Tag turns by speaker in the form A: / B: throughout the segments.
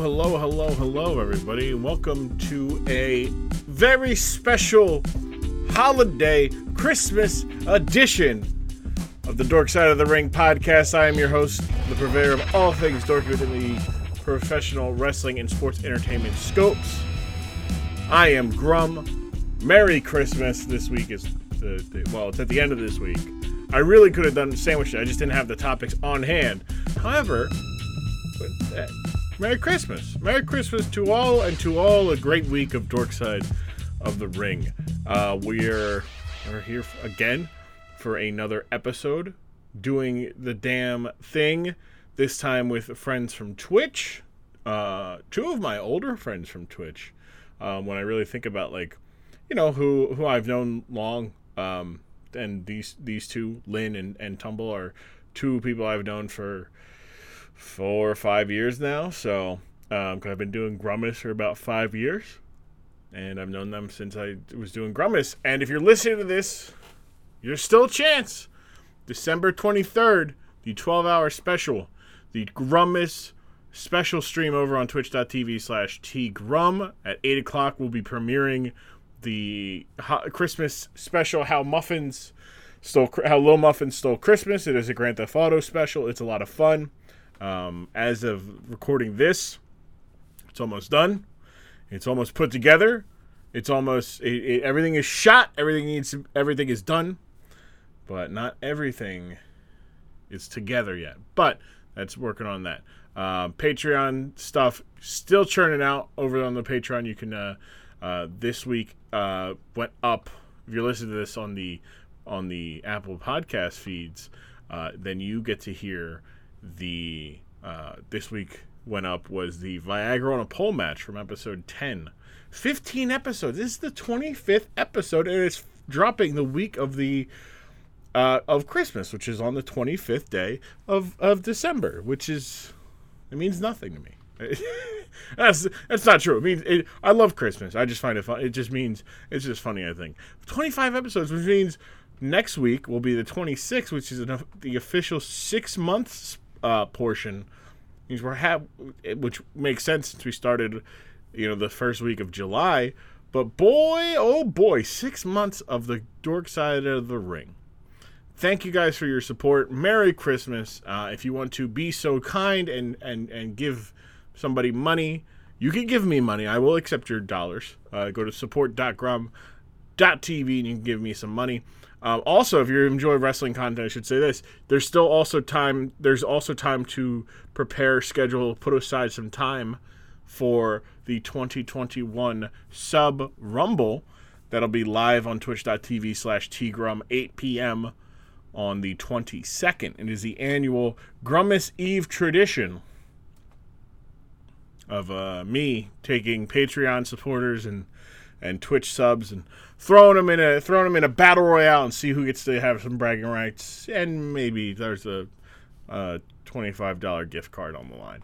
A: Hello, hello, hello, everybody. Welcome to a very special holiday Christmas edition of the Dork Side of the Ring podcast. I am your host, the purveyor of all things dorky within the professional wrestling and sports entertainment scopes. I am Grumm. Merry Christmas. This week is the, the well, it's at the end of this week. I really could have done sandwich. I just didn't have the topics on hand. However, Merry Christmas. Merry Christmas to all, and to all a great week of Dorkside of the Ring. Uh, we're we're here again for another episode, doing the damn thing. This time with friends from Twitch. Uh, two of my older friends from Twitch. Um, when I really think about like, you know, who who I've known long. Um, and these these two, Lynn and and Tumble, are two people I've known for four or five years now. So, um, I've been doing Grummus for about five years, and I've known them since I was doing Grummus. And if you're listening to this, there's still a chance. December 23rd, the 12-hour special, the Grummus special stream over on twitch.tv slash tgrum at 8 o'clock we'll be premiering the christmas special how muffins stole how little muffins stole christmas it is a grand theft auto special it's a lot of fun um, as of recording this, it's almost done. It's almost put together. It's almost it, it, everything is shot. Everything needs everything is done, but not everything is together yet. But that's working on that. Uh, Patreon stuff still churning out over on the Patreon. You can uh, uh, this week uh, went up. If you're listening to this on the on the Apple Podcast feeds, uh, then you get to hear the uh, this week went up was the Viagra on a pole match from episode 10. 15 episodes. This is the 25th episode, and it's dropping the week of the uh, of Christmas, which is on the 25th day of, of December, which is it means nothing to me. that's that's not true. It means it, I love Christmas. I just find it fun. It just means it's just funny. I think 25 episodes, which means next week will be the 26th, which is an, the official six months uh, portion. Means we're have, which makes sense since we started, you know, the first week of July. But boy, oh boy, six months of the dork side of the ring. Thank you guys for your support. Merry Christmas. Uh, if you want to be so kind and and and give somebody money, you can give me money. I will accept your dollars. Uh, go to support.grumm.tv and you can give me some money. Um, also, if you enjoy wrestling content, I should say this: there's still also time. There's also time to prepare, schedule, put aside some time for the 2021 Sub Rumble. That'll be live on twitch.tv slash tgrum 8 p.m. on the 22nd. It is the annual Grummus Eve tradition of uh, me taking Patreon supporters and and Twitch subs and throwing them in a throwing them in a battle royale and see who gets to have some bragging rights and maybe there's a, a $25 gift card on the line.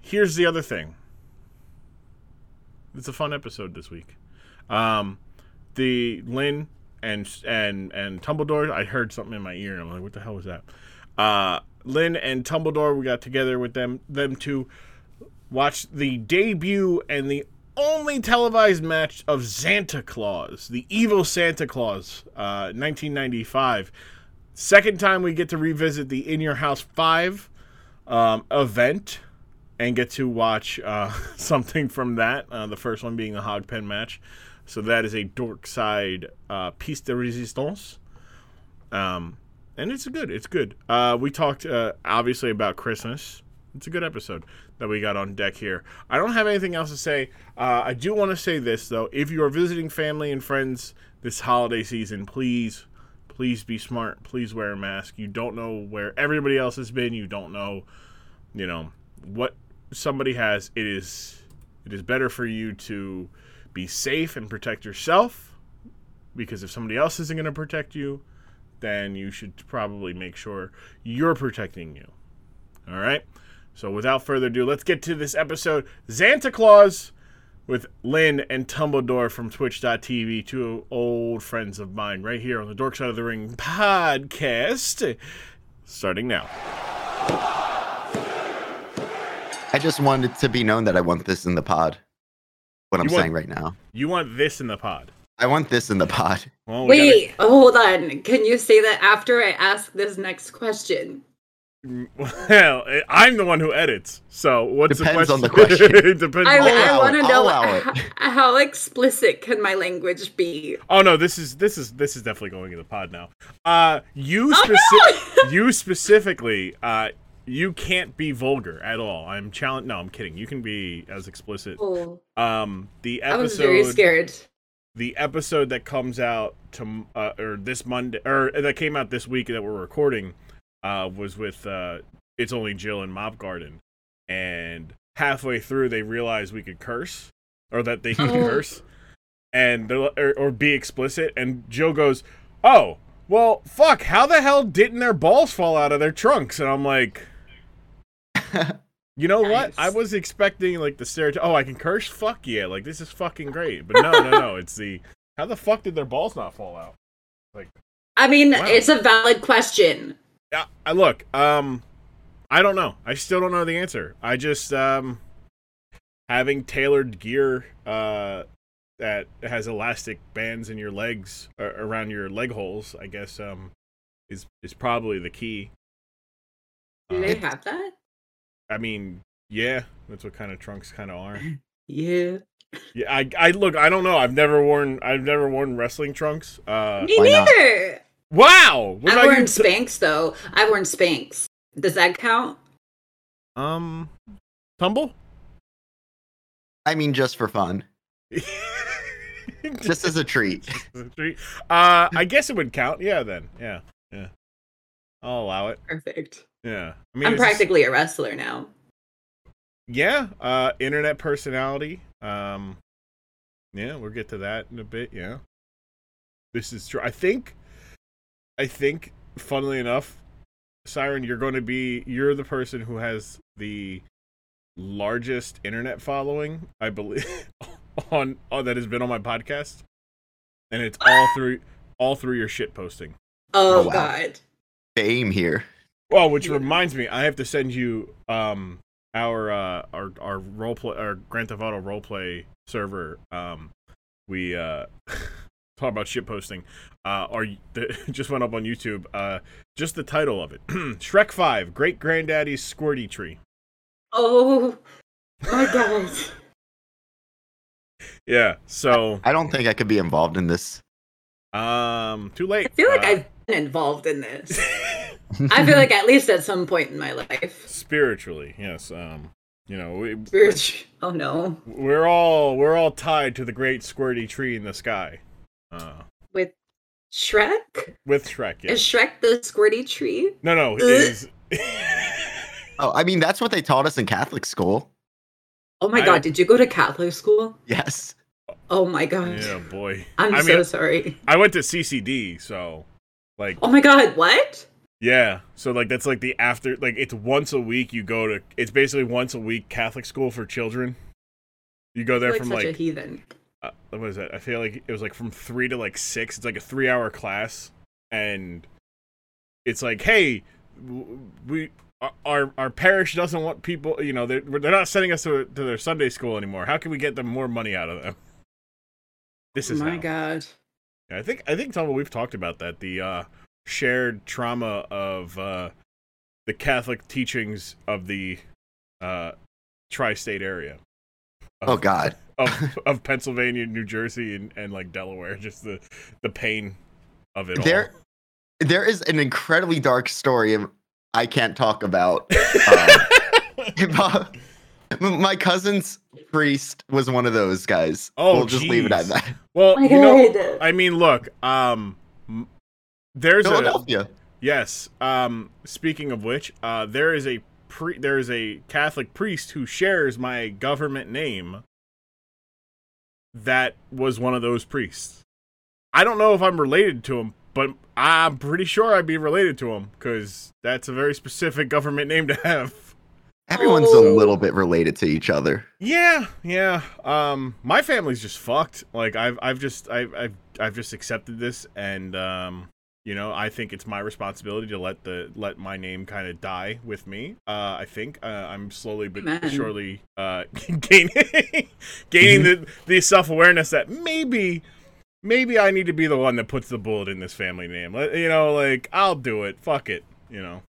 A: Here's the other thing. It's a fun episode this week. Um, the Lynn and and and Tumbledore. I heard something in my ear. and I'm like, what the hell was that? Uh, Lynn and Tumbledore. We got together with them them to watch the debut and the only televised match of Xanta Klaus, the evil Xanta Klaus, uh, 1995. Second time we get to revisit the In Your House 5 um, event and get to watch uh, something from that. Uh, the first one being the Hog Pen match. So that is a dork side uh, piece de resistance. Um, and it's good. It's good. Uh, we talked uh, obviously about Christmas. It's a good episode that we got on deck here. I don't have anything else to say. Uh, I do want to say this though: if you are visiting family and friends this holiday season, please, please be smart. Please wear a mask. You don't know where everybody else has been. You don't know, you know, what somebody has. It is, it is better for you to be safe and protect yourself, because if somebody else isn't going to protect you, then you should probably make sure you're protecting you. All right. So without further ado, let's get to this episode. Xanta Klaus with Lynn and Tumbledore from Twitch.tv, two old friends of mine, right here on the Dork Side of the Ring podcast. Starting now.
B: I just wanted to be known that I want this in the pod. What I'm
A: want-
B: saying right now.
A: You want this in the pod?
B: I want this in the pod.
A: Well, we
C: Wait, hold on. Can you say that after I ask this next question?
A: Gotta- well, I'm the one who edits. So what's
B: Depends
A: the
B: on the
A: question?
B: question.
A: it depends.
C: I,
B: I'll
C: I
B: allow
C: want to know how, how explicit can my language be?
A: Oh no, this is this is this is definitely going in the pod now. Uh, you
C: Oh, no!
A: you specifically, uh, you can't be vulgar at all. I'm challenged. No, I'm kidding. You can be as explicit.
C: Oh,
A: Um, the
C: I was very
A: episode,
C: scared.
A: the episode that comes out to uh, or this Monday or that came out this week that we're recording, uh, was with uh, it's only Jill and Mob Garden, and halfway through they realized we could curse or that they could
C: Oh.
A: curse, and or, or be explicit, and Jill goes, "Oh, well, fuck! How the hell didn't their balls fall out of their trunks?" And I'm like. You know what? I was expecting like the stereotype. Oh, I can curse. Fuck yeah! Like this is fucking great. But no, no, no. It's the how the fuck did their balls not fall out?
C: Like, I mean,
A: Wow.
C: it's a valid question.
A: Yeah, I look. Um, I don't know. I still don't know the answer. I just um, having tailored gear uh that has elastic bands in your legs uh, around your leg holes. I guess um is is probably the key.
C: Do
A: Um,
C: they have that?
A: I mean, yeah, that's what kind of trunks kind of are.
C: Yeah.
A: Yeah, I, I look. I don't know. I've never worn. I've never worn wrestling trunks. Uh,
C: Me neither.
A: Wow. What
C: I've worn
A: you?
C: Spanx though. I've worn Spanx. Does that count?
A: um, tumble.
B: I mean, just for fun, just as a treat. A treat.
A: uh, I guess it would count. Yeah. Then. Yeah. Yeah. I'll allow it.
C: Perfect.
A: Yeah. I mean,
C: I'm
A: it's just-
C: practically a wrestler now.
A: yeah. Uh, internet personality. Um, yeah, we'll get to that in a bit. Yeah. This is true. I think. I think, funnily enough, Sirenn, you're going to be you're the person who has the largest internet following, I believe, on, on that has been on my podcast, and it's all through all through your shit posting.
C: Oh,
B: Oh, wow.
C: God.
B: Fame here.
A: Well, which
C: Yeah.
A: reminds me, I have to send you um our uh our our role play our Grand Theft Auto role play server. Um, we uh talk about shit posting. Uh, or the, just went up on YouTube. Uh, just the title of it: Shrek Five, Great Granddaddy's Squirty Tree.
C: Oh, my God.
A: Yeah. So,
B: I don't think I could be involved in this.
A: um, too late.
C: I feel like
A: Uh,
C: I've been involved in this. I feel like at least at some point in my life.
A: spiritually, yes. Um, you know, we,
C: Spirit- Oh, no.
A: we're all we're all tied to the great squirty tree in the sky. Uh,
C: With Shrek?
A: with Shrek. Yeah.
C: Is Shrek the squirty tree?
A: No, no, it
C: Ugh.
A: is.
B: Oh, I mean, that's what they taught us in Catholic school.
C: Oh my
A: I-
C: god, did you go to Catholic school?
B: Yes.
C: Oh my god.
A: yeah, boy.
C: I'm
A: I
C: so
A: mean,
C: sorry.
A: I went to CCD, so like,
C: Oh my god, what?
A: yeah. So like, that's like the after. Like, it's once a week. You go to. It's basically once a week Catholic school for children. You go there
C: like
A: from
C: such a
A: like
C: heathen.
A: What is that? I feel like it was like from three to like six. It's like a three-hour class, and it's like, hey, we our- our our parish doesn't want people. You know, they're they're not sending us to, to their Sunday school anymore. How can we get them more money out of them? This
C: Oh
A: is
C: my
A: how.
C: god.
A: I think I think Tom, we've talked about that. The uh, shared trauma of uh, the Catholic teachings of the uh, tri-state area.
B: Oh God.
A: Of of Pennsylvania, New Jersey, and, and like Delaware. Just the the pain of it
B: There,
A: all.
B: there is an incredibly dark story I can't talk about. Um, my cousin's priest was one of those guys.
A: Oh,
B: we'll just leave it at that.
A: well, you know. I mean, look, um, m- there's a
B: Philadelphia.
A: yes. Um, speaking of which, uh, there is a pre there is a Catholic priest who shares my government name. That was one of those priests. I don't know if I'm related to him, but I'm pretty sure I'd be related to him because that's a very specific government name to have.
B: Everyone's
C: Oh.
B: a little bit related to each other.
A: Yeah, yeah. Um, my family's just fucked. Like I've, I've just, I've, I've, I've just accepted this, and um, You know, I think it's my responsibility to let the let my name kind of die with me. Uh, I think uh, I'm slowly but
C: Amen.
A: surely uh, gaining gaining the the self awareness that maybe maybe I need to be the one that puts the bullet in this family name. You know, like I'll do it. Fuck it. You know,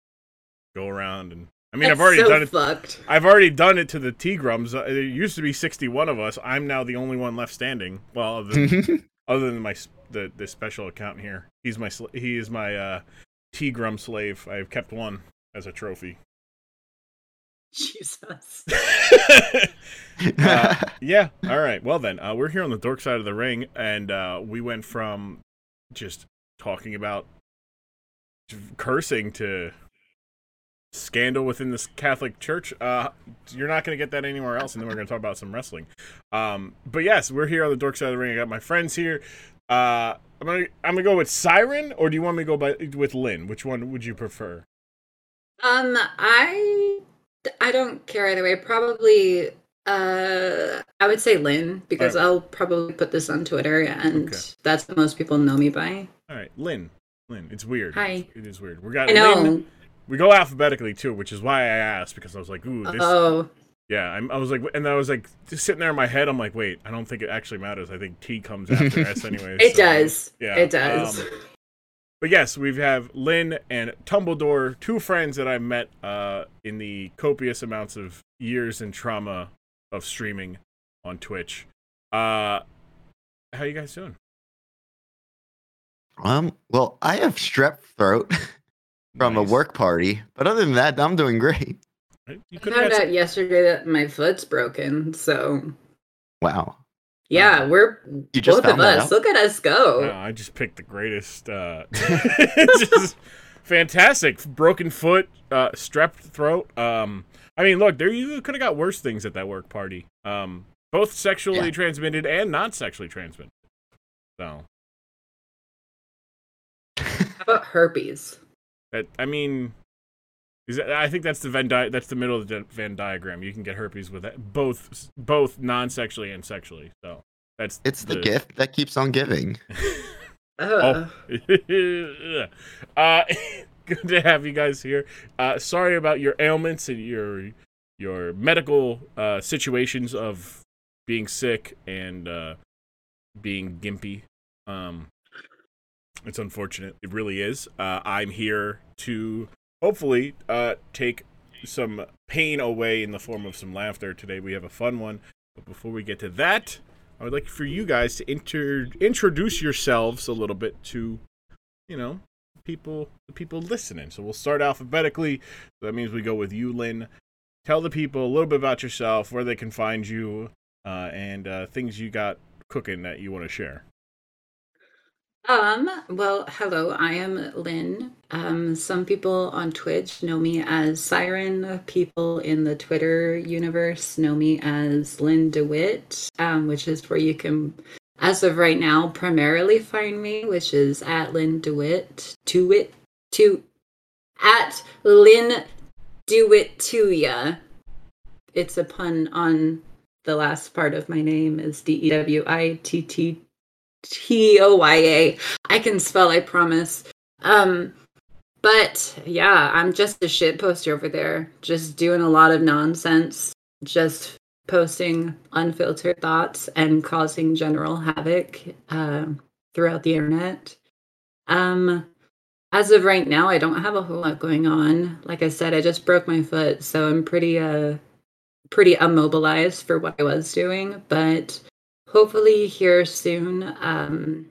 A: go around and I mean I've already
C: so
A: done it.
C: Fucked.
A: I've already done it to the T-Grums. Uh, there used to be 61 of us. I'm now the only one left standing. Well, other than, other than my s- the the special account here. He's my sl- he is my uh, T-Grum slave. I've kept one as a trophy.
C: Jesus.
A: Uh, yeah. All right. Well then, uh, we're here on the dork side of the ring, and uh, we went from just talking about cursing to scandal within this Catholic Church. Uh, you're not going to get that anywhere else, and then we're going to talk about some wrestling. Um, but yes, we're here on the dork side of the ring. I got my friends here. Uh, I'm gonna I'm gonna go with Sirenn, or do you want me to go by with Lynn? Which one would you prefer?
C: Um, I I don't care either way. Probably, uh, I would say Lynn because
A: Alright.
C: I'll probably put this on Twitter, and
A: Okay.
C: that's what most people know me by.
A: All right, Lynn. Lynn, it's weird.
C: Hi.
A: It is weird. We got
C: I know.
A: Lynn. We go alphabetically too, which is why I asked because I was like, ooh, this.
C: Oh,
A: Yeah, I'm, I was like, and I was like, just sitting there in my head. I'm like, wait, I don't think it actually matters. I think T comes after S anyway.
C: it
A: so-
C: does.
A: yeah,
C: it does.
A: um, But yes, we have Lynn and Tumbledore, two friends that I met uh, in the copious amounts of years and trauma of streaming on Twitch. Uh, how you guys doing?
B: um, well, I have strep throat from
A: Nice.
B: a work party, but other than that, I'm doing great.
A: Right? You
C: I found
A: have
C: out yesterday that my foot's broken. So
B: Wow.
C: yeah, we're
B: You just
C: both of us.
B: out?
C: Look at us go.
A: I just picked the greatest. Uh, it's just fantastic. Broken foot, uh, strep throat. Um, I mean, look, there you could have got worse things at that work party. Um, both sexually
B: Yeah.
A: transmitted and not sexually transmitted. So
C: How about herpes?
A: That I mean, is that, I think that's the Venn di- that's the middle of the Venn diagram. You can get herpes with that, both both non-sexually and sexually. So that's
B: It's the gift that keeps on giving.
C: Oh,
A: uh, good to have you guys here. Uh, sorry about your ailments and your your medical uh, situations of being sick and uh, being gimpy. Um, it's unfortunate. It really is. Uh, I'm here to hopefully uh, take some pain away in the form of some laughter. Today we have a fun one. But before we get to that, I would like for you guys to inter- introduce yourselves a little bit to, you know, people the people listening. So we'll start alphabetically. So that means we go with you, Lynn. Tell the people a little bit about yourself, where they can find you, uh, and uh, things you got cooking that you want to share.
C: Um, well, hello, I am Lynn. Um, some people on Twitch know me as Sirenn. People in the Twitter universe know me as Lynn DeWitt, um, which is where you can, as of right now, primarily find me, which is at Lynn DeWitt. To it, to, at Lynn DeWitt to ya. It's a pun on the last part of my name is D E W I T T T O Y A. I can spell, I promise. Um, but yeah, I'm just a shit poster over there, just doing a lot of nonsense, just posting unfiltered thoughts and causing general havoc uh, throughout the internet. Um, as of right now, I don't have a whole lot going on. Like I said, I just broke my foot, so I'm pretty uh pretty immobilized for what I was doing, but hopefully here soon um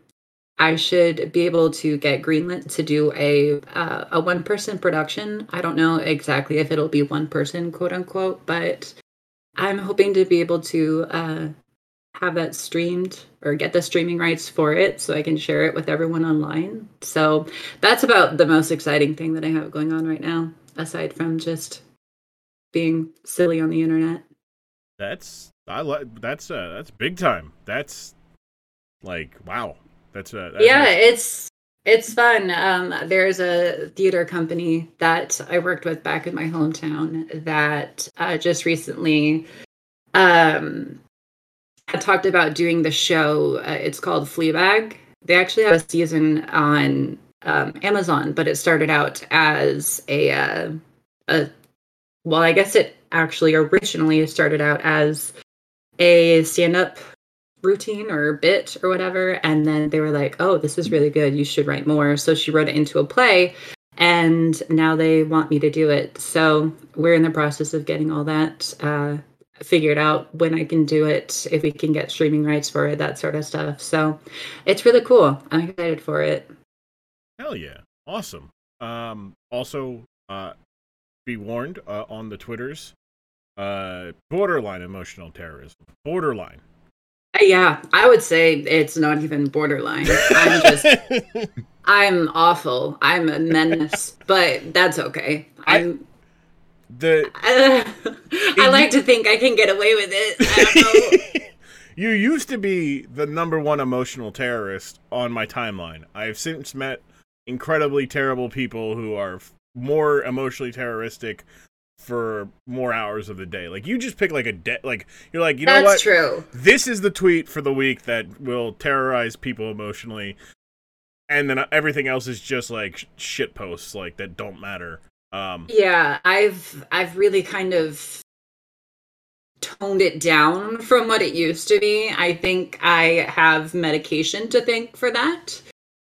C: i should be able to get greenlit to do a uh, a one person production. I don't know exactly if it'll be one person quote unquote but i'm hoping to be able to uh have that streamed or get the streaming rights for it so i can share it with everyone online. So that's about the most exciting thing that i have going on right now aside from just being silly on the internet.
A: That's I like that's uh that's big time. That's like wow. That's uh that's
C: yeah it's it's fun um there's a theater company that i worked with back in my hometown that uh, just recently um had talked about doing the show uh, it's called fleabag they actually have a season on um, Amazon, but it started out as a uh, a well, I guess it actually originally started out as a stand up routine or bit or whatever. And then they were like, oh, this is really good. You should write more. So she wrote it into a play. And now they want me to do it. So we're in the process of getting all that uh, figured out when I can do it, if we can get streaming rights for it, that sort of stuff. So it's really cool. I'm excited for it.
A: Hell yeah. Awesome. Um, also, uh, be warned uh, on the Twitters uh, borderline emotional terrorism. Borderline.
C: Uh, yeah, I would say it's not even borderline. I'm just, I'm awful. I'm a menace, but that's okay. I'm.
A: I, the
C: uh, I like to think I can get away with it.
A: you used to be the number one emotional terrorist on my timeline. I have since met incredibly terrible people who are more emotionally terroristic for more hours of the day. Like you just pick like a de- like you're like you know
C: That's
A: what?
C: true.
A: This is the tweet for the week that will terrorize people emotionally, and then everything else is just like shit posts like that don't matter. Um,
C: yeah, I've I've really kind of toned it down from what it used to be. I think I have medication to thank for that.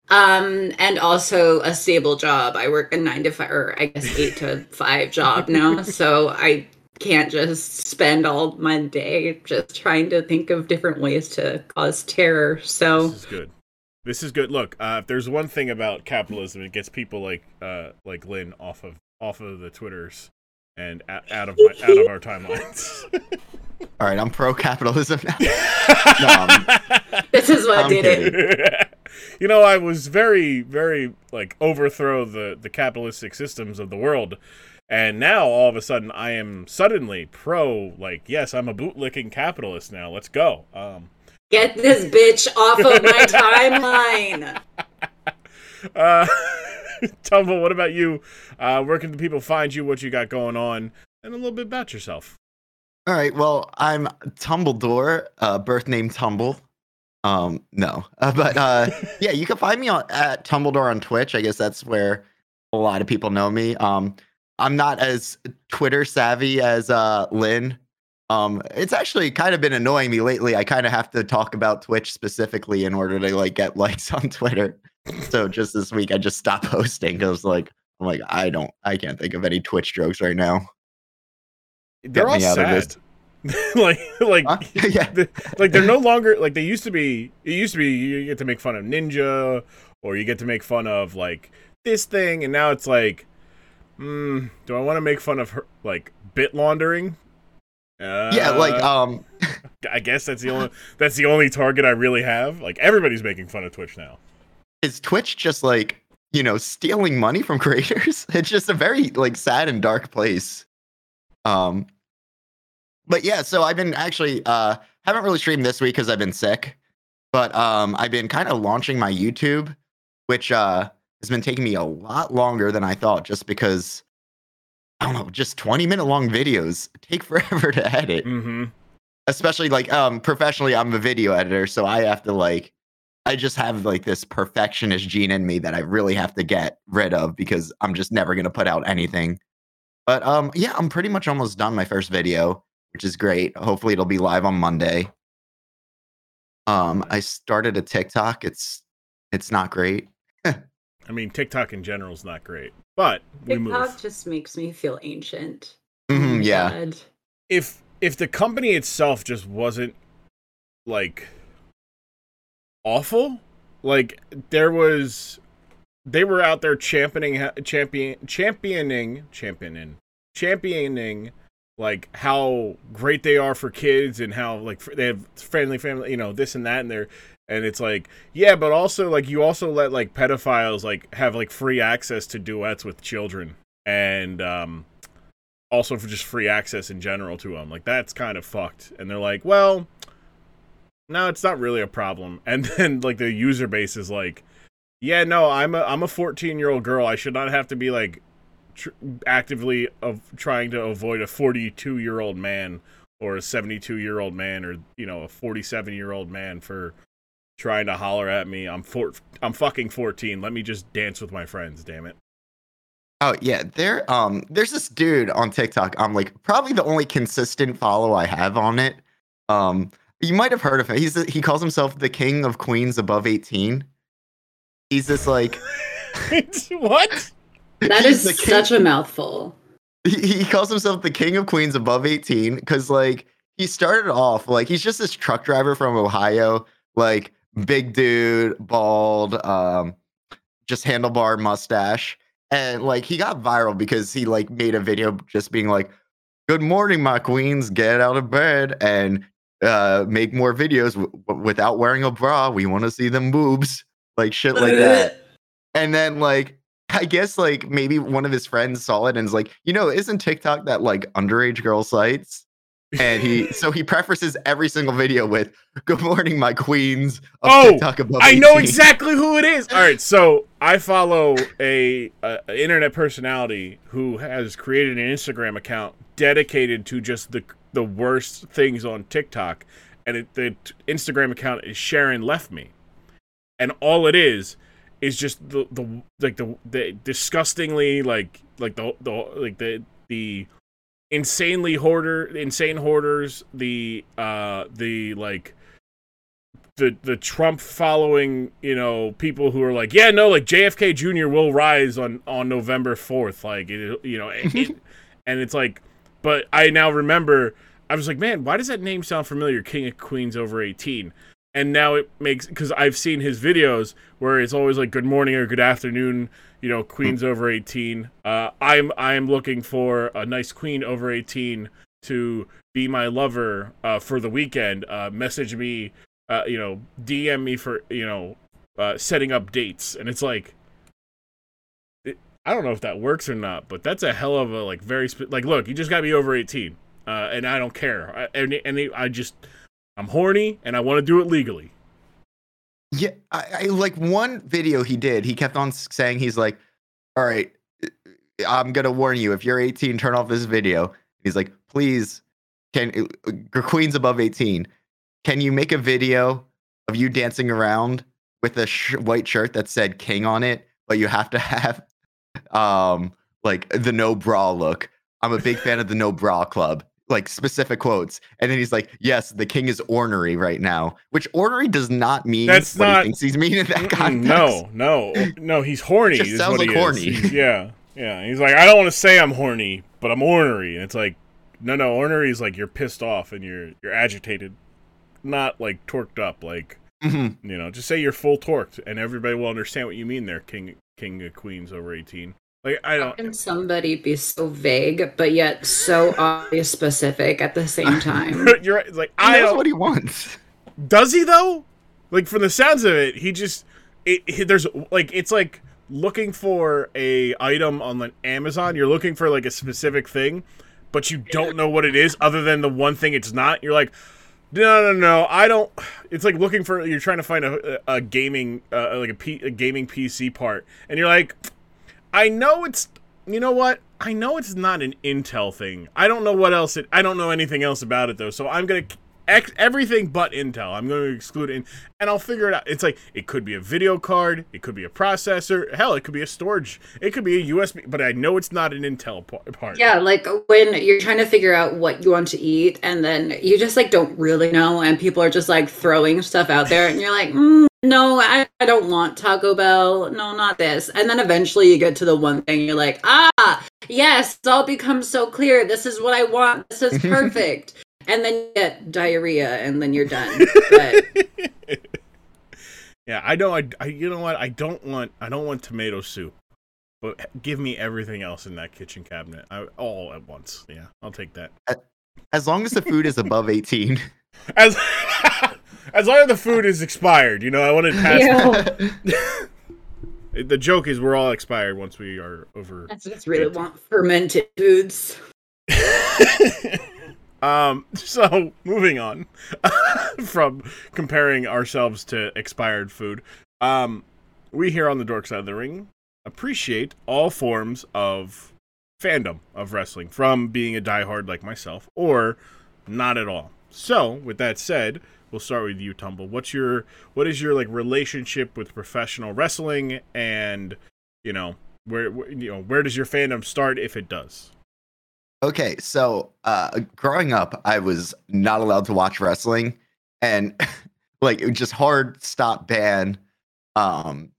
C: Um, and also a stable job. I work a nine to five, or I guess eight to five job now. So I can't just spend all my day just trying to think of different ways to cause terror. So
A: this is good. This is good. Look, uh, if there's one thing about capitalism, it gets people like uh, like Lynn off of off of the twitters and out of my, out of our timelines.
B: All right, I'm pro capitalism now.
C: no, this is what I'm did kidding. it.
A: you know, I was very, very like overthrow the the capitalistic systems of the world, and now all of a sudden I am suddenly pro. Like, yes, I'm a bootlicking capitalist now. Let's go. Um,
C: Get this bitch off of my timeline.
A: Uh, Tumble, what about you? Uh, where can the people find you? What you got going on? And a little bit about yourself.
B: All right. Well, I'm Tumbledore, uh, birth name Tumble. Um, no, uh, but uh, yeah, you can find me on at Tumbledore on Twitch. I guess that's where a lot of people know me. Um, I'm not as Twitter savvy as uh, Lynn. Um, it's actually kind of been annoying me lately. I kind of have to talk about Twitch specifically in order to like get likes on Twitter. so just this week, I just stopped posting because like I'm like I don't, I can't think of any Twitch jokes right now.
A: They're all sad. like like huh? yeah. the, like they're no longer like they used to be it used to be you get to make fun of ninja or you get to make fun of like this thing and now it's like mm, do i want to make fun of her like bit laundering
B: uh, yeah like um
A: i guess that's the only that's the only target i really have like everybody's making fun of twitch now
B: is twitch just like you know stealing money from creators it's just a very like sad and dark place um but yeah, so I've been actually uh haven't really streamed this week because I've been sick, but um I've been kind of launching my YouTube, which uh has been taking me a lot longer than I thought, just because I don't know, just 20 minute long videos take forever to edit.
A: Mm-hmm.
B: Especially like um professionally, I'm a video editor, so I have to like I just have like this perfectionist gene in me that I really have to get rid of because I'm just never gonna put out anything. But um yeah, I'm pretty much almost done my first video which is great. Hopefully, it'll be live on Monday. Um, I started a TikTok. It's it's not great.
A: I mean, TikTok in general is not great, but we
C: TikTok just makes me feel ancient.
B: Mm-hmm, yeah.
C: God.
A: If if the company itself just wasn't like awful, like there was, they were out there championing, champion, championing, championing, championing like how great they are for kids and how like they have friendly family, you know, this and that, and they're and it's like yeah, but also like you also let like pedophiles like have like free access to duets with children and um also for just free access in general to them. Like that's kind of fucked. And they're like, well, no, it's not really a problem. And then like the user base is like, yeah, no, I'm a I'm a 14 year old girl. I should not have to be like tr- actively of trying to avoid a 42 year old man or a 72 year old man or you know a 47 year old man for trying to holler at me. I'm four, I'm fucking 14. Let me just dance with my friends, damn it.
B: Oh yeah, there um there's this dude on TikTok. I'm like probably the only consistent follow I have on it. Um you might have heard of him. He's the, he calls himself the king of queens above 18. He's this like
A: what?
C: That is such a mouthful.
B: he, he calls himself the king of queens above 18 because like he started off like he's just this truck driver from ohio like big dude bald um just handlebar mustache and like he got viral because he like made a video just being like good morning my queens get out of bed and uh make more videos w- without wearing a bra. We want to see them boobs. Like shit like that. And then like I guess like maybe one of his friends saw it and is like, you know, isn't TikTok that like underage girl sites? And he so he prefaces every single video with "Good morning, my queens."
A: Oh,
B: TikTok above
A: I know exactly who it is. All right, so I follow a, a a internet personality who has created an Instagram account dedicated to just the the worst things on TikTok, and it, the t- Instagram account is Sharon left me, and all it is is just the the like the the disgustingly like like the the like the the insanely hoarder insane hoarders the uh the like the the Trump following, you know, people who are like, yeah, no, like JFK Jr. will rise on on November fourth, like it, you know, it, it- and it's like, but I now remember, I was like, man, why does that name sound familiar? King of Queens over eighteen, and now it makes because I've seen his videos where it's always like good morning or good afternoon, you know, Queens over eighteen. Uh, I'm I'm looking for a nice queen over eighteen to be my lover uh, for the weekend. Uh, message me uh, you know, DM me for, you know, uh, setting up dates. And it's like, it, I don't know if that works or not, but that's a hell of a, like, very, spe- like, look, you just gotta be over 18. Uh, and I don't care. I, and, and I just, I'm horny and I want to do it legally.
B: Yeah, I, I like one video he did. He kept on saying he's like, "All right, I'm gonna warn you. If you're 18, turn off this video." He's like, "Please, can uh, queens above 18, can you make a video of you dancing around with a sh- white shirt that said king on it, but you have to have um like the no bra look. I'm a big fan of the no bra club. Like specific quotes. And then he's like, Yes, the king is ornery right now. Which ornery does not mean
A: That's
B: what
A: not-
B: he thinks he's meaning in that context.
A: no, no, no, he's horny.
B: Just
A: is
B: sounds like horny.
A: Yeah, yeah. He's like, I don't want to say I'm horny, but I'm ornery. And it's like, no, no, ornery is like you're pissed off and you're you're agitated, not like torqued up. Like
B: Mhm.
A: You know, just say you're full torqued, and everybody will understand what you mean there, King King of Queens over eighteen. Like I don't.
C: can somebody be so vague but yet so obvious specific at the same time?
A: you're right, like
B: He
A: I
B: knows
A: don't.
B: what he wants.
A: Does he though? Like from the sounds of it, he just it, it- there's like it's like looking for a item on like Amazon. You're looking for like a specific thing, but you don't know what it is other than the one thing it's not. You're like, no, no, no, I don't. It's like looking for you're trying to find a a gaming uh, like a, P, a gaming PC part, and you're like, I know it's. You know what? I know it's not an Intel thing. I don't know what else it. I don't know anything else about it though. So I'm gonna ex- everything but Intel. I'm going to exclude it, and I'll figure it out. It's like it could be a video card, it could be a processor, hell, it could be a storage, it could be a USB. But I know it's not an Intel part.
C: Yeah, like when you're trying to figure out what you want to eat, and then you just like don't really know, and people are just like throwing stuff out there, and you're like, mm, no, I, I don't want Taco Bell. No, not this. And then eventually you get to the one thing, you're like, ah, yes, it's all becomes so clear. This is what I want. This is perfect. and then you get diarrhea, and then you're done. But
A: yeah. I know. I, I. You know what? I don't want. I don't want tomato soup. But give me everything else in that kitchen cabinet, I, all at once. Yeah, I'll take that.
B: As long as the food is above 18.
A: As as long as the food is expired, you know, I want to pass. The joke is we're all expired once we are over.
C: I just really want fermented foods.
A: um. So moving on from comparing ourselves to expired food, um, we here on the Dork Side of the Ring appreciate all forms of fandom of wrestling, from being a diehard like myself or not at all. So, with that said, we'll start with you, Tumble. What's your what is your like relationship with professional wrestling, and you know where, where you know where does your fandom start if it does?
B: Okay, so uh, growing up, I was not allowed to watch wrestling, and like it was just hard stop ban. Um,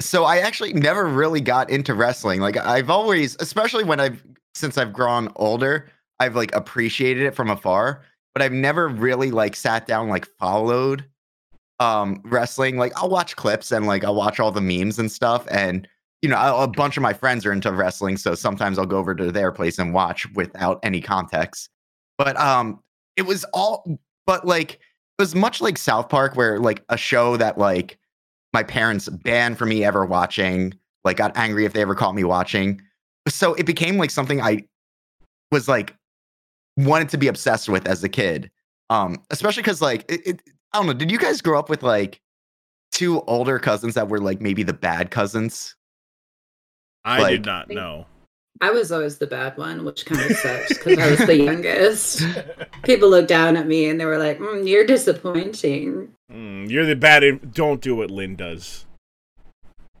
B: so I actually never really got into wrestling. Like I've always, especially when I've since I've grown older, I've like appreciated it from afar, but I've never really like sat down like followed um wrestling. Like I'll watch clips and like I'll watch all the memes and stuff and you know, a bunch of my friends are into wrestling, so sometimes I'll go over to their place and watch without any context. But um it was all but like it was much like South Park where like a show that like my parents banned for me ever watching, like got angry if they ever caught me watching. So it became like something I was like wanted to be obsessed with as a kid. Um, especially because like it, it, I don't know, did you guys grow up with like two older cousins that were like maybe the bad cousins?
A: I
B: Like-
A: did not know.
C: I was always the bad one, which kind of sucks because I was the youngest. People looked down at me and they were like, mm, "You're disappointing."
A: Mm, you're the bad. in- Don't do what Lynn does.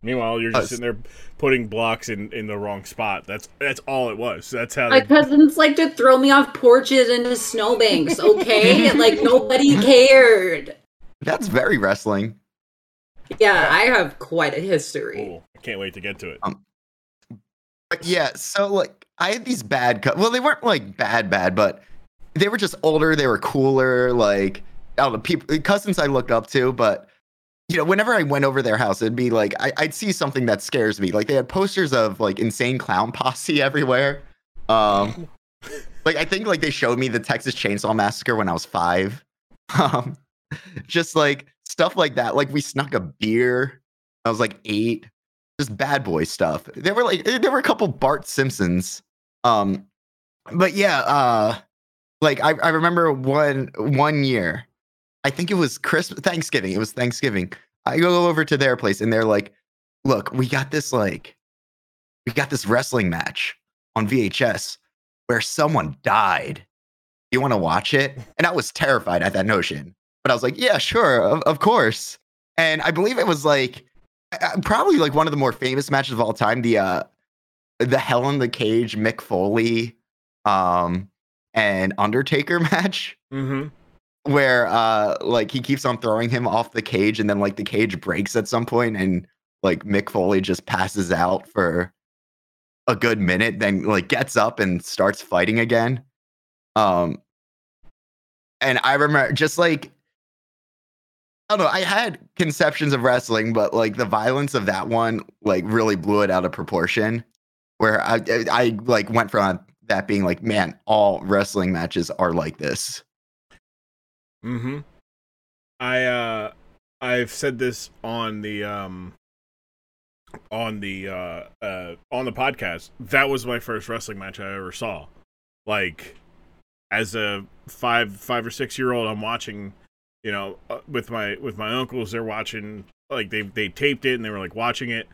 A: Meanwhile, you're just
B: Us.
A: sitting there putting blocks in, in the wrong spot. That's that's all it was. That's how.
C: My
A: They,
C: cousins like to throw me off porches into snowbanks. Okay, like nobody cared.
B: That's very wrestling.
C: Yeah, I have quite a history.
A: Cool. I can't wait to get to it.
B: Um, but yeah, so like I had these bad co- well, they weren't like bad bad, but they were just older, they were cooler, like I don't know, people cousins I looked up to, but you know, whenever I went over their house, it'd be like I, I'd see something that scares me. Like they had posters of like insane clown posse everywhere. Um like I think like they showed me the Texas Chainsaw Massacre when I was five. Um just like stuff like that. Like we snuck a beer. I was like eight just bad boy stuff. There were like there were a couple Bart Simpsons. Um but yeah, uh like I, I remember one one year, I think it was Christmas Thanksgiving. It was Thanksgiving. I go over to their place and they're like, look, we got this like we got this wrestling match on VHS where someone died. You want to watch it? And I was terrified at that notion. But I was like, yeah, sure, of, of course. And I believe it was like probably like one of the more famous matches of all time the uh the hell in the cage mick foley um and undertaker match
A: Mm-hmm.
B: Where uh like he keeps on throwing him off the cage and then like the cage breaks at some point and like mick foley just passes out for a good minute then like gets up and starts fighting again um and i remember just like I don't know. I had conceptions of wrestling, but like the violence of that one, like really blew it out of proportion. Where I, I, I like went from that being like, man, all wrestling matches are like this.
A: Mm-hmm. I uh I've said this on the um on the uh uh on the podcast. That was my first wrestling match I ever saw. Like as a 5 5 or 6 year old I'm watching, you know, uh, with my with my uncles they're watching like they they taped it and they were like watching it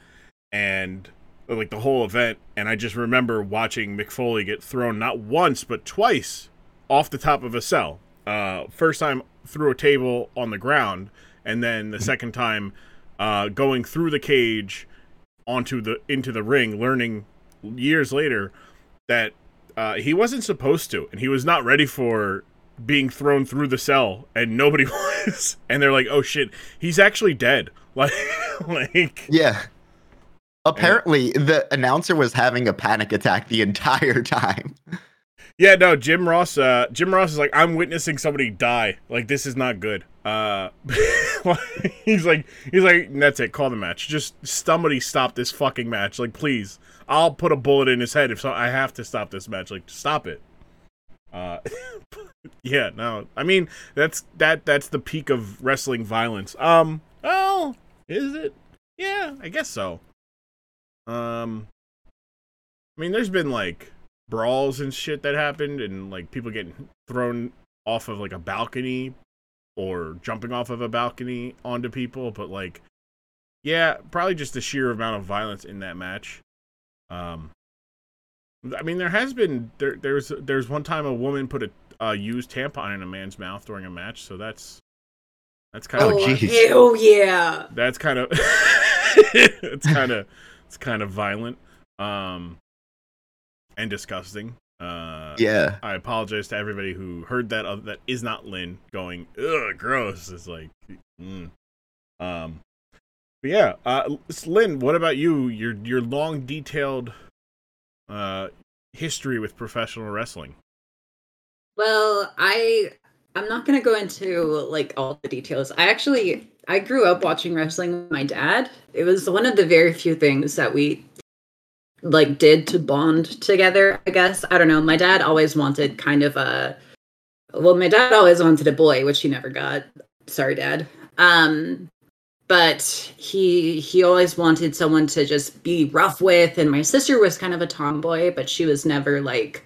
A: and like the whole event and I just remember watching Mick Foley get thrown not once but twice off the top of a cell. Uh, first time through a table on the ground, and then the second time uh, going through the cage onto the into the ring. Learning years later that uh, he wasn't supposed to, and he was not ready for being thrown through the cell, and nobody was. And they're like, "Oh shit, he's actually dead." Like, like
B: Yeah. Apparently, the announcer was having a panic attack the entire time.
A: Yeah, no, Jim Ross. Uh, Jim Ross is like, I'm witnessing somebody die. Like, this is not good. Uh, he's like, he's like, that's it. Call the match. Just somebody stop this fucking match. Like, please. I'll put a bullet in his head if so. I have to stop this match. Like, stop it. Uh, yeah, no. I mean, that's that. That's the peak of wrestling violence. Um. Oh, is it? Yeah, I guess so. Um. I mean, there's been like brawls and shit that happened and like people getting thrown off of like a balcony or jumping off of a balcony onto people but like yeah probably just the sheer amount of violence in that match um i mean there has been there there's there's one time a woman put a uh, use tampon in a man's mouth during a match, so that's that's kind
B: Oh,
A: of
B: jeez.
C: hell yeah!
A: that's kind of it's kind of it's kind of violent um and disgusting. Uh
B: Yeah.
A: I apologize to everybody who heard that uh, that is not Lynn going ugh gross. It's like mm. um but yeah, uh Lynn, what about you? Your your long detailed uh history with professional wrestling.
C: Well, I I'm not gonna go into like all the details. I actually I grew up watching wrestling with my dad. It was one of the very few things that we like did to bond together, I guess. I don't know. My dad always wanted kind of a well, my dad always wanted a boy, which he never got. Sorry, dad. Um but he he always wanted someone to just be rough with and my sister was kind of a tomboy, but she was never like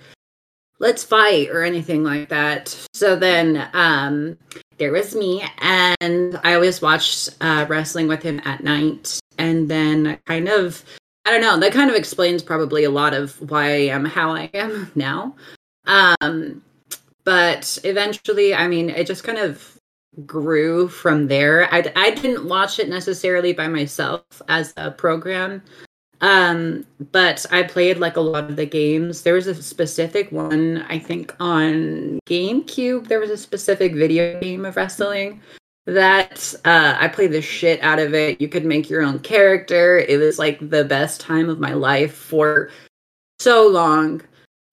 C: let's fight or anything like that. So then um there was me and I always watched uh wrestling with him at night and then kind of I don't know, that kind of explains probably a lot of why I am how I am now. Um but eventually, I mean, it just kind of grew from there. I I didn't watch it necessarily by myself as a program. Um, but I played like a lot of the games. There was a specific one, I think on GameCube, there was a specific video game of wrestling that uh, I played the shit out of it. You could make your own character. It was like the best time of my life for so long.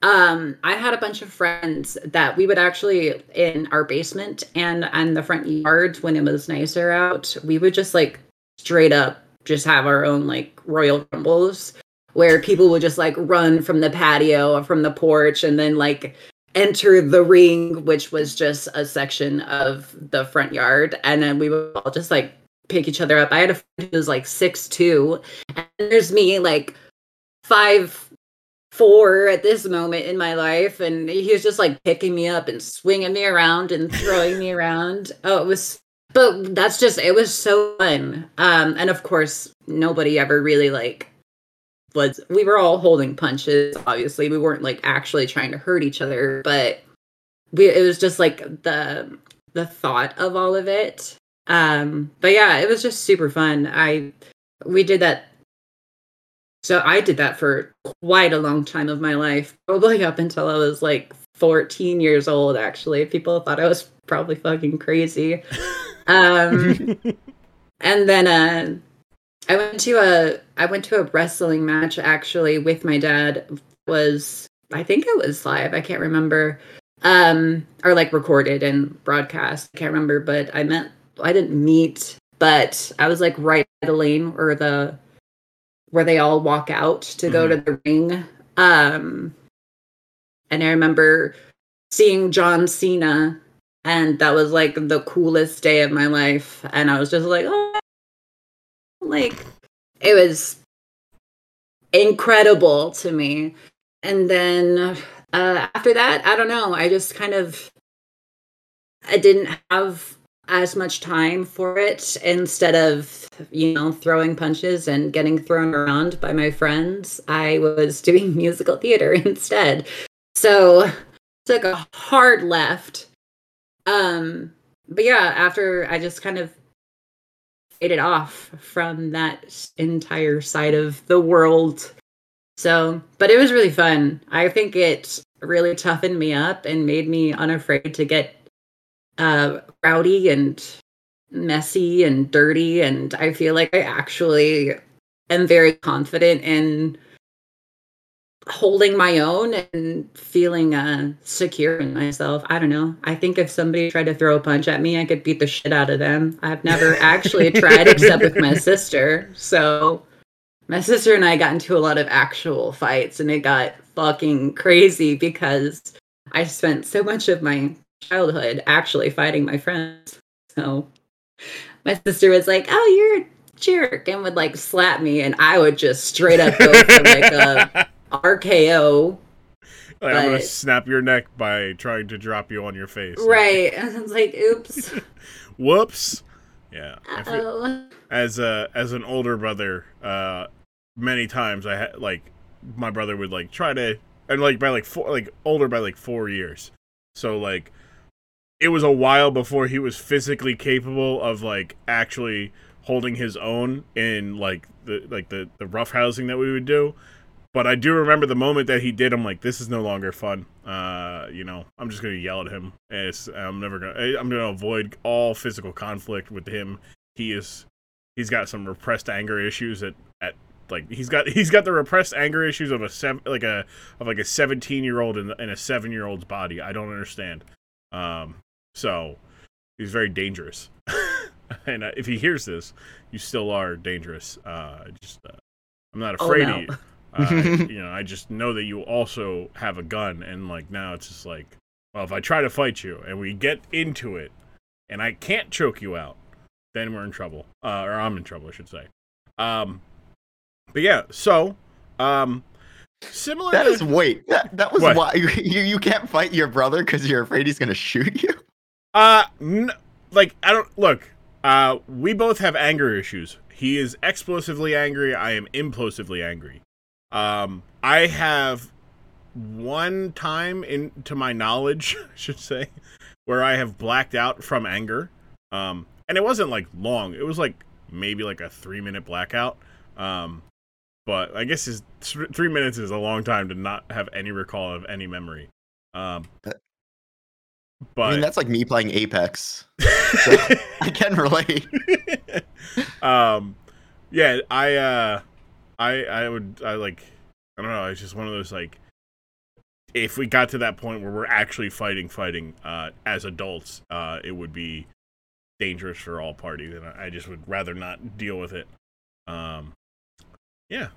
C: Um, I had a bunch of friends that we would actually in our basement and and the front yard when it was nicer out, we would just like straight up just have our own like royal rumbles where people would just like run from the patio or from the porch and then like enter the ring which was just a section of the front yard. And then we would all just like pick each other up. I had a friend who was like six two. And there's me like five four at this moment in my life. And he was just like picking me up and swinging me around and throwing me around. Oh it was but that's just it was so fun. Um and of course nobody ever really like was we were all holding punches obviously. We weren't like actually trying to hurt each other but we it was just like the the thought of all of it. Um but yeah it was just super fun. I we did that. So i did that for quite a long time of my life probably up until i was like 14 years old actually. People thought i was probably fucking crazy. Um and then uh i went to a i went to a wrestling match actually with my dad It was i think it was live i can't remember um or like recorded and broadcast i can't remember but i met i didn't meet but i was like right by the lane or the where they all walk out to go to the ring um and i remember seeing john cena and that was like the coolest day of my life and i was just like oh like it was incredible to me. And then uh after that i don't know. I just kind of i didn't have as much time for it instead of you know throwing punches and getting thrown around by my friends. I was doing musical theater instead. So took a hard left. Um but yeah after i just kind of faded off from that entire side of the world. So but it was really fun. I think it really toughened me up and made me unafraid to get uh rowdy and messy and dirty. And i feel like i actually am very confident in holding my own and feeling uh secure in myself. I don't know. I think if somebody tried to throw a punch at me i could beat the shit out of them. I've never actually tried except with my sister. So my sister and i got into a lot of actual fights and it got fucking crazy because i spent so much of my childhood actually fighting my friends. So my sister was like oh you're a jerk and would like slap me and i would just straight up go for like a RKO.
A: Like, I'm gonna snap your neck by trying to drop you on your face.
C: Right. And I was like, oops.
A: Whoops. Yeah. I feel-
C: Oh.
A: as a as an older brother, uh, many times I had like my brother would like try to and like by like four like older by like four years. So like it was a while before he was physically capable of like actually holding his own in like the like the the rough housing that we would do. But I do remember the moment that he did. I'm like, this is no longer fun. Uh, you know, I'm just gonna yell at him. It's, I'm never gonna. I'm gonna avoid all physical conflict with him. He is. He's got some repressed anger issues at at like he's got he's got the repressed anger issues of a seven like a of like a 17 year old in, in a seven year old's body. I don't understand. Um, so he's very dangerous. and uh, if he hears this, you still are dangerous. Uh, just uh, I'm not
C: Oh,
A: afraid
C: no.
A: of you. Uh, you know, I just know that you also have a gun, and like now it's just like, well, if I try to fight you and we get into it, and I can't choke you out, then we're in trouble. Uh, or I'm in trouble, I should say. Um, but yeah, so um, similar.
B: That
A: to,
B: is wait. That, that was
A: What?
B: why you, you can't fight your brother because you're afraid he's gonna shoot you.
A: Uh, n- like I don't look. Uh, we both have anger issues. He is explosively angry. I am implosively angry. Um, I have one time in to my knowledge, I should say, where I have blacked out from anger. Um, and it wasn't like long. It was like maybe like a three minute blackout. Um, but I guess is th- three minutes is a long time to not have any recall of any memory. Um,
B: But-
A: but
B: I mean, that's like me playing Apex. So I can relate.
A: um yeah i uh i i would i like i don't know it's just one of those like if we got to that point where we're actually fighting fighting uh as adults uh it would be dangerous for all parties and i just would rather not deal with it um yeah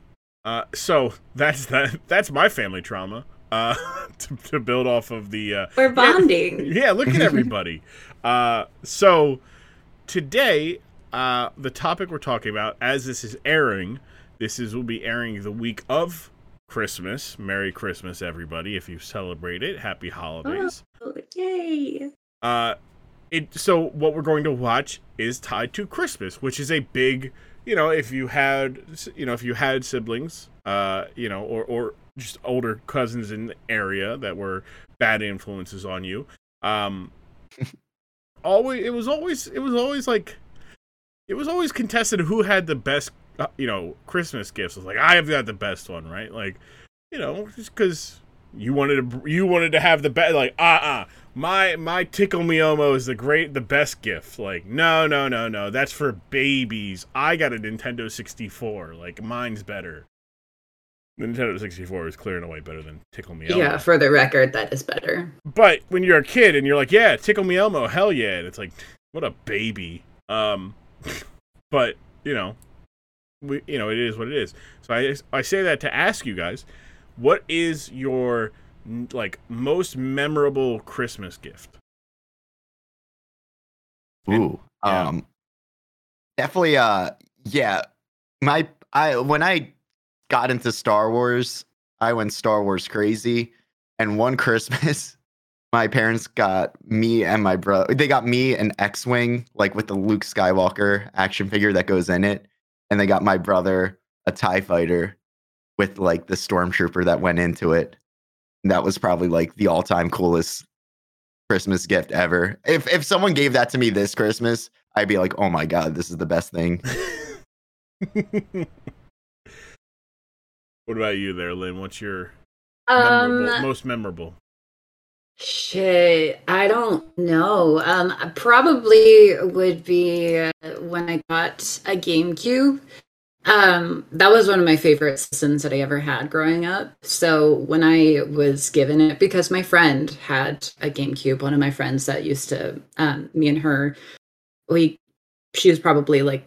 A: uh so that's that that's my family trauma uh to, to build off of the uh
C: We're bonding.
A: yeah, look at everybody. uh, so today, uh, the topic we're talking about, as this is airing, this is will be airing the week of Christmas. Merry Christmas, everybody! If you celebrate it, happy holidays.
C: Oh, Yay.
A: Uh, it so what we're going to watch is tied to Christmas, which is a big, you know, if you had, you know, if you had siblings, uh, you know, or or just older cousins in the area that were bad influences on you, um, always it was always it was always like, it was always contested who had the best, you know, Christmas gifts. It was like I have got the best one, right? Like, you know, just because you wanted to you wanted to have the best like uh uh my my tickle me elmo is the great the best gift. Like no no no no. That's for babies. I got a nintendo 64 like mine's better. The nintendo 64 is clear and away better than tickle me elmo
C: Yeah, for the record, that is better.
A: but when you're a kid and you're like yeah tickle me elmo hell yeah and it's like what a baby. Um but you know we you know it is what it is so i i say that to ask you guys what is your like most memorable christmas gift
B: Ooh.
A: Yeah.
B: Um definitely uh yeah. My I when I got into Star Wars, I went Star Wars crazy. And one Christmas, my parents got me and my brother they got me an X-Wing, like with the Luke Skywalker action figure that goes in it. And they got my brother a TIE fighter with like the stormtrooper that went into it. And that was probably like the all-time coolest Christmas gift ever. If if someone gave that to me this Christmas, I'd be like, "Oh my god, this is the best thing."
A: what about you there lynn what's your
C: Um,
A: memorable, most memorable
C: Shit, I don't know. Um, probably would be uh, when I got a GameCube. Um, that was one of my favorite systems that I ever had growing up. So when I was given it, because my friend had a GameCube, one of my friends that used to, um, me and her, we, she was probably like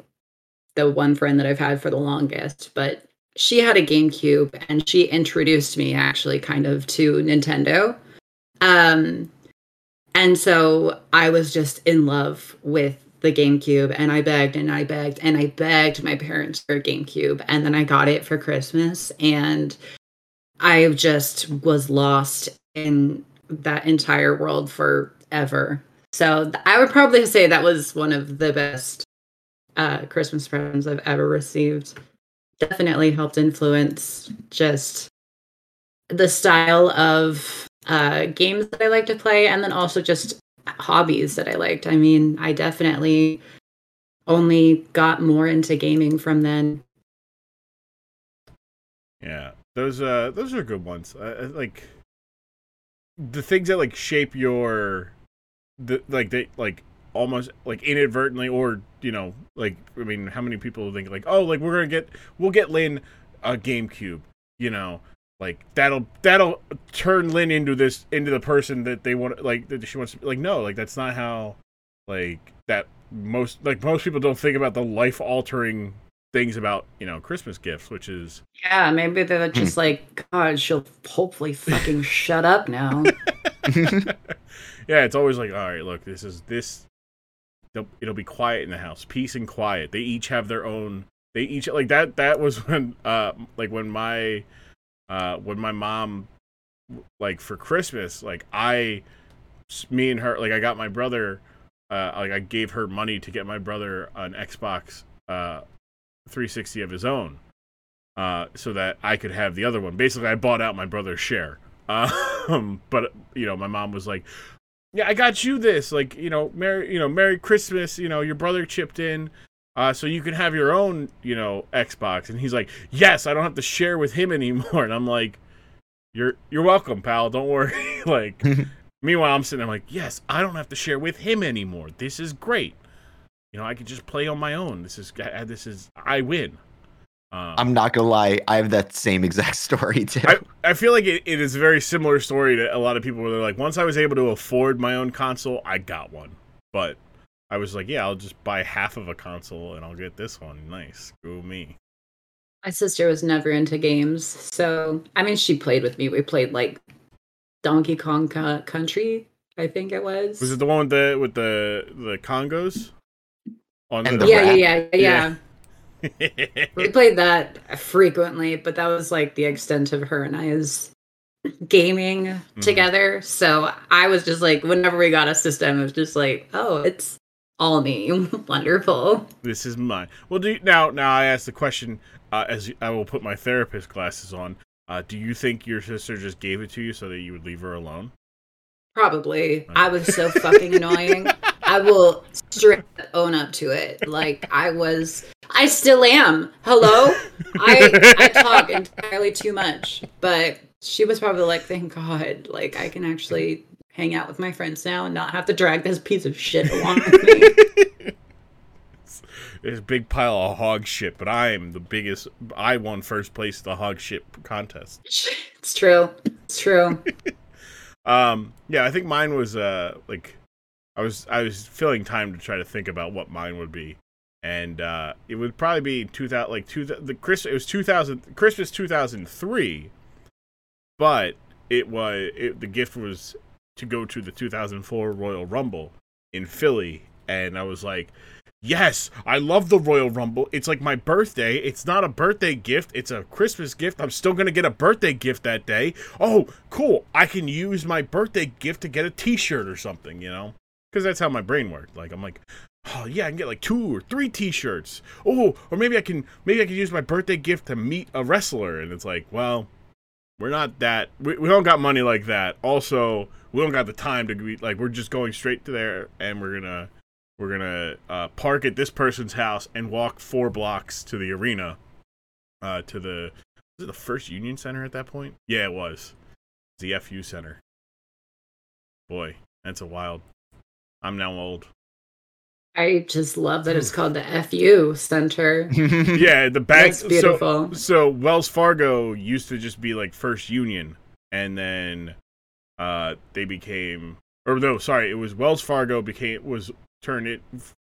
C: the one friend that I've had for the longest, but she had a GameCube and she introduced me actually kind of to Nintendo. Um, and so I was just in love with the GameCube, and I begged and I begged and I begged my parents for a GameCube, and then I got it for Christmas, and I just was lost in that entire world forever. So I would probably say that was one of the best uh, Christmas presents I've ever received. Definitely helped influence just the style of uh, games that I like to play, and then also just hobbies that I liked. I mean, I definitely only got more into gaming from then.
A: Yeah, those uh, those are good ones. Like the things that like shape your, the like they like almost like inadvertently or you know like I mean how many people think like oh like we're gonna get we'll get Lynn a GameCube you know like that'll that'll turn Lynn into this into the person that they want like that she wants to like no like that's not how like that most like most people don't think about the life altering things about you know Christmas gifts which is
C: Yeah, maybe they're just like, God, she'll hopefully fucking shut up now.
A: yeah it's always like all right look this is this it'll be quiet in the house peace and quiet they each have their own they each like that that was when uh like when my uh when my mom like for christmas like I, me and her like i got my brother uh like i gave her money to get my brother an xbox uh 360 of his own uh so that i could have the other one. Basically i bought out my brother's share. Um but you know my mom was like yeah i got you this like you know merry you know merry christmas you know your brother chipped in uh, so you can have your own, you know, Xbox. And he's like, yes, I don't have to share with him anymore. And I'm like, you're you're welcome, pal. Don't worry. like, meanwhile, I'm sitting there like, yes, I don't have to share with him anymore. This is great. You know, I can just play on my own. This is uh, this is I win. Um,
B: I'm not gonna lie, I have that same exact story too.
A: I, I feel like it, it is a very similar story to a lot of people where they're like, once I was able to afford my own console, I got one. But I was like, yeah, I'll just buy half of a console and I'll get this one. Nice. Go me.
C: My sister was never into games, so I mean, she played with me. We played like Donkey Kong Ca- Country, I think it was.
A: Was it the one with the with the the Congos? On
B: And the
C: yeah, yeah, yeah, yeah,
A: yeah.
C: We played that frequently, but that was like the extent of her and I's gaming
A: Mm-hmm.
C: together. So I was just like, whenever we got a system, it was just like, oh, it's all me. Wonderful.
A: this is mine. Well, do you, now now I ask the question uh, as I will put my therapist glasses on. Uh, do you think your sister just gave it to you so that you would leave her alone?
C: Probably. I was so fucking annoying. I will straight own up to it. Like I was I still am. Hello? I I talk entirely too much. But she was probably like, thank God, like I can actually hang out with my friends now and not have to drag this piece of shit along with me.
A: There's a big pile of hog shit, but I am the biggest. I won first place the hog shit contest.
C: It's true. It's true.
A: Um, yeah, I think mine was uh like I was I was filling time to try to think about what mine would be, and uh, it would probably be two thousand like two the Chris it was two thousand Christmas two thousand three, but it was it, the gift was to go to the two thousand four Royal Rumble in Philly, and I was like. Yes, I love the Royal Rumble. It's like my birthday. It's not a birthday gift, it's a Christmas gift. I'm still going to get a birthday gift that day. Oh, cool. I can use my birthday gift to get a t shirt or something, you know? Because that's how my brain worked. Like, I'm like, oh, yeah, I can get like two or three t shirts. Oh, or maybe I can, maybe I can use my birthday gift to meet a wrestler. And it's like, well, we're not that, we, we don't got money like that. Also, we don't got the time to be, like, we're just going straight to there and we're to, we're gonna uh, park at this person's house and walk four blocks to the arena, uh, to the was it the first Union Center at that point? Yeah, it was the FU Center. Boy, that's a wild. I'm now old.
C: I just love that it's called the FU Center.
A: Yeah, the bank.
C: That's beautiful.
A: So, so Wells Fargo used to just be like First Union, and then uh, they became, or no, sorry, it was Wells Fargo became was turned it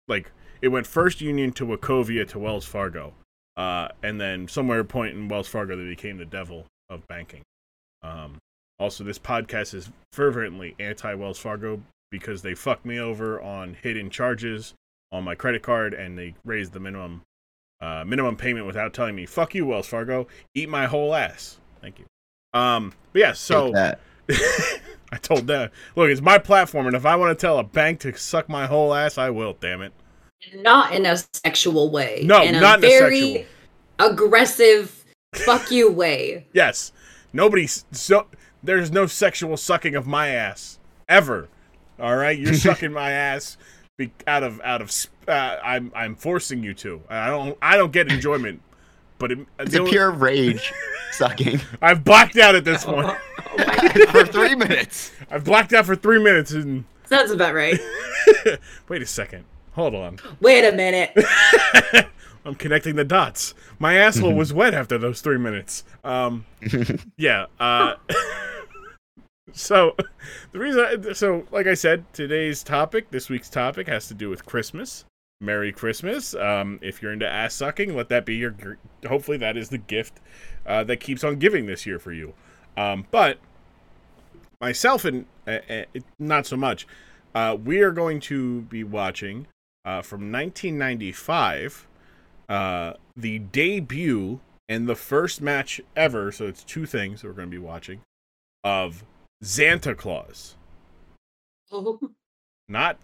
A: like it went First Union to Wachovia to Wells Fargo, uh, and then somewhere point in Wells Fargo they became the devil of banking. Um, also, this podcast is fervently anti Wells Fargo because they fucked me over on hidden charges on my credit card and they raised the minimum uh, minimum payment without telling me "fuck you, Wells Fargo, eat my whole ass." Thank you. Um, but yeah, so I told them, look, it's my platform, and if I want to tell a bank to suck my whole ass, I will. Damn it.
C: Not in a sexual way.
A: No,
C: in
A: not in
C: a
A: a
C: very
A: sexual.
C: aggressive fuck you way.
A: Yes, nobody. So there's no sexual sucking of my ass ever. All right, you're sucking my ass be, out of out of. sp- Uh, I'm I'm forcing you to. I don't I don't get enjoyment, but it,
B: It's a pure rage sucking
A: I've blacked out at this point.
C: Oh
B: for three minutes.
A: I've blacked out for three minutes and
C: Sounds about right.
A: wait a second. Hold on.
C: Wait a minute.
A: I'm connecting the dots. My asshole was wet after those three minutes. Um, yeah. Uh, so the reason, I, so like I said, today's topic, this week's topic, has to do with Christmas. Merry Christmas. Um, if you're into ass sucking, let that be your. Hopefully, that is the gift uh, that keeps on giving this year for you. Um, but myself and uh, uh, not so much. Uh, we are going to be watching uh, from 1995 uh, the debut and the first match ever. So it's two things that we're going to be watching of Xanta Klaus.
C: Oh,
A: Not.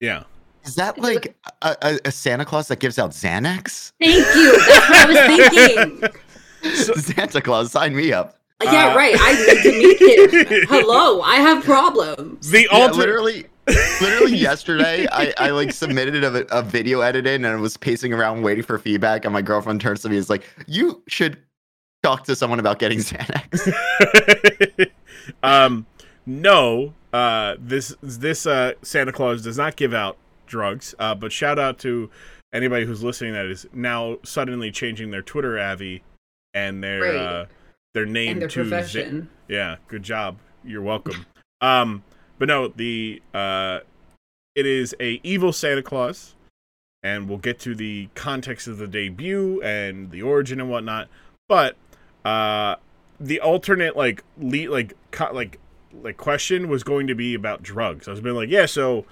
A: Yeah.
B: Is that like a, a, a Xanta Klaus that gives out Xanax?
C: thank you. That's what I was thinking.
A: So,
B: Xanta Klaus, sign me up.
C: Yeah,
A: Uh,
C: right. I need to meet him. Hello, I have problems.
A: the
B: Yeah,
A: alter-
B: literally, literally yesterday, I, I like submitted a, a video edited and I was pacing around waiting for feedback. And my girlfriend turns to me and is like, "You should talk to someone about getting Xanax."
A: um, no, uh, this this uh, Xanta Klaus does not give out drugs. Uh, but shout out to anybody who's listening that is now suddenly changing their Twitter avi and their
C: Right.
A: uh, their name
C: And their
A: to Za-
C: profession.
A: yeah, good job. You're welcome. um, but no, the uh, it is a evil Xanta Klaus, and we'll get to the context of the debut and the origin and whatnot. But uh, the alternate like like co- like like question was going to be about drugs. I was being like, yeah, so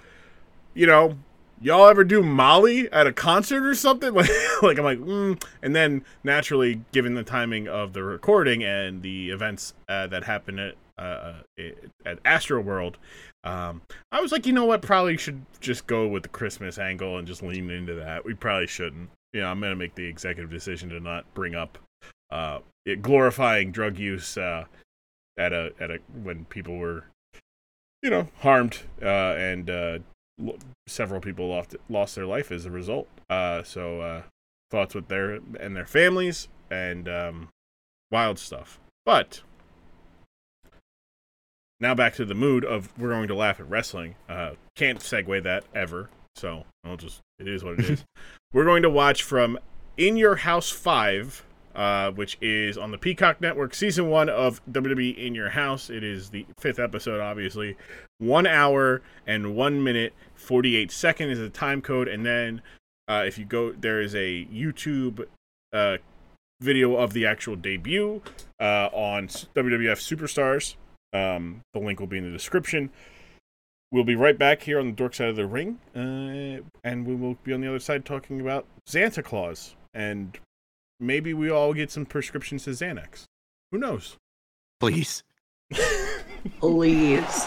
A: you know, y'all ever do Molly at a concert or something? Like, like I'm like, mm. and then naturally, given the timing of the recording and the events uh, that happened at uh, at Astro World, um, I was like, you know what? Probably should just go with the Christmas angle and just lean into that. We probably shouldn't. You know, I'm gonna make the executive decision to not bring up uh, glorifying drug use uh, at a at a when people were, you know, harmed uh, and uh, l- several people lost lost their life as a result. Uh, so uh, thoughts with their and their families and um, wild stuff. But now back to the mood of we're going to laugh at wrestling. Uh, can't segue that ever. So I'll just it is what it is. we're going to watch from In Your House Five. Uh, which is on the Peacock Network, season one of WWE In Your House. It is the fifth episode, obviously. One hour and one minute, 48 second is the time code. And then uh, if you go, there is a YouTube uh, video of the actual debut uh, on WWF Superstars. Um, the link will be in the description. We'll be right back here on the dork side of the ring, uh, and we will be on the other side talking about Xanta Klaus. And maybe we all get some prescriptions to Xanax. Who knows?
B: Please.
C: Please.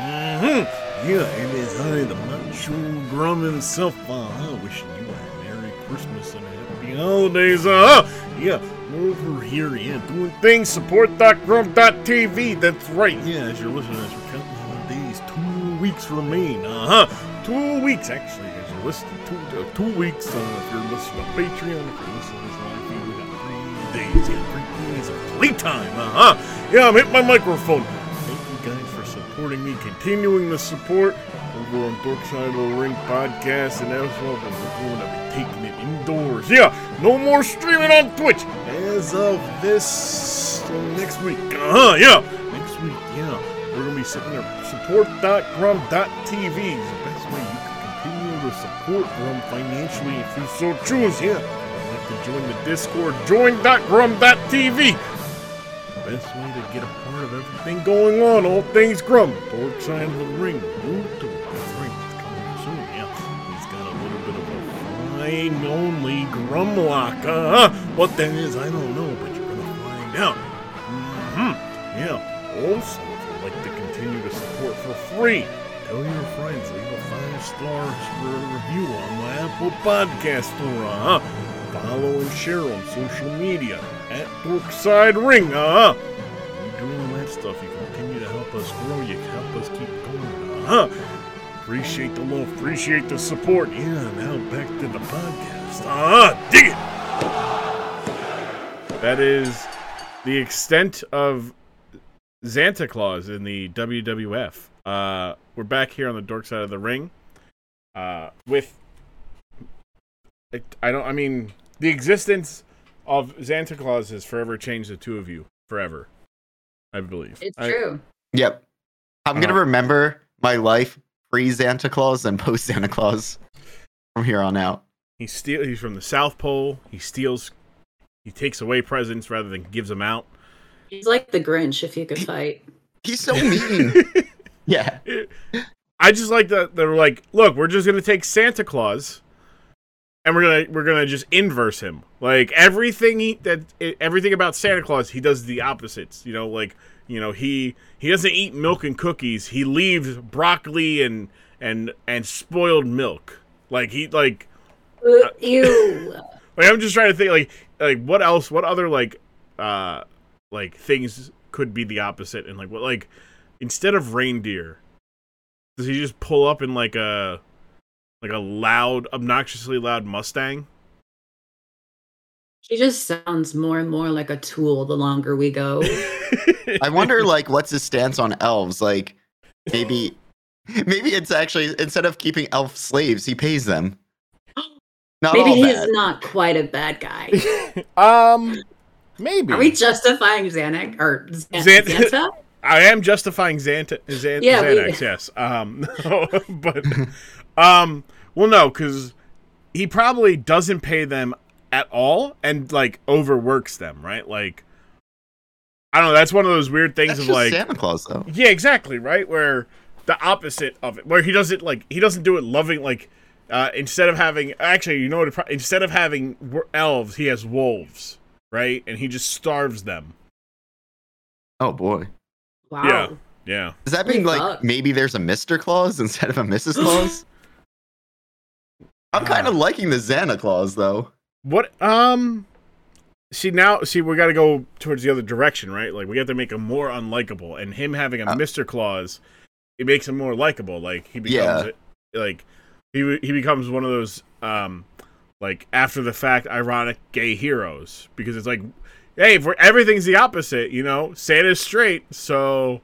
A: Mm-hmm. Yeah, it is I, the macho Grumm himself. Uh, wishing you a Merry Christmas and a Happy Holidays. Uh, yeah, over here, yeah, doing things. Support.grumm.tv. That's right. Yeah, as you're listening, as we're counting down days, two weeks remain. Uh huh. Two weeks, actually, as you're listening. Two, uh, two weeks. Uh, if you're listening to Patreon, if you're listening to this live we got three days. Yeah, three days of playtime. Uh huh. Yeah, I'm hitting my microphone. Thank you guys for supporting me, continuing the support over on Dork Side of the Ring podcast, and as well, indoors. Yeah, no more streaming on Twitch as of this uh, next week. Uh huh, yeah, next week, yeah. We're to be sitting there. Support.grumm.tv is the best way you can continue to support Grumm financially if you so choose. Yeah, you'd like to join the Discord, join.grumm.tv best way to get a part of everything going on, all things Grumm. Dork side of the ring. To a fine only Grumlock. Uh-huh. What that is, I don't know, but you're gonna find out. Mm-hmm. Yeah. Also, if you'd like to continue to support for free. Tell your friends, leave a five star review on my Apple Podcast store, huh? Follow and share on social media at Dorkside Ring, uh huh? You do all that stuff, you continue to help us grow, you help us keep going, huh? Appreciate the love, appreciate the support. Yeah, now back to the podcast. Ah, dig it! That is the extent of Xanta Klaus in the WWF. Uh, we're back here on the dork side of the ring. Uh, with I don't. I mean, the existence of Xanta Klaus has forever changed the two of you forever. I believe
C: It's
A: I-
C: true.
B: Yep. I'm gonna
A: Uh-huh.
B: remember my life pre Xanta Klaus and post Xanta Klaus from here on out.
A: He steal. He's from the South Pole. He steals. He takes away presents rather than gives them out.
C: He's like the Grinch if you could fight.
B: He's so mean. yeah.
A: I just like that they're like, look, we're just gonna take Santa Claus, and we're gonna we're gonna just inverse him. Like everything he that everything about Santa Claus, he does the opposites. You know, like you know he he doesn't eat milk and cookies. He leaves broccoli and and and spoiled milk. Like he like
C: Uh, Ew.
A: like I'm just trying to think like like what else what other like uh like things could be the opposite and like what like instead of reindeer does he just pull up in like a like a loud obnoxiously loud Mustang?
C: She just sounds more and more like a tool the longer we go.
B: I wonder like what's his stance on elves? Like maybe maybe it's actually instead of keeping elf slaves, he pays them. Not
C: Maybe
B: all
C: he's
B: bad.
C: not quite a bad guy.
A: um maybe
C: Are we justifying Xanax or Xan-
A: Xan-
C: Xanta?
A: I am justifying Xanta, Xan-
C: Yeah, we-
A: Xanax, yes. Um, but, um, well, no, because he probably doesn't pay them at all and like overworks them, right? Like, I don't know. That's one of those weird things
B: That's
A: of
B: just
A: like,
B: Santa Claus though.
A: yeah, exactly, right? Where the opposite of it, where he doesn't like, he doesn't do it loving, like, uh, instead of having, actually, you know what? pro- Instead of having elves, he has wolves, right? And he just starves them.
B: Oh boy.
C: Wow.
A: Yeah. Yeah.
B: Does that
C: Pretty
B: mean like
C: fucked.
B: maybe there's a Mr. Claus instead of a Mrs. Claus? I'm kind of
A: Ah.
B: liking the Santa Claus though.
A: What um see now see we got to go towards the other direction, right? Like we have to make him more unlikable and him having a
B: Uh,
A: Mr. Claus it makes him more likable. Like he becomes like he he becomes one of those um like after the fact ironic gay heroes because it's like hey, if we're, everything's the opposite, you know. Santa's straight, so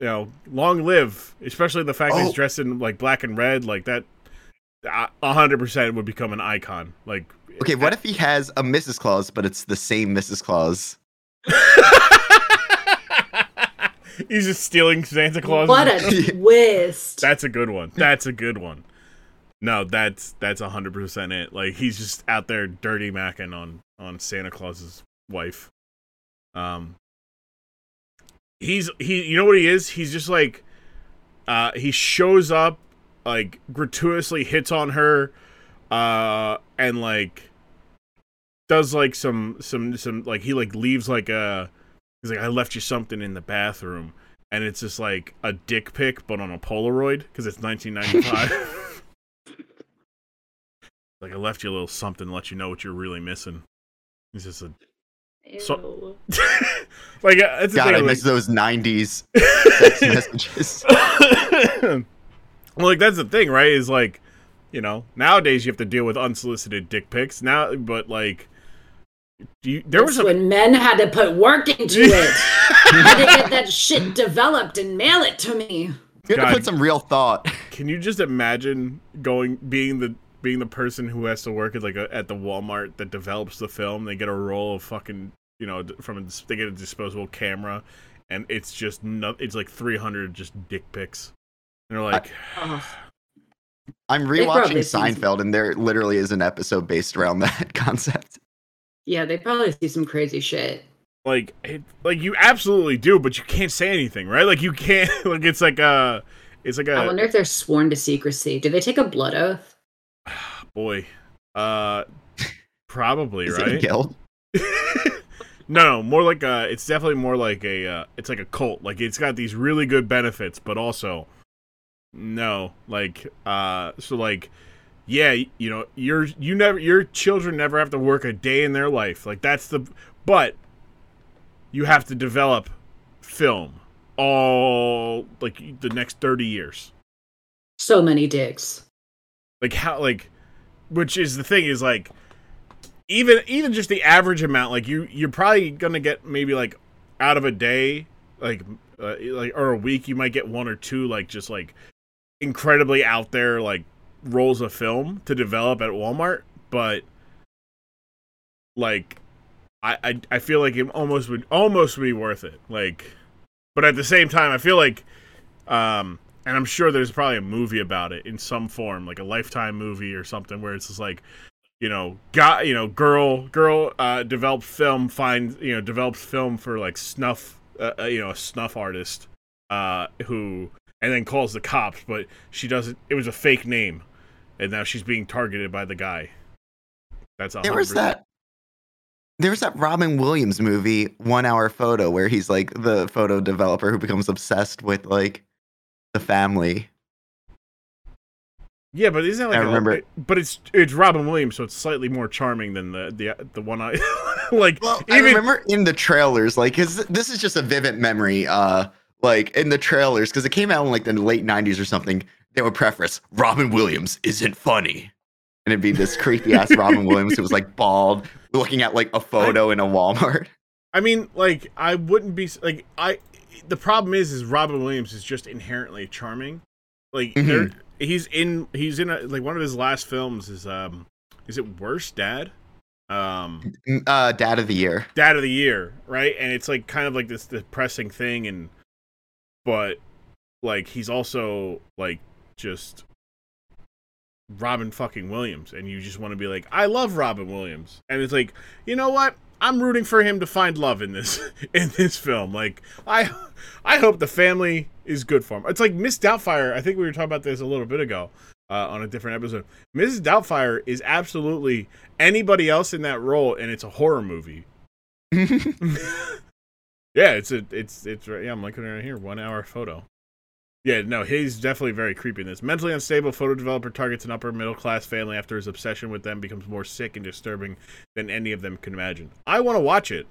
A: you know, long live, especially the fact that he's
B: Oh.
A: dressed in like black and red like that a hundred percent would become an icon. Like
B: Okay, what if he has a Mrs. Claus, but it's the same Mrs. Claus?
A: He's just stealing Santa Claus.
C: What a twist.
A: That's a good one. That's a good one. No, that's that's hundred percent it. Like he's just out there dirty macking on on Santa Claus's wife. Um, he's he. You know what he is? He's just like, uh, he shows up, like gratuitously hits on her, uh, and like does like some some some like he like leaves like a he's like I left you something in the bathroom and it's just like a dick pic but on a Polaroid because it's 1995. like I left you a little something to let you know what you're really missing. It's just a so- like uh, it's
B: God,
A: thing,
B: I
A: like-
B: miss those '90s text messages.
A: well, like that's the thing, right? Is like, you know, nowadays you have to deal with unsolicited dick pics. Now, but like, do you, there was a
C: when men had to put work into it. had to get that shit developed and mail it to me.
B: You had
A: God.
B: to put some real thought.
A: Can you just imagine going being the being the person who has to work at like a, at the Walmart that develops the film? They get a roll of fucking you know from a, they get a disposable camera, and it's just no, it's like three hundred just dick pics, and they're like,
C: Ugh.
B: I'm rewatching
C: probably see some-
B: Seinfeld, and there literally is an episode based around that concept.
C: Yeah, they probably see some crazy shit.
A: like it, like you absolutely do, but you can't say anything, right? Like you can't like it's like a it's like a.
C: I wonder if they're sworn to secrecy. Do they take a blood oath?
A: boy, uh, probably
B: Is
A: right.
B: guild?
A: No, no, more like a. It's definitely more like a. Uh, it's like a cult. Like it's got these really good benefits, but also, no, like, uh, so like, yeah, you know, your you never your children never have to work a day in their life. Like that's the, but you have to develop film all like the next thirty years.
C: So many dicks.
A: Like how like, which is the thing is like even even just the average amount like you you're probably gonna get maybe like out of a day like uh, like or a week you might get one or two like just like incredibly out there like rolls of film to develop at Walmart but like I I, I feel like it almost would almost be worth it like but at the same time I feel like um and I'm sure there's probably a movie about it in some form like a lifetime movie or something where it's just like you know, got you know, girl, girl, uh, developed film, finds you know, develops film for like snuff, uh, uh, you know, a snuff artist, uh, who, and then calls the cops, but she doesn't. It was a fake name, and now she's being targeted by the guy. That's a
B: There was that. There was that Robin Williams movie, One Hour Photo, where he's like the photo developer who becomes obsessed with like the family.
A: Yeah, but isn't that like
B: I
A: a-
B: remember-
A: but it's it's Robin Williams, so it's slightly more charming than the the the one I like.
B: Well, I remember in the trailers, like, cause this is just a vivid memory. Uh, like in the trailers, because it came out in like the late '90s or something. They would preface Robin Williams isn't funny, and it'd be this creepy ass Robin Williams who was like bald, looking at like a photo in a Walmart.
A: I mean, like I wouldn't be like I. The problem is, is Robin Williams is just inherently charming. Like
B: Mhm.
A: he's in he's in a, like one of his last films is um is it Worst Dad? Um,
B: Mm, Uh, Dad of the Year.
A: Dad of the Year, right? And it's like kind of like this depressing thing, and but like he's also like just Robin fucking Williams, and you just want to be like, I love Robin Williams, and it's like, you know what? I'm rooting for him to find love in this in this film. Like, I I hope the family is good for him. It's like Miss Doubtfire. I think we were talking about this a little bit ago uh, on a different episode. Mrs. Doubtfire is absolutely anybody else in that role, and it's a horror movie. yeah, it's a it's it's right. Yeah, I'm looking right here. One hour photo. Yeah, no, he's definitely very creepy in this. Mentally unstable photo developer targets an upper middle class family after his obsession with them becomes more sick and disturbing than any of them can imagine. I want to watch it,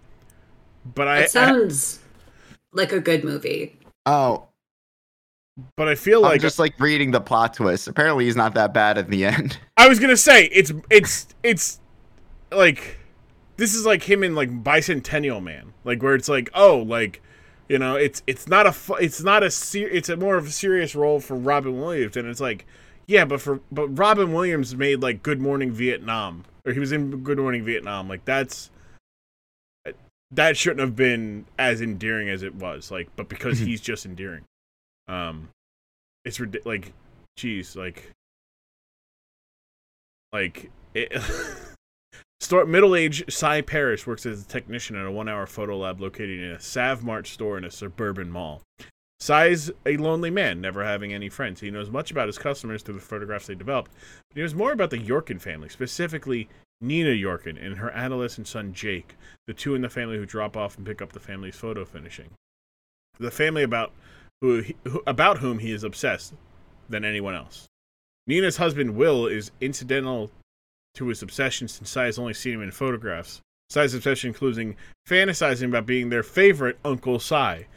A: but I,
C: It sounds like a good movie.
B: oh,
A: but I feel
B: I'm
A: like
B: just like reading the plot twist. Apparently, he's not that bad at the end.
A: I was gonna say it's it's it's like this is like him in like Bicentennial Man, like where it's like oh like you know it's it's not a it's not a ser- it's a more of a serious role for Robin Williams, and it's like yeah, but for but Robin Williams made like Good Morning Vietnam, or he was in Good Morning Vietnam, like that's that shouldn't have been as endearing as it was, like but because
B: Mhm.
A: he's just endearing, um, it's. Like, geez, like like it, store middle-aged Sy Parrish works as a technician at a one-hour photo lab located in a Savmart store in a suburban mall. Sy's a lonely man, never having any friends. He knows much about his customers through the photographs they developed. But he knows more about the Yorkin family, specifically Nina Yorkin and her adolescent son Jake, the two in the family who drop off and pick up the family's photo finishing. The family about who, who about whom he is obsessed than anyone else. Nina's husband Will is incidental to his obsession since Sy has only seen him in photographs. Sy's obsession including fantasizing about being their favorite Uncle Sy.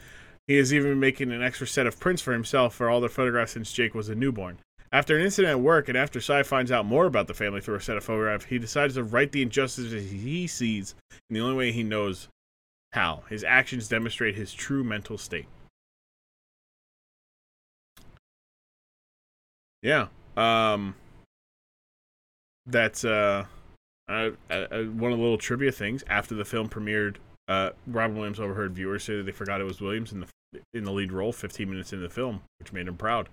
A: He is even making an extra set of prints for himself for all their photographs since Jake was a newborn. After an incident at work and after Sy finds out more about the family through a set of photographs, he decides to right the injustices he sees in the only way he knows how. His actions demonstrate his true mental state. Yeah. Um that's uh, uh, uh, one of the little trivia things. After the film premiered, uh, Robin Williams overheard viewers say that they forgot it was Williams in the in the lead role 15 minutes into the film, which made him proud.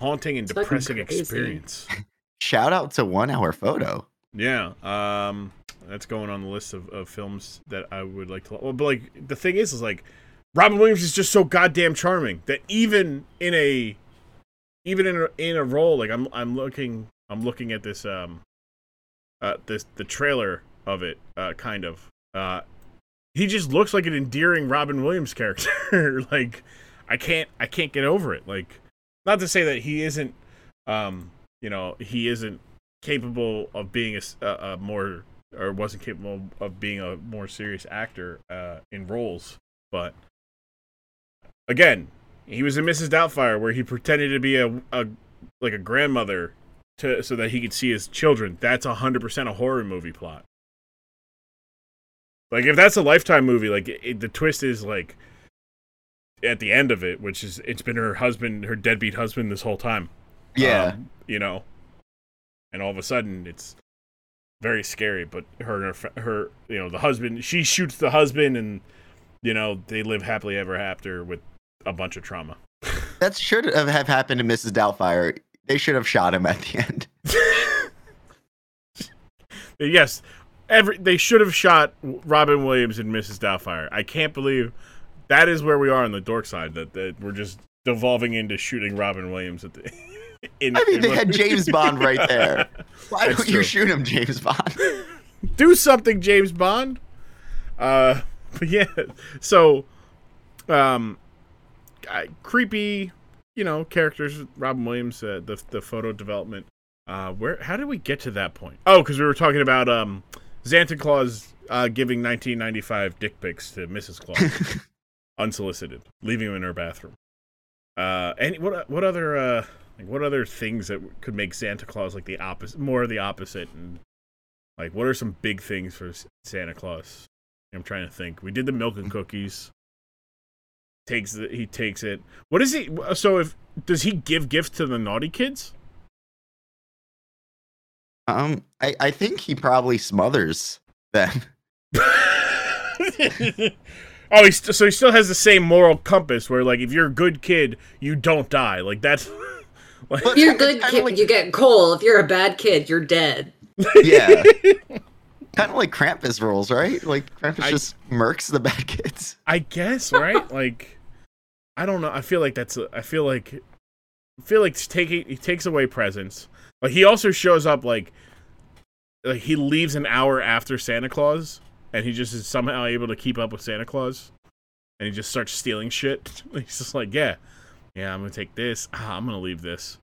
A: Haunting and
C: It's
A: depressing experience.
B: Shout out to One Hour Photo.
A: Yeah, um, that's going on the list of, of films that I would like to. Well, but like the thing is, is like Robin Williams is just so goddamn charming that even in a even in a, in a role like I'm I'm looking I'm looking at this um uh this the trailer of it, uh, kind of. Uh, he just looks like an endearing Robin Williams character. like, I can't, I can't get over it. Like, not to say that he isn't, um, you know, he isn't capable of being a more or wasn't capable of being a more serious actor uh, in roles, but again, he was in Mrs. Doubtfire where he pretended to be a, a like a grandmother to so that he could see his children. That's a hundred percent a horror movie plot. Like if that's a lifetime movie, like it, the twist is like at the end of it, which is it's been her husband, her deadbeat husband, this whole time.
B: Yeah.
A: Um, you know, and all of a sudden it's very scary. But her, her, her, you know, the husband, she shoots the husband, and you know they live happily ever after with a bunch of trauma.
B: that should have have happened to Mrs. Doubtfire. They should have shot him at the end.
A: yes, every they should have shot Robin Williams and Mrs. Doubtfire. I can't believe that is where we are on the dork side. That, that we're just devolving into shooting Robin Williams at the. In,
B: I mean, they had James Bond right there. Why
A: That's
B: don't you shoot him, James Bond?
A: do something, James Bond. Uh, but yeah, so, um, I, creepy, you know, characters. Robin Williams, uh, the the photo development. Uh, where? How did we get to that point? Oh, because we were talking about um, Santa Claus uh, giving 1995 dick pics to Mrs. Claus, unsolicited, leaving him in her bathroom. Uh, and what what other uh, like what other things that could make Santa Claus like the opposite, more of the opposite, and like, what are some big things for Santa Claus? I'm trying to think. We did the milk and cookies. Takes the, he takes it. What is he? So if does he give gifts to the naughty kids?
B: Um, I, I think he probably smothers them.
A: oh, he st- so he still has the same moral compass where like if you're a good kid, you don't die. Like that's like
C: If you're a good kid,
B: like-
C: you get coal. If you're a bad kid, you're dead.
B: Yeah. kind of like Krampus rules, right? Like Krampus
A: I-
B: just murks the bad kids.
A: I guess, right? like, I don't know. I feel like that's. A, I feel like, I feel like taking. He takes away presents. Like he also shows up like, like he leaves an hour after Santa Claus, and he just is somehow able to keep up with Santa Claus, and he just starts stealing shit. He's just like, yeah, yeah, I'm gonna take this. Ah, I'm gonna leave this.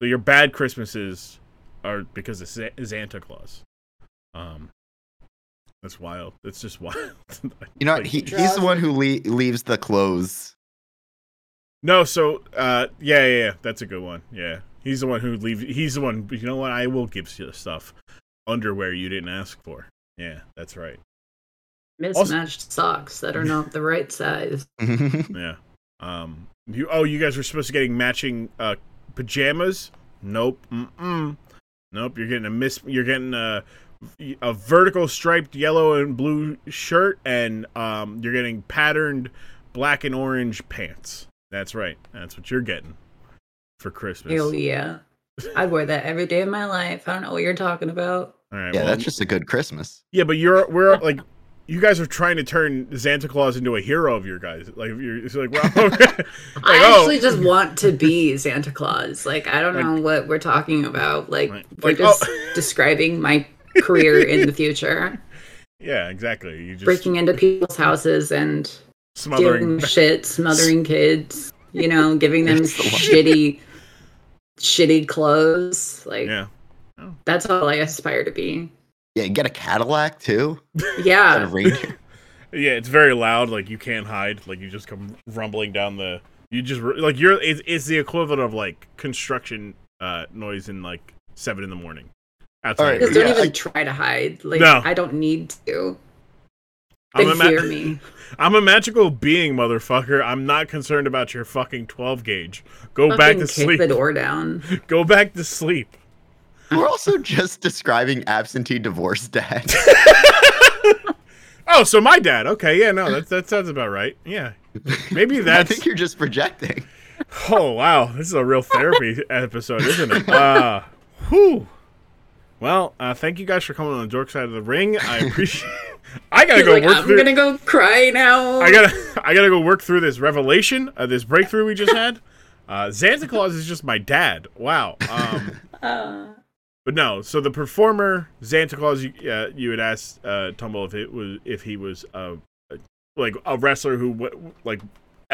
A: So your bad Christmases are because of Santa Claus. Um, that's wild. That's just wild.
B: You know, he, he's the one who le- leaves the clothes.
A: No, so uh, yeah, yeah, yeah, that's a good one. Yeah, he's the one who leave. He's the one. You know what? I will give you stuff, underwear you didn't ask for. Yeah, that's right.
C: Mismatched socks that are not the right size.
A: Yeah. Um. You. Oh, you guys were supposed to getting matching uh pajamas. Nope. Mm. Nope. You're getting a miss. You're getting a a vertical striped yellow and blue shirt, and um, you're getting patterned black and orange pants. That's right. That's what you're getting for Christmas.
C: Oh yeah. I'd wear that every day of my life. I don't know what you're talking about.
A: All right.
B: yeah,
A: well,
B: that's just a good Christmas.
A: Yeah, but you're we're like you guys are trying to turn Santa Claus into a hero of your guys. Like you're it's like well, like,
C: I
A: oh.
C: actually just want to be Santa Claus. Like I don't
A: Like-
C: know what we're talking about. Like
A: Right.
C: we're
A: Like,
C: just
A: oh.
C: describing my career in the future.
A: yeah, exactly. You just
C: Breaking into people's houses and stealing
A: smothering.
C: shit, smothering kids, you know, giving them
B: the
C: shitty shitty clothes. Like
A: Yeah,
C: that's all I aspire to be.
B: Yeah, get a Cadillac too. And a
C: Yeah.
B: reindeer.
A: yeah. It's very loud. Like you can't hide. Like you just come rumbling down the. You just like you're. It's, it's the equivalent of like construction uh noise in like seven in the morning. Outside.
B: All right,
C: Because
A: your
C: don't
B: Yeah,
C: even try to hide. Like
A: No.
C: I don't need to. They
A: I'm a ma-
C: fear me.
A: I'm a magical being, motherfucker. I'm not concerned about your fucking 12 gauge. Go back to
C: kick
A: sleep.
C: the door down.
A: Go back to sleep.
B: We're also just describing absentee divorce dad.
A: Oh, so my dad. Okay, yeah, no, that that sounds about right. Yeah, maybe that's.
B: I think you're just projecting.
A: Oh wow, this is a real therapy episode, isn't it? Uh, whew. Well, uh, thank you guys for coming on the dork side of the ring. I appreciate. I gotta
C: He's
A: go
C: like,
A: work
C: I'm
A: through.
C: gonna go cry now.
A: I gotta, I gotta go work through this revelation, uh, this breakthrough we just had. Uh, Santa Claus is just my dad. Wow. Um,
C: Uh,
A: but no. So the performer Santa Claus, you, uh, you had asked uh, Tumble if it was if he was uh, like a wrestler who w- like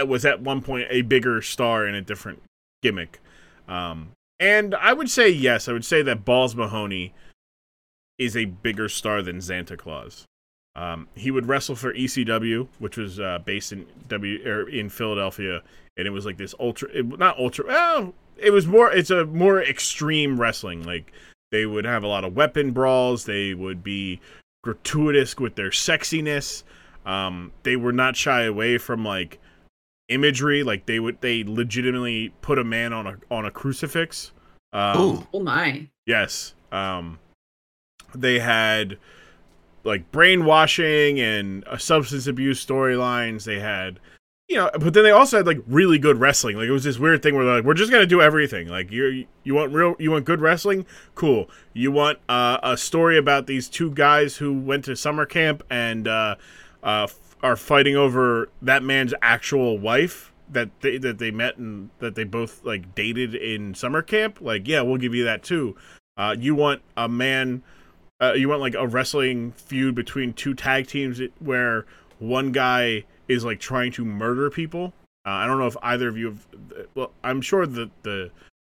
A: was at one point a bigger star in a different gimmick. Um, and I would say yes. I would say that Balls Mahoney is a bigger star than Santa Claus. Um, he would wrestle for ECW, which was uh, based in W er, in Philadelphia, and it was like this ultra, it, not ultra. Well, it was more. It's a more extreme wrestling. Like they would have a lot of weapon brawls. They would be gratuitous with their sexiness. Um, they were not shy away from like imagery. Like they would, they legitimately put a man on a on a crucifix. Um,
C: Oh my.
A: Yes. Um, they had like brainwashing and uh, substance abuse storylines. They had, you know, but then they also had like really good wrestling. Like it was this weird thing where they're like, we're just gonna do everything. Like you you want real you want good wrestling, cool. You want uh, a story about these two guys who went to summer camp and uh, uh, are fighting over that man's actual wife that they that they met and that they both like dated in summer camp. Like yeah, we'll give you that too. Uh, you want a man uh, you want like a wrestling feud between two tag teams where one guy is like trying to murder people. Uh, I don't know if either of you have. Well, I'm sure the the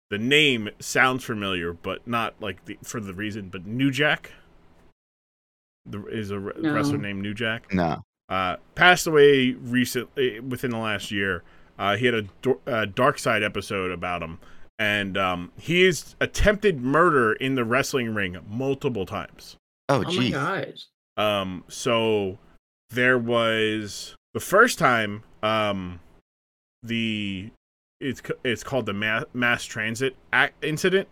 A: the name sounds familiar, but not like the, for the reason. But New Jack the, is a
C: No.
A: wrestler named New Jack.
B: No.
A: Uh, passed away recently within the last year. Uh, he had a, do- a dark side episode about him, and um, he's attempted murder in the wrestling ring multiple times.
B: Oh,
C: Oh my
B: geez.
C: gosh.
A: Um, so there was the first time, um, the it's it's called the mass, mass transit ac- incident,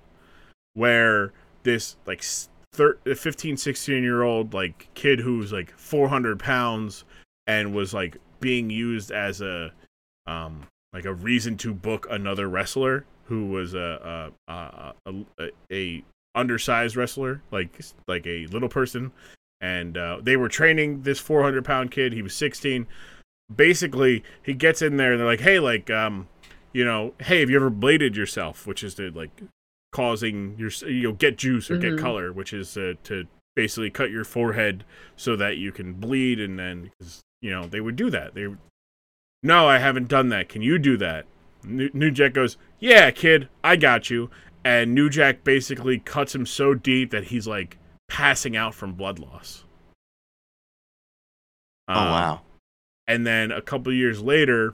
A: where this like s- thir- 15, 16 year old like kid who's like 400 pounds and was like being used as a um like a reason to book another wrestler who was a a a, a, a undersized wrestler like like a little person. And uh, they were training this 400 pound kid. He was 16 basically he gets in there and they're like hey like um you know hey have you ever bladed yourself? Which is to like causing your you know get juice or get
C: Mhm.
A: color which is uh, to basically cut your forehead so that you can bleed and then you know they would do that. They no i haven't done that. Can you do that new, new jack goes yeah kid i got you and new jack basically cuts him so deep that he's like passing out from blood loss
B: Oh,
A: Um,
B: wow.
A: and then a couple years later,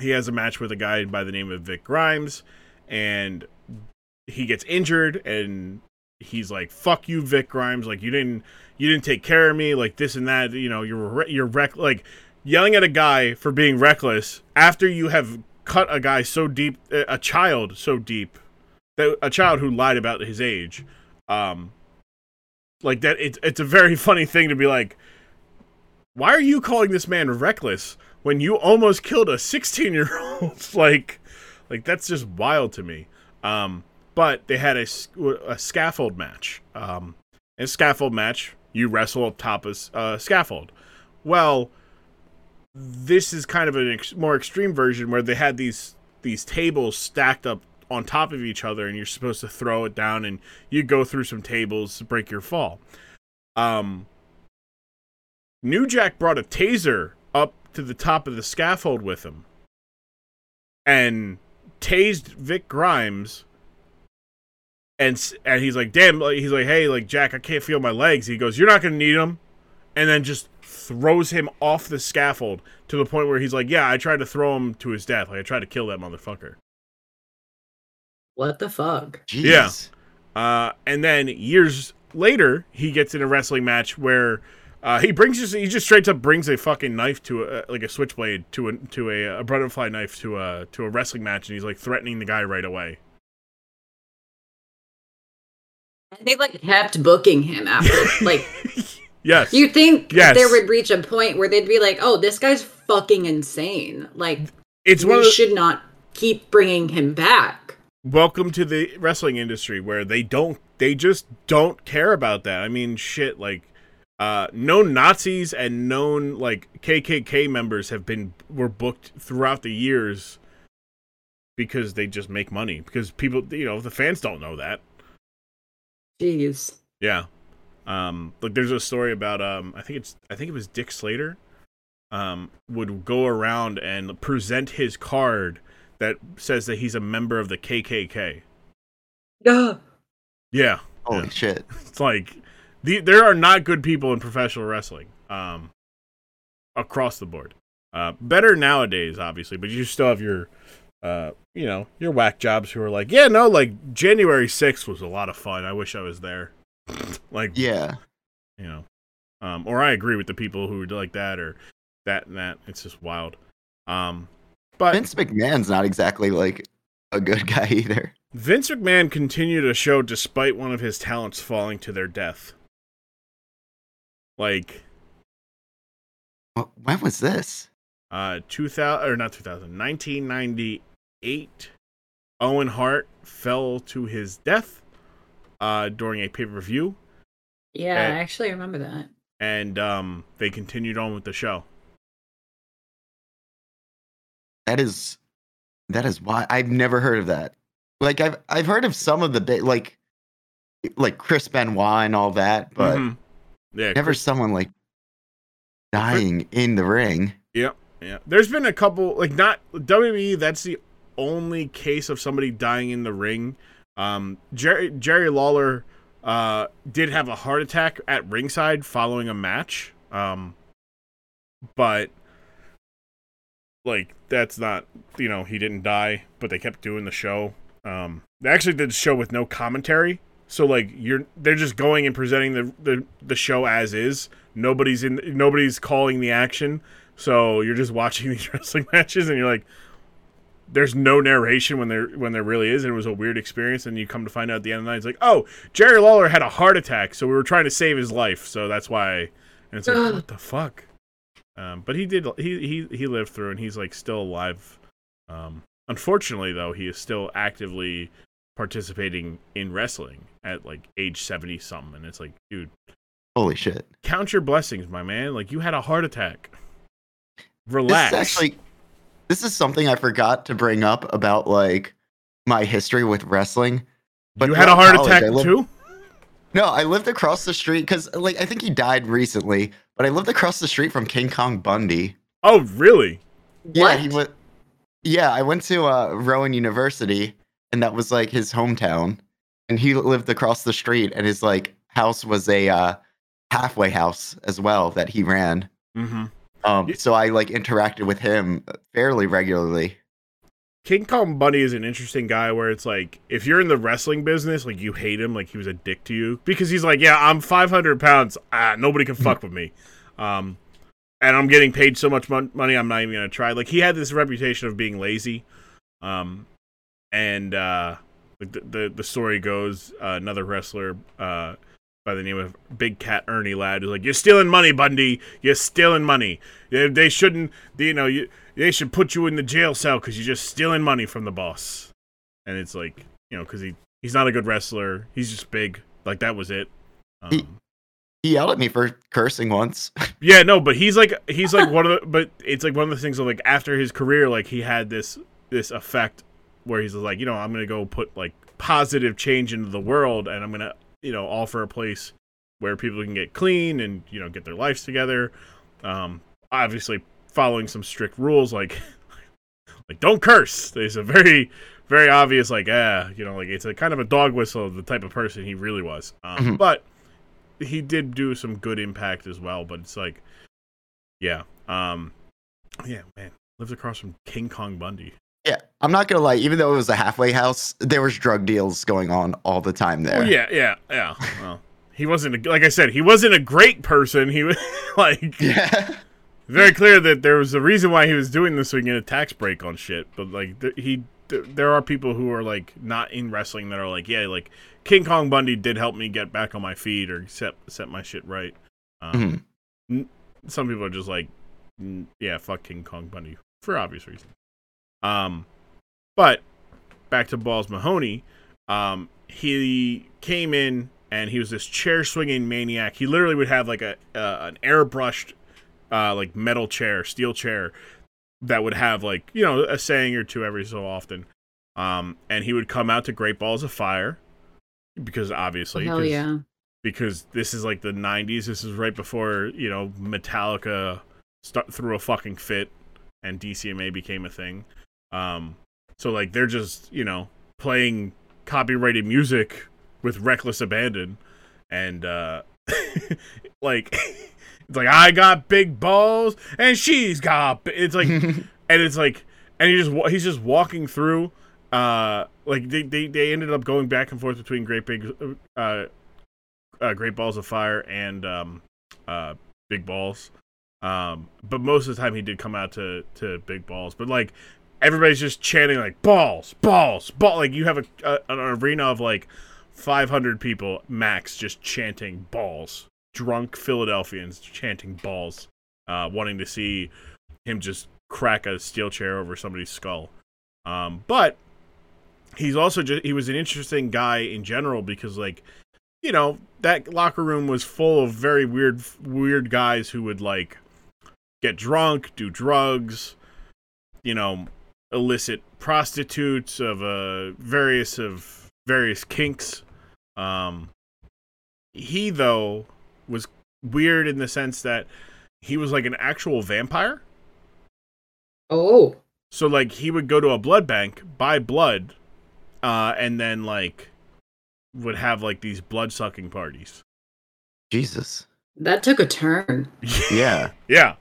A: he has a match with a guy by the name of Vic Grimes, and he gets injured, and he's like, "Fuck you, Vic Grimes! Like you didn't, you didn't take care of me, like this and that. You know, you're re- you're wreck like yelling at a guy for being reckless after you have cut a guy so deep, a child so deep, that a child who lied about his age, um, like that. It's it's a very funny thing to be like." why are you calling this man reckless when you almost killed a 16 year old like like that's just wild to me um but they had a a scaffold match um in a scaffold match you wrestle top of a scaffold well this is kind of a ex- more extreme version where they had these these tables stacked up on top of each other and you're supposed to throw it down and you go through some tables to break your fall um New Jack brought a taser up to the top of the scaffold with him and tased Vic Grimes. And and he's like, damn, he's like, hey, like Jack, I can't feel my legs. He goes, you're not gonna need them, and then just throws him off the scaffold to the point where he's like, yeah, I tried to throw him to his death. Like I tried to kill that motherfucker.
C: What the fuck?
B: Jeez.
A: Yeah. Uh, and then years later, he gets in a wrestling match where uh, he brings just he just straight up brings a fucking knife to a like a switchblade to a to a, a butterfly knife to a to a wrestling match, and he's like threatening the guy right away.
C: And They like kept booking him after. like
A: Yes.
C: you think
A: Yes.
C: there would reach a point where they'd be like, "Oh, this guy's fucking insane. Like
A: it's
C: we
A: the,
C: should not keep bringing him back."
A: welcome to the wrestling industry where they don't they just don't care about that. I mean, shit, like uh known Nazis and known like KKK members have been were booked throughout the years because they just make money because people, you know, the fans don't know that.
C: Jeez.
A: Yeah. Um, like there's a story about um, I think it's I think it was Dick Slater, um, would go around and present his card that says that he's a member of the KKK.
C: Yeah.
A: Yeah,
B: Holy
A: Yeah.
B: shit.
A: it's like the, there are not good people in professional wrestling. Um, across the board. Uh, better nowadays, obviously, but you still have your, uh, you know, your whack jobs who are like, yeah, no, like January 6th was a lot of fun. I wish I was there. like,
B: Yeah.
A: you know, um, or I agree with the people who are like that or that and that. It's just wild. Um, but
B: Vince McMahon's not exactly like a good guy either.
A: Vince McMahon continued a show despite one of his talents falling to their death. Like,
B: When was this?
A: uh 2000 or not 2000 1998 owen hart fell to his death uh during a pay-per-view
C: Yeah,
A: Eh.
C: I actually remember that.
A: and um they continued on with the show
B: That is that is why I've never heard of that. Like I've I've heard of some of the bit like like Chris Benoit and all that, but
A: Mhm. yeah
B: never someone like dying in the ring.
A: yeah yeah there's been a couple like not wwe that's the only case of somebody dying in the ring um jerry jerry lawler uh did have a heart attack at ringside following a match. Um but like that's not you know he didn't die but they kept doing the show. Um they actually did the show with no commentary. So like you're they're just going and presenting the the, the show as is. Nobody's in nobody's calling the action. So you're just watching these wrestling matches and you're like there's no narration when there when there really is and it was a weird experience and you come to find out at the end of the night it's like oh jerry lawler had a heart attack so we were trying to save his life so that's why and it's like what the fuck? Um, but he did he, he he lived through and he's like still alive. Um, unfortunately though he is still actively participating in wrestling at like age 70 something and it's like dude
B: Holy shit.
A: count your blessings my man. Like you had a heart attack.
B: This
A: relax.
B: is actually this is something I forgot to bring up about like my history with wrestling. But
A: you had a heart
B: college,
A: attack
B: lived-
A: too
B: No, I lived across the street because like I think he died recently, but I lived across the street from King Kong Bundy.
A: oh really
B: Yeah, he
C: What?
B: went. Yeah, I went to uh, Rowan University, and that was like his hometown. And he lived across the street, and his like house was a uh, halfway house as well that he ran.
A: mm-hmm
B: Um, so I like interacted with him fairly regularly.
A: King Kong Bundy is an interesting guy where it's like if you're in the wrestling business, like you hate him, like he was a dick to you because he's like, yeah, I'm 500 pounds, ah, nobody can fuck with me, um, and I'm getting paid so much mon- money, I'm not even gonna try. Like he had this reputation of being lazy, um, and uh, the, the the story goes, uh, another wrestler, uh. By the name of Big Cat Ernie Ladd, was like, "You're stealing money, Bundy. You're stealing money. They, they shouldn't, you know, you, they should put you in the jail cell because you're just stealing money from the boss. And it's like, you know, because he he's not a good wrestler. He's just big. Like that was it.
B: He-
A: Um,
B: He yelled at me for cursing once.
A: yeah, no, but he's like he's like one of the but it's like one of the things of like after his career, like he had this this effect where he's like, you know, I'm gonna go put like positive change into the world and I'm gonna, you know, offer a place where people can get clean and, you know, get their lives together. Um obviously following some strict rules like like don't curse. There's a very very obvious like ah, you know, like it's a kind of a dog whistle of the type of person he really was. Um,
B: Mhm.
A: but he did do some good impact as well, but it's like yeah. Um yeah, man. lives across from King Kong Bundy.
B: Yeah, I'm not gonna lie. Even though it was a halfway house, there was drug deals going on all the time there.
A: Oh yeah, yeah, yeah. Well, he wasn't a, like I said, he wasn't a great person. He was like
B: yeah.
A: very clear that there was a reason why he was doing this so he can get a tax break on shit. But like th- he, th- there are people who are like not in wrestling that are like, yeah, like King Kong Bundy did help me get back on my feet or set set my shit right. Um,
B: Mhm.
A: Some people are just like, yeah, fuck King Kong Bundy for obvious reasons. Um, but back to Balls Mahoney, um, he came in and he was this chair swinging maniac. He literally would have like a uh, an airbrushed uh, like metal chair, steel chair that would have like you know a saying or two every so often. Um, and he would come out to Great Balls of Fire, because obviously,
C: Hell yeah.
A: because this is like the 90s. This is right before, you know, Metallica start threw a fucking fit and DMCA became a thing. Um so like they're just, you know, playing copyrighted music with reckless abandon and uh like it's like I got big balls and she's got bi-" it's like and it's like and he just he's just walking through uh like they, they they ended up going back and forth between great big uh uh, Great Balls of Fire and um, uh, Big Balls. Um, but most of the time he did come out to, to Big Balls. But like everybody's just chanting like balls, balls, ball. Like you have a, a an arena of like 500 people max just chanting balls. Drunk Philadelphians chanting balls, uh, wanting to see him just crack a steel chair over somebody's skull. Um, but he's also just he was an interesting guy in general because like you know that locker room was full of very weird weird guys who would like get drunk do drugs you know illicit prostitutes of uh various of various kinks um he though was weird in the sense that he was like an actual vampire
C: Oh.
A: so like he would go to a blood bank, buy blood, uh, and then like would have like these blood sucking parties.
B: Jesus.
C: That took a turn.
B: Yeah.
A: yeah.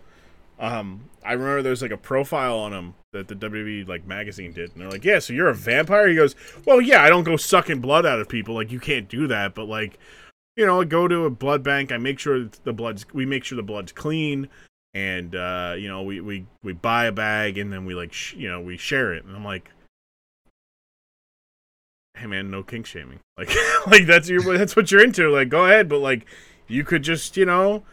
A: Um, I remember there was like a profile on him that the WWE like magazine did, and they're like, "Yeah, so you're a vampire?" He goes, "Well, yeah, I don't go sucking blood out of people. Like you can't do that, but like, you know, I go to a blood bank. I make sure the blood's we make sure the blood's clean." And uh, you know, we, we we buy a bag and then we like sh- you know we share it, and I'm like, hey man, no kink shaming. Like, like that's your that's what you're into. Like, go ahead, but like, you could just you know,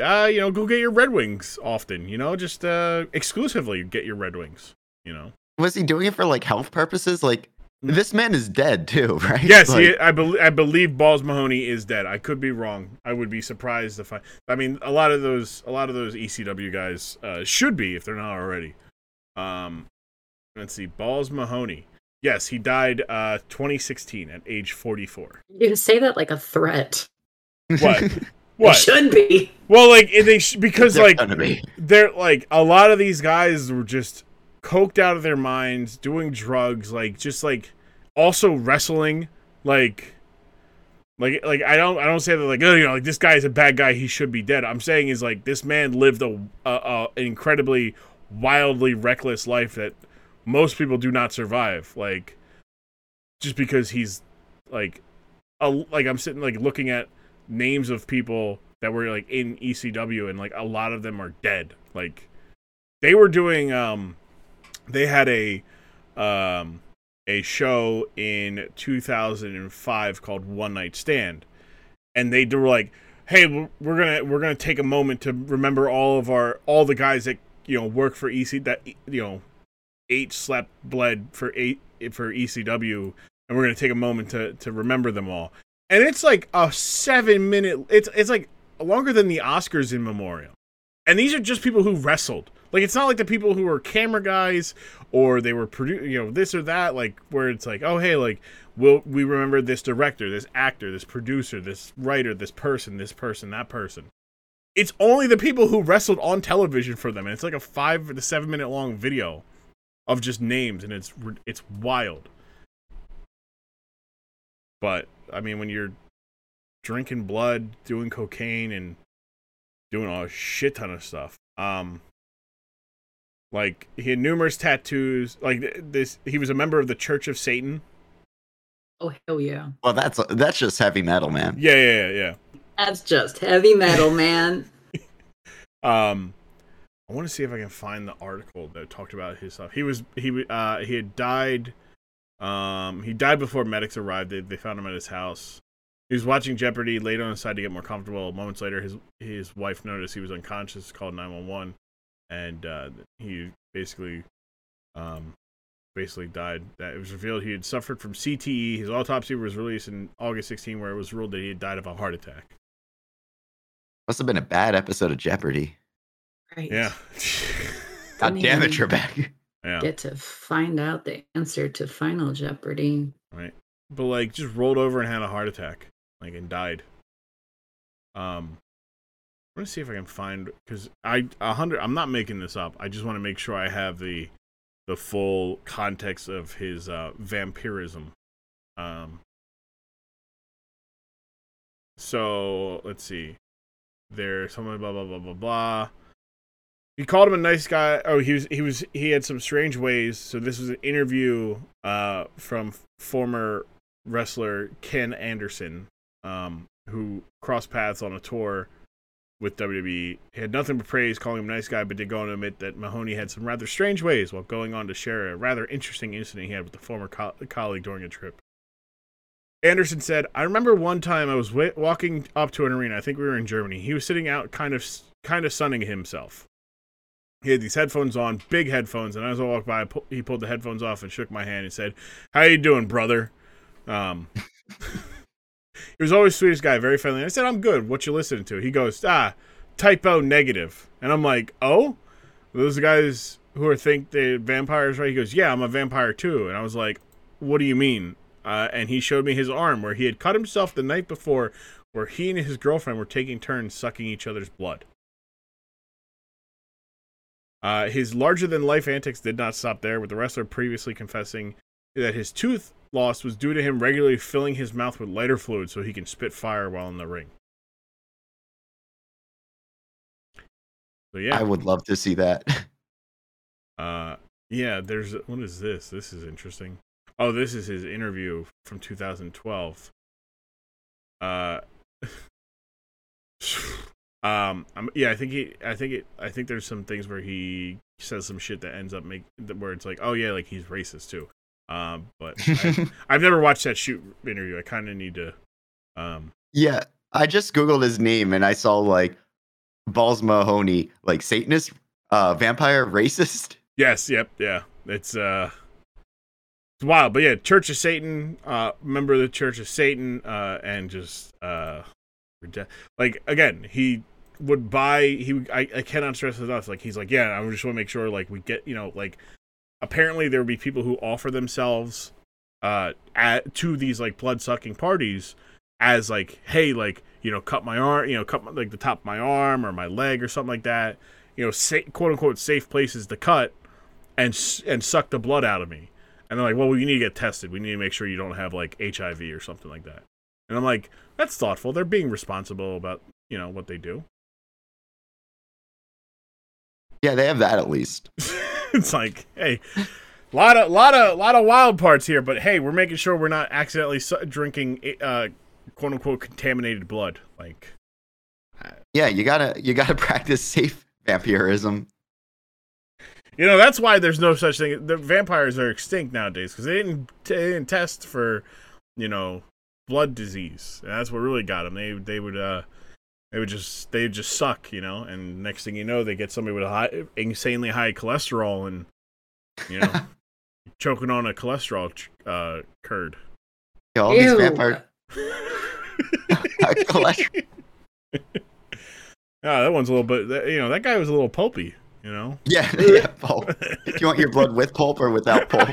A: uh, you know, go get your Red Wings often. You know, just uh, exclusively get your Red Wings. You know.
B: Was he doing it for like health purposes? Like this man is dead too, right?
A: Yes,
B: Like,
A: he, I believe I believe Balls Mahoney is dead. I could be wrong. I would be surprised if I. I mean, a lot of those a lot of those ECW guys uh, should be if they're not already. Um, let's see, Balls Mahoney. Yes, he died uh 2016 at age 44.
C: You say that like a threat.
A: What?
C: It
A: What?
C: should be.
A: Well, like they sh- because
B: They're
A: like
B: be.
A: they're like a lot of these guys were just coked out of their minds, doing drugs, like just like also wrestling, like like like I don't I don't say that like oh you know like this guy is a bad guy he should be dead. I'm saying is like this man lived a, a, a an incredibly wildly reckless life that most people do not survive. Like just because he's like a, like I'm sitting like looking at names of people that were like in ECW and like a lot of them are dead. Like they were doing um they had a um a show in 2005 called One Night Stand and they were like hey we're going to we're going to take a moment to remember all of our all the guys that you know work for EC that you know ate slept bled for eight for ECW and we're going to take a moment to to remember them all and it's like a seven minute it's it's like longer than the oscars in memorial. And these are just people who wrestled. Like it's not like the people who were camera guys or they were produ- you know this or that like where it's like oh hey like we'll we remember this director this actor this producer this writer this person this person that person. It's only the people who wrestled on television for them. And it's like a five to seven minute long video of just names. And it's it's wild but I mean, when you're drinking blood, doing cocaine, and doing a shit ton of stuff, um, like he had numerous tattoos. Like this, he was a member of the Church of Satan.
C: Oh hell yeah.
B: Well, that's that's just heavy metal, man.
A: Yeah, yeah, yeah,
C: That's just heavy metal, man.
A: Um, I want to see if I can find the article that talked about his stuff. He was he uh he had died. Um, he died before medics arrived. They, they found him at his house. He was watching Jeopardy, laid on his side to get more comfortable. Moments later, his his wife noticed he was unconscious, called 911, and uh, he basically, um, basically died. That it was revealed he had suffered from CTE. His autopsy was released in August 16, where it was ruled that he had died of a heart attack.
B: Must have been a bad episode of Jeopardy.
C: Right.
A: Yeah,
B: God
C: Didn't
B: damn it,
C: even
B: Trebek.
A: Yeah.
C: Get to find out the answer to Final Jeopardy.
A: Right. but like just rolled over and had a heart attack, like and died. Um, I'm gonna see if I can find because I a hundred. I'm not making this up. I just want to make sure I have the the full context of his uh, vampirism. Um, so let's see. There's someone blah blah blah blah blah. He called him a nice guy. Oh, he was he was he had some strange ways. So this was an interview uh, from former wrestler Ken Anderson, um, who crossed paths on a tour with WWE. He had nothing but praise, calling him a nice guy, but did go on to admit that Mahoney had some rather strange ways while going on to share a rather interesting incident he had with a former co- colleague during a trip. Anderson said, "I remember one time I was w- walking up to an arena. I think we were in Germany. He was sitting out, kind of, kind of sunning himself. He had these headphones on, big headphones, and as I walked by, he pulled the headphones off and shook my hand and said, "How you doing, brother?" Um, he was always sweetest guy, very friendly. I said, "I'm good. What you listening to?" He goes, "Ah, Type O Negative," and I'm like, "Oh, those guys who are think they vampires, right?" He goes, "Yeah, I'm a vampire too," and I was like, "What do you mean?" Uh, and he showed me his arm where he had cut himself the night before, where he and his girlfriend were taking turns sucking each other's blood. Uh, his larger than life antics did not stop there, with the wrestler previously confessing that his tooth loss was due to him regularly filling his mouth with lighter fluid so he can spit fire while in the ring. So yeah,
B: I would love to see that.
A: uh, yeah. There's what is this? This is interesting. Oh, this is his interview from 2012. Uh, um, I'm, yeah, I think he, I think it, I think there's some things where he says some shit that ends up make where it's like, oh yeah, like he's racist too. Um, but I, I've never watched that shoot interview. I kind of need to. Um,
B: yeah, I just googled his name and I saw like Balls Mahoney, like Satanist, uh, vampire, racist.
A: yes, yep, yeah. It's uh, it's wild, but yeah, Church of Satan, uh, member of the Church of Satan, uh, and just uh, like again, he would buy. He, I, I cannot stress enough. Like he's like, yeah, I just want to make sure, like we get, you know, like apparently there would be people who offer themselves, uh, at to these like blood sucking parties as like, hey, like you know, cut my arm, you know, cut my, like the top of my arm or my leg or something like that. You know, sa- quote unquote safe places to cut and and suck the blood out of me. And they're like, well, we need to get tested. We need to make sure you don't have like HIV or something like that. And I'm like, that's thoughtful. They're being responsible about, you know, what they do.
B: Yeah, they have that at least.
A: it's like, hey, lot of lot of lot of wild parts here, but hey, we're making sure we're not accidentally drinking uh quote unquote contaminated blood. Like
B: Yeah, you gotta you gotta practice safe vampirism.
A: You know, that's why there's no such thing. The vampires are extinct nowadays because they didn't, they didn't test for, you know, blood disease. And that's what really got them. They they would uh they would just they would just suck, you know. And next thing you know, they get somebody with a high, insanely high cholesterol and you know choking on a cholesterol ch- uh, curd.
B: Yeah, all these
C: Ew.
B: vampire cholesterol.
A: Ah, that one's a little bit. You know, that guy was a little pulpy. You know,
B: Yeah, yeah, pulp. Do you want your blood with pulp or without pulp?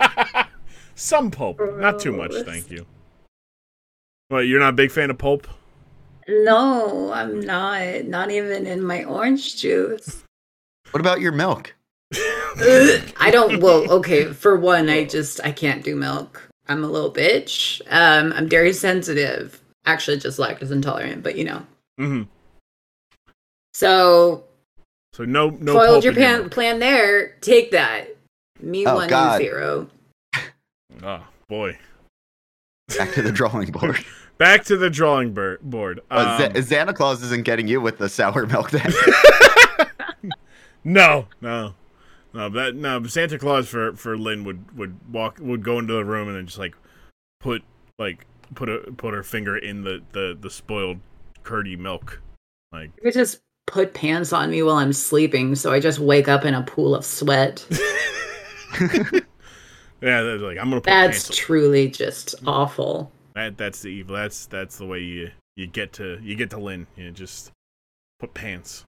A: some pulp, not too much. Thank you. What? You're not a big fan of pulp?
C: No, I'm not. Not even in my orange juice.
B: What about your milk?
C: I don't. Well, okay. For one, I just I can't do milk. I'm a little bitch. Um, I'm dairy sensitive. Actually, just lactose intolerant. But you know.
A: hmm
C: So
A: So no, no.
C: foiled your
A: in your
C: plan, plan there. Take that. Me
B: Oh,
C: one,
B: God.
C: zero.
A: Oh boy.
B: Back to the drawing board.
A: Back to the drawing bur- board.
B: Uh,
A: Um,
B: Z- Santa Claus isn't getting you with the sour milk then.
A: no, no, no. That no. Santa Claus for for Lynn would would walk would go into the room and then just like put like put a put her finger in the the the spoiled curdy milk. Like
C: You could just put pants on me while I'm sleeping, so I just wake up in a pool of sweat.
A: yeah, that's like I'm gonna put
C: That's
A: pants.
C: truly just awful.
A: That that's the evil. That's that's the way you you get to you get to Lynn. You just put pants.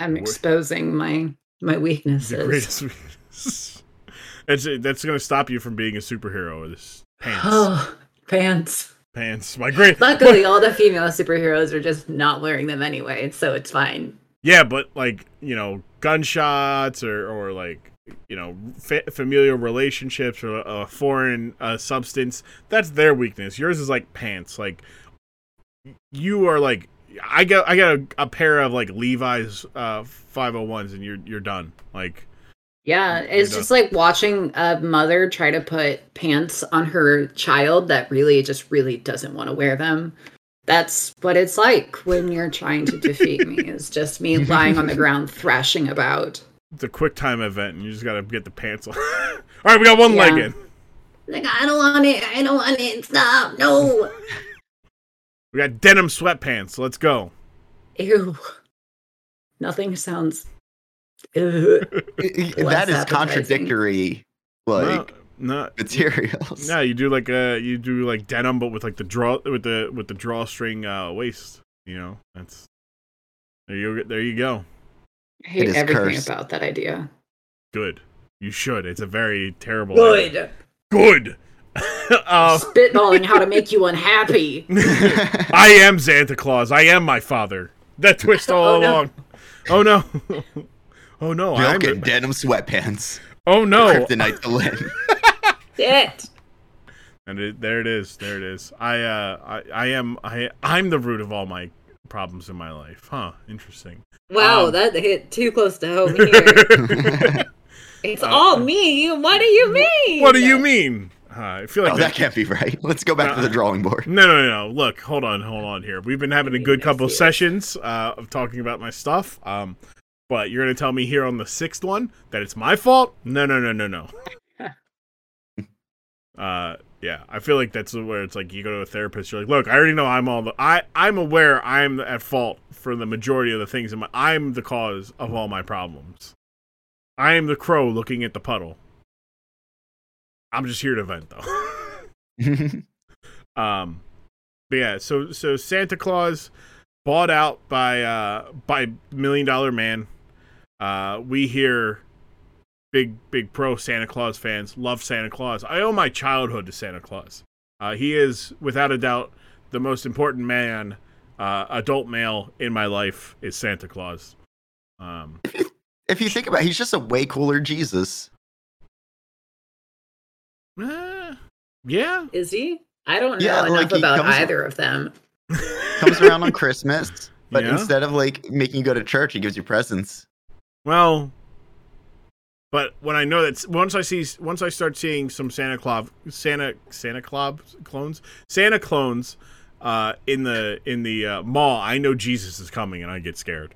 C: I'm exposing my my
A: The
C: weaknesses.
A: greatest. weakness. That's that's gonna stop you from being a superhero. This pants.
C: Oh, Pants.
A: Pants. My great.
C: Luckily, all the female superheroes are just not wearing them anyway, so it's fine.
A: Yeah, but like you know, gunshots or or like you know, fa- familial relationships or a foreign uh, substance. That's their weakness. Yours is like pants. Like you are like I got I got a, a pair of like Levi's uh 501s and you're you're done. Like
C: Yeah, it's
A: done.
C: just like watching a mother try to put pants on her child that really just really doesn't want to wear them. That's what it's like when you're trying to defeat me. Is just me lying on the ground thrashing about.
A: It's a quick time event and you just gotta get the pants on. All right, we got one leg in.
C: Like I don't want it. I don't want it. Stop. No.
A: We got denim sweatpants. Let's go.
C: Ew. Nothing sounds. Ew.
B: that
C: Less
B: is
C: appetizing.
B: contradictory, like
A: no, no,
B: materials.
A: No, you do like a you do like denim, but with like the draw with the with the drawstring uh, waist. You know, that's there you there you go.
C: I hate everything
B: cursed.
C: about that idea.
A: Good. You should. It's a very terrible. idea.
C: Good.
A: Good. uh,
C: Spitballing how to make you unhappy.
A: I am Santa Claus. I am my father. That twist all
C: Oh, no.
A: along. Oh no. Oh no. I'm
B: Milk and denim sweatpants.
A: oh no.
B: The Kryptonite to Lynn.
C: It.
A: And it, there it is. There it is. I uh I, I am I I'm the root of all my problems in my life. Huh. Interesting.
C: Wow,
A: Um,
C: that hit too close to home here. it's all me. What do you mean?
A: Uh, What do you mean? Uh, I feel like
B: oh,
A: that-
B: that can't be right. Let's go back to the drawing board.
A: No, no, no, no. Look, hold on, hold on here. We've been having a good couple
C: yes.
A: sessions uh, of talking about my stuff. Um, but you're gonna tell me here on the sixth one that it's my fault? No, no, no, no, no. uh, yeah, I feel like that's where it's like you go to a therapist. You're like, look, I already know I'm all the I I'm aware I'm at fault for the majority of the things in my. I'm the cause of all my problems. I am the crow looking at the puddle. I'm just here to vent though. Um, but yeah, so so Santa Claus bought out by uh by Million Dollar Man. Uh, we hear big big pro Santa Claus fans love Santa Claus. I owe my childhood to Santa Claus. Uh, he is without a doubt the most important man, uh, adult male in my life is Santa Claus. Um,
B: if you think about it, he's just a way cooler Jesus.
A: eh, yeah,
C: Is he? I don't know
B: Yeah,
C: enough
B: like,
C: about
B: comes-
C: either of them.
B: Comes around on Christmas, but
A: Yeah.
B: instead of like making you go to church, he gives you presents.
A: Well, but when I know that once I see once I start seeing some Santa Claus Santa Santa Claus clones Santa clones uh, in the in the uh, mall, I know Jesus is coming and I get scared.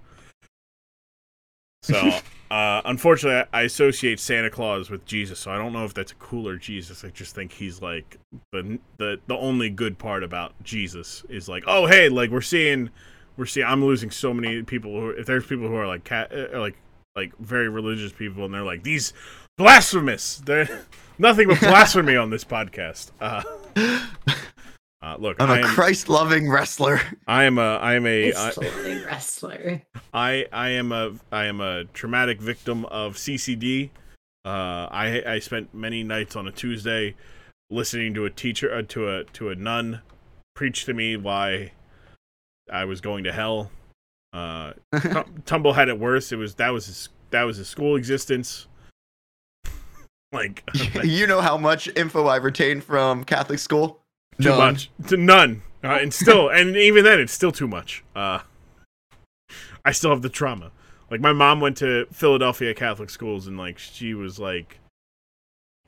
A: So uh, unfortunately, I associate Santa Claus with Jesus. So I don't know if that's a cooler Jesus. I just think he's like the the the only good part about Jesus is like, oh hey, like we're seeing we're seeing I'm losing so many people who if there's people who are like cat uh, like like very religious people and they're like these blasphemous they're nothing but blasphemy on this podcast uh, uh look
B: I'm
A: I
B: a
A: am,
B: Christ-loving wrestler.
A: I am a I am a
C: It's
A: I,
C: totally wrestler.
A: I I am a I am a traumatic victim of CCD uh I I spent many nights on a Tuesday listening to a teacher uh, to a to a nun preach to me why I was going to hell uh Tum- Tumble had it worse. It was that was his that was his school existence. like
B: you know how much info I retained from Catholic school?
A: too
B: None.
A: much to none, uh, and still, and even then, it's still too much. Uh, I still have the trauma. Like my mom went to Philadelphia Catholic schools, and like she was like,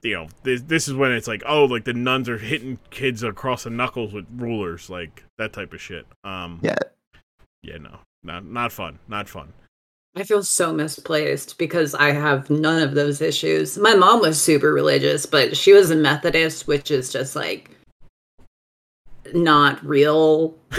A: you know, this this is when it's like, oh, like the nuns are hitting kids across the knuckles with rulers, like that type of shit. Um,
B: Yeah.
A: yeah, no, not not fun, not fun.
C: I feel so misplaced because I have none of those issues. My mom was super religious, but she was a Methodist, which is just like not real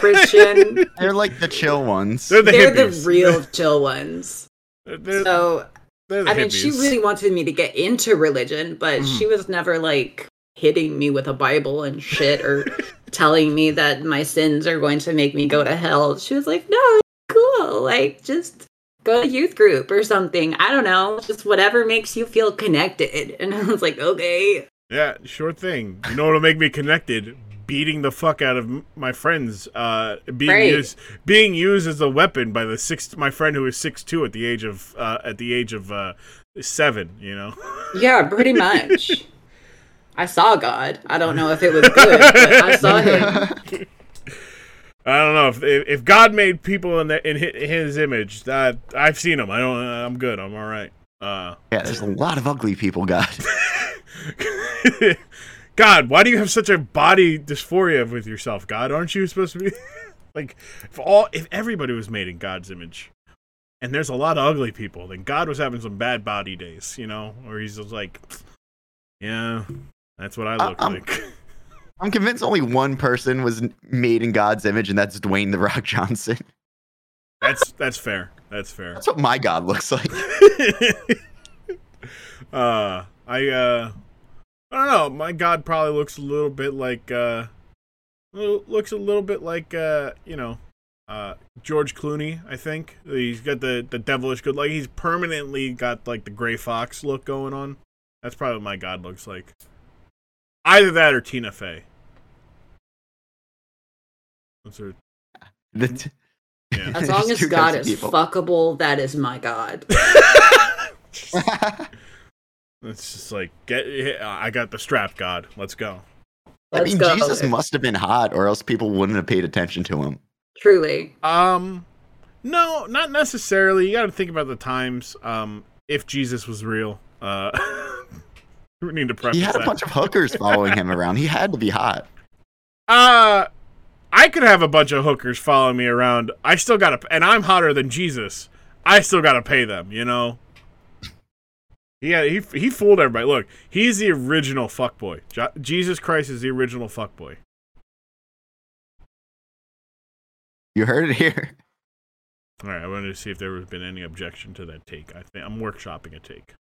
C: Christian.
B: They're like the chill ones.
A: They're the
C: They're the real chill ones.
A: They're,
C: So
A: they're the
C: I mean, she really wanted me to get into religion, but
B: Mhm.
C: she was never like hitting me with a Bible and shit or telling me that my sins are going to make me go to hell. She was like, no, cool. Like, just go to youth group or something. I don't know. Just whatever makes you feel connected. And I was like, okay.
A: Yeah, sure thing. You know what'll make me connected? Beating the fuck out of my friends, uh, being
C: Right.
A: used being used as a weapon by the six my friend who was six two at the age of uh, at the age of uh, seven. You know,
C: Yeah, pretty much. I saw God. I don't know if it was good, but I saw him.
A: I don't know if if God made people in the, in his image. That I've seen them. I don't. I'm good. I'm all right. Uh,
B: Yeah, there's a lot of ugly people, God.
A: God, why do you have such a body dysphoria with yourself, God? Aren't you supposed to be like if all if everybody was made in God's image, and there's a lot of ugly people, then God was having some bad body days, you know, where he's just like, yeah, that's what I look
B: um,
A: like.
B: I'm convinced only one person was made in God's image, and that's Dwayne the Rock Johnson.
A: That's that's fair. That's fair.
B: That's what my God looks like.
A: uh, I uh, I don't know. My God probably looks a little bit like uh, looks a little bit like uh, you know, uh, George Clooney. I think he's got the the devilish good. Like he's permanently got like the gray fox look going on. That's probably what my God looks like. Either that or Tina Fey. Those are
B: The t-
A: yeah.
C: As long as God is
B: people.
C: fuckable, that is my God.
A: It's just like get. I got the strap, God. Let's go.
B: I
C: Let's
B: mean,
C: go.
B: Jesus must have been hot, or else people wouldn't have paid attention to him.
C: Truly.
A: Um, no, not necessarily. You got to think about the times. Um, if Jesus was real, uh, we need to preface
B: He had a bunch of hookers following him around. He had to be hot.
A: uh, I could have a bunch of hookers following me around. I still got to, and I'm hotter than Jesus. I still got to pay them. You know. Yeah, he he fooled everybody. Look, he's the original fuckboy. Jo- Jesus Christ is the original fuckboy.
B: You heard it here.
A: All right, I wanted to see if there has been any objection to that take. I think I'm workshopping a take.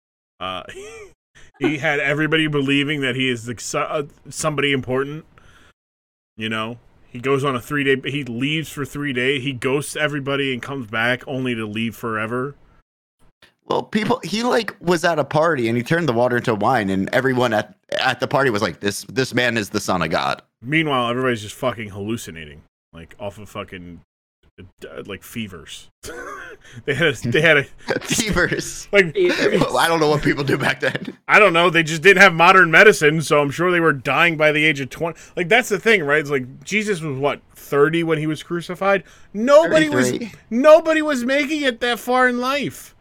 A: Uh, he had everybody believing that he is uh, somebody important. You know, he goes on a three day. He leaves for three days. He ghosts everybody and comes back only to leave forever.
B: Well, people, he like was at a party and he turned the water into wine, and everyone at at the party was like, "This this man is the son of God."
A: Meanwhile, everybody's just fucking hallucinating, like off of fucking like fevers. they had a, they had a
B: Fevers.
A: like
B: I don't know what people do back then.
A: I don't know. They just didn't have modern medicine, so I'm sure they were dying by the age of 20. Like, that's the thing, right? It's like Jesus was what, 30 when he was crucified? Nobody was nobody was making it that far in life.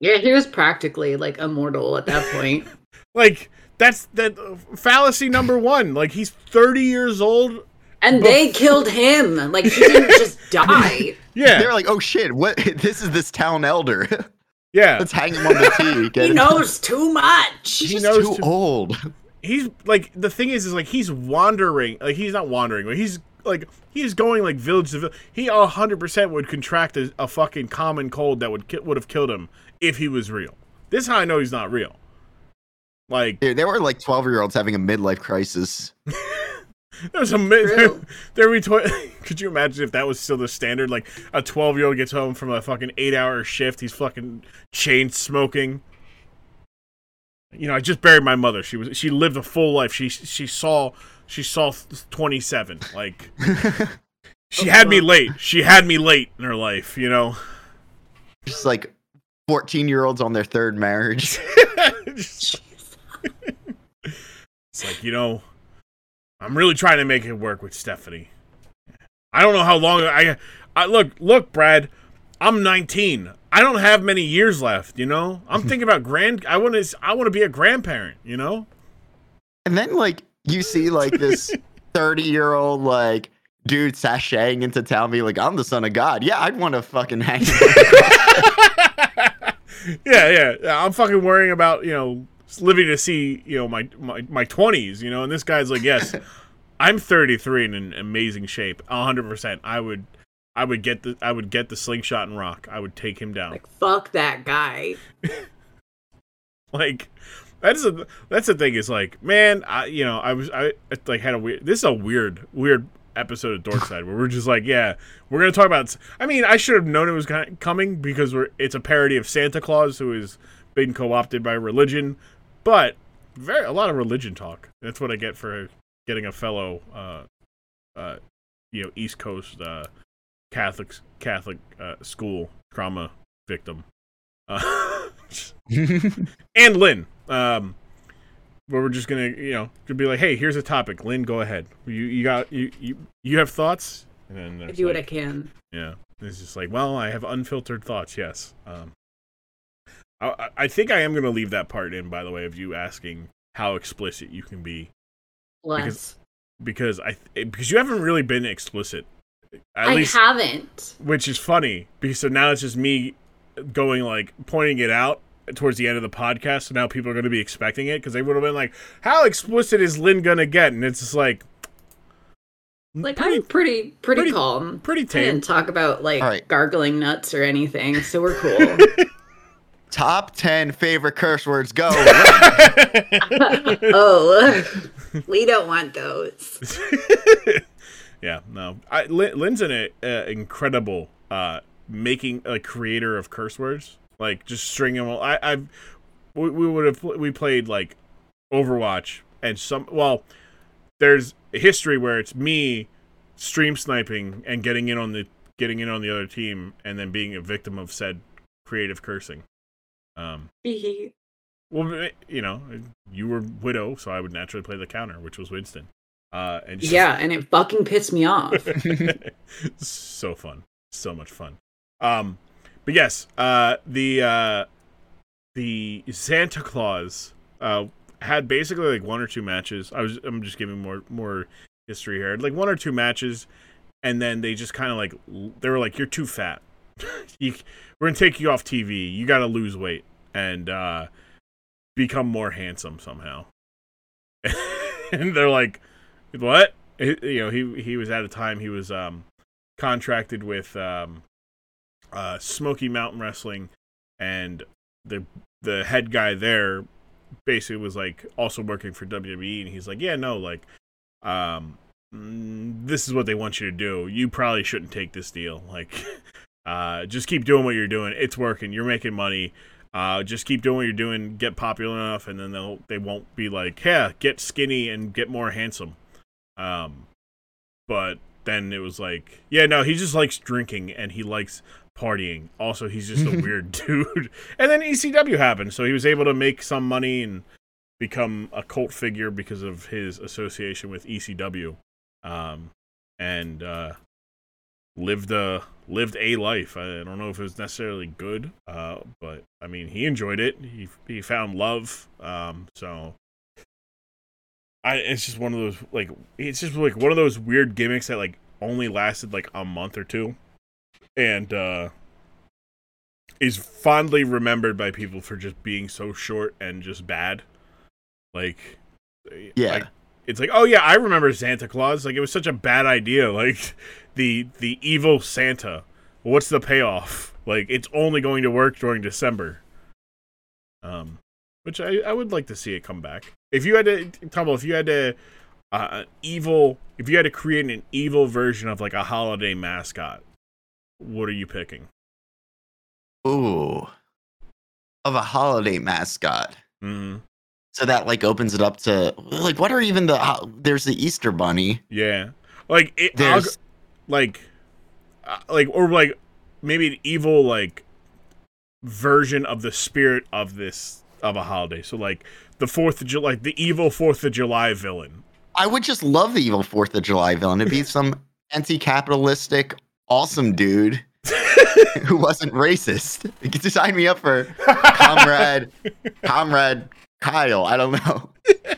C: Yeah, he was practically like immortal at that point.
A: Like, that's that fallacy number 1. Like he's 30 years old.
C: And they killed him. Like he didn't just die.
A: Yeah.
B: They're like, "Oh shit, what? This is this town elder.
A: yeah.
B: Let's hang him on the T." Get
C: He knows too much.
A: He
B: He's
A: knows
B: too
A: too-
B: old.
A: He's like the thing is is like he's wandering. Like he's not wandering, but he's like he's going like village to village. He 100% would contract a, a fucking common cold that would ki- would have killed him if he was real. This is how I know he's not real. Like
B: Dude, there were like twelve year olds having a midlife crisis.
A: There was a mi- there we to- could you imagine if that was still the standard? Like a 12 year old gets home from a fucking eight hour shift, he's fucking chain smoking. You know, I just buried my mother. She was she lived a full life. She she saw she saw 27. Like she had me late. She had me late in her life. You know.
B: Just like fourteen year olds on their third marriage.
A: Just- it's like you know, I'm really trying to make it work with Stephanie. I don't know how long I. I look, look, Brad. I'm 19. I don't have many years left. You know, I'm thinking about grand. I want to. I want to be a grandparent. You know.
B: And then like you see like this thirty year old like dude sashaying into town, be like, "I'm the son of God." Yeah, I'd want to fucking hang.
A: yeah, yeah, yeah. I'm fucking worrying about you know living to see you know my my my 20s. You know, and this guy's like, yes, I'm 33 and in amazing shape. 100. percent I would. I would get the I would get the slingshot and rock. I would take him down.
C: Like fuck that guy.
A: Like that's a that's the thing is like man I you know I was I like had a weird this is a weird weird episode of Dorkside where we're just like yeah we're gonna talk about I mean I should have known it was coming because we're it's a parody of Santa Claus who has been co opted by religion but very a lot of religion talk. That's what I get for getting a fellow, uh, uh, you know, East Coast uh, Catholic Catholic uh, school trauma victim, uh, and Lynn. Um, where we're just gonna, you know, to be like, hey, here's a topic. Lynn, go ahead. You you got you you, you have thoughts? And then
C: I
A: there's
C: do what I can.
A: yeah, it's just like, well, I have unfiltered thoughts. Yes. Um, I, I- I think I am going to leave that part in. By the way, of you asking how explicit you can be,
C: Less.
A: because I eh, because you haven't really been explicit, at
C: I
A: least,
C: haven't.
A: which is funny because so now it's just me going like pointing it out towards the end of the podcast. So now people are going to be expecting it because they would have been like, how explicit is Lynn going to get? And it's just like.
C: Mm, like
A: pretty,
C: I'm pretty pretty,
A: pretty-
C: calm.
A: pretty
C: I didn't talk about like
B: All right.
C: gargling nuts or anything, so we're cool.
B: Top 10 favorite curse words. Go.
C: oh, we don't want those.
A: yeah, no. I, Lin, Lynn's an uh, incredible uh, making a creator of curse words. Like just string them. all I, I've we, we would have we played like Overwatch and some. Well, there's a history where it's me stream sniping and getting in on the getting in on the other team and then being a victim of said creative cursing. Um, well, you know, you were widow, so I would naturally play the counter, which was Winston. Uh, and just-
C: yeah, and it fucking pissed me off.
A: so fun, so much fun. Um, but yes, uh, the uh, the Santa Claus uh had basically like one or two matches. I was I'm just giving more more history here, like one or two matches, and then they just kind of like they were like, "You're too fat. You, we're gonna take you off TV. You got to lose weight and uh, become more handsome somehow." and they're like, "What?" You know, he he was at a time he was um contracted with um uh Smoky Mountain Wrestling and the the head guy there basically was like also working for WWE and he's like, "Yeah, no, like um mm, this is what they want you to do. You probably shouldn't take this deal. Like uh just keep doing what you're doing. It's working. You're making money. Uh, just keep doing what you're doing, get popular enough, and then they'll they won't be like, yeah, get skinny and get more handsome. Um, but then it was like, yeah, no, he just likes drinking and he likes partying. Also, he's just a weird dude. And then ECW happened, so he was able to make some money and become a cult figure because of his association with ECW. Um, and uh, lived a lived a life. I don't know if it was necessarily good, uh, but I mean, he enjoyed it. He he found love. Um, so I it's just one of those like it's just like one of those weird gimmicks that like only lasted like a month or two, and uh, is fondly remembered by people for just being so short and just bad. Like,
B: Yeah.
A: like, it's like, oh yeah, I remember Santa Claus. Like it was such a bad idea. Like the the evil Santa. What's the payoff? Like it's only going to work during December. Um, which I I would like to see it come back. If you had to, Tumble, if you had to, uh, evil, if you had to create an evil version of like a holiday mascot, what are you picking?
B: Ooh. Of a holiday mascot.
A: hmm
B: So that like opens it up to like what are even the ho- there's the Easter bunny.
A: Yeah, like it. I'll
B: There's
A: like, uh, like or like maybe an evil like version of the spirit of this of a holiday. So like the Fourth of July, like the evil Fourth of July villain.
B: I would just love the evil Fourth of July villain. It'd be some anti-capitalistic, awesome dude who wasn't racist. You could sign me up for comrade, comrade Kyle. I don't know,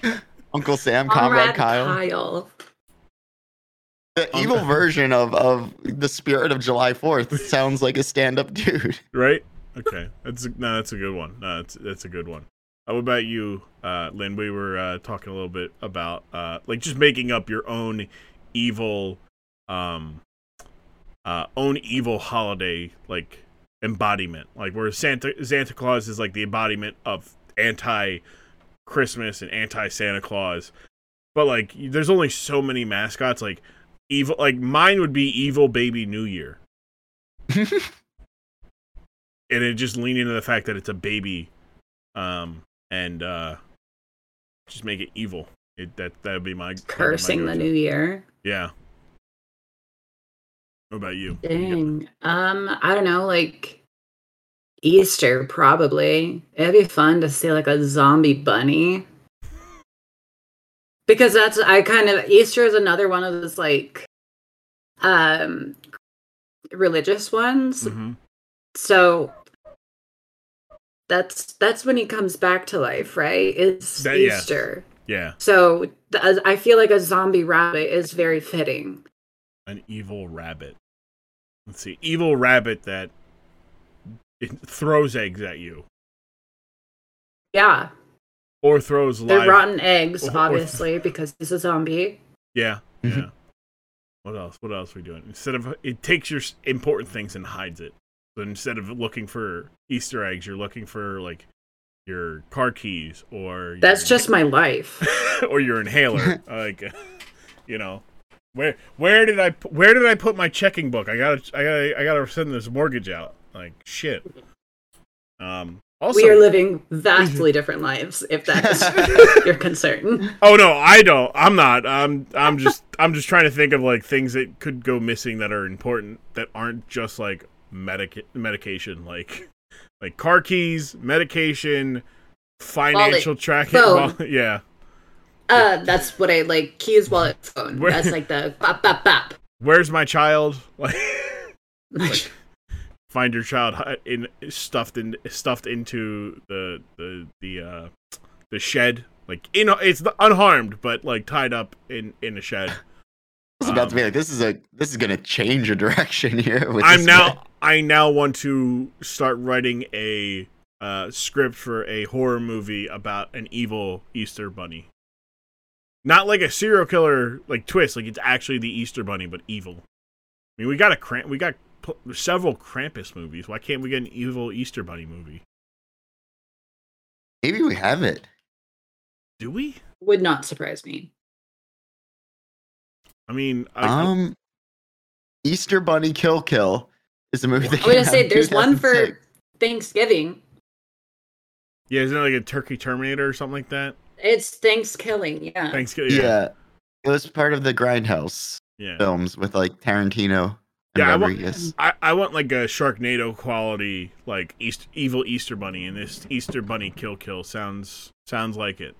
B: Uncle Sam, comrade, Kyle.
C: Kyle.
B: The evil version of of the spirit of July Fourth sounds like a stand-up dude.
A: right? Okay, that's a, no, that's a good one. No, that's that's a good one. Uh, what about you, uh, Lynn? We were uh, talking a little bit about uh, like just making up your own evil, um, uh, own evil holiday like embodiment, like where Santa Santa Claus is like the embodiment of anti Christmas and anti Santa Claus, but like there's only so many mascots. Like evil, like mine would be Evil Baby New Year and it just leaned into the fact that it's a baby um and uh just make it evil. It that that would be my that'd be my
C: Cursing the new year.
A: Yeah. What about you?
C: Dang. Um, I don't know, like Easter probably. It'd be fun to see like a zombie bunny. Because that's I kind of Easter is another one of those like um religious ones.
A: Mhm.
C: So that's that's when he comes back to life, right? It's
A: That-.
C: Easter.
A: Yeah,
C: So th- I feel like a zombie rabbit is very fitting.
A: an evil rabbit. Let's see, evil rabbit that it throws eggs at you
C: Yeah.
A: or throws
C: They're
A: live.
C: rotten eggs,
A: or- or-
C: obviously, because he's a zombie.
A: Yeah,
B: Mhm.
A: yeah. What else? What else are we doing? Instead of it takes your important things and hides it. So instead of looking for Easter eggs, you're looking for like your car keys or
C: That's
A: your-
C: just my life.
A: or your inhaler. like, you know, where where did I where did I put my checking book? I gotta I gotta I gotta send this mortgage out. Like shit. Um. Also,
C: we are living vastly different lives, if that is your concern.
A: oh no, I don't. I'm not. I'm I'm just I'm just trying to think of like things that could go missing that are important that aren't just like medic medication like like car keys, medication, financial tracking.
C: phone.
A: Yeah.
C: Uh, that's what I like. Keys, wallet, phone.
A: Where-
C: That's like the bop, bop, bop.
A: Where's my child? Like find your child in stuffed in stuffed into the the the uh the shed. Like in it's unharmed but like tied up in in a shed.
B: I was about
A: Um,
B: to be like, this is a this is gonna change a direction here. With
A: i'm now i now want to start writing a uh script for a horror movie about an evil easter bunny. Not like a serial killer like twist like it's actually the easter bunny but evil. I mean we got a cramp we got pl- several krampus movies why can't we get an evil easter bunny movie
B: Maybe we have it.
A: do we
C: Would not surprise me.
A: i mean I,
B: Um, Easter Bunny Kill Kill is a movie. That
C: I'm gonna say there's one for Thanksgiving.
A: yeah isn't it like a turkey terminator or something like that
C: It's Thanksgiving, yeah.
A: thanksgiving
B: Yeah.
A: yeah
B: it was part of the Grindhouse
A: yeah
B: films with like Tarantino and
A: Yeah, I wa-
B: Rodriguez.
A: I, I want like a Sharknado quality, like East, evil Easter bunny, and this Easter bunny kill kill sounds sounds like it.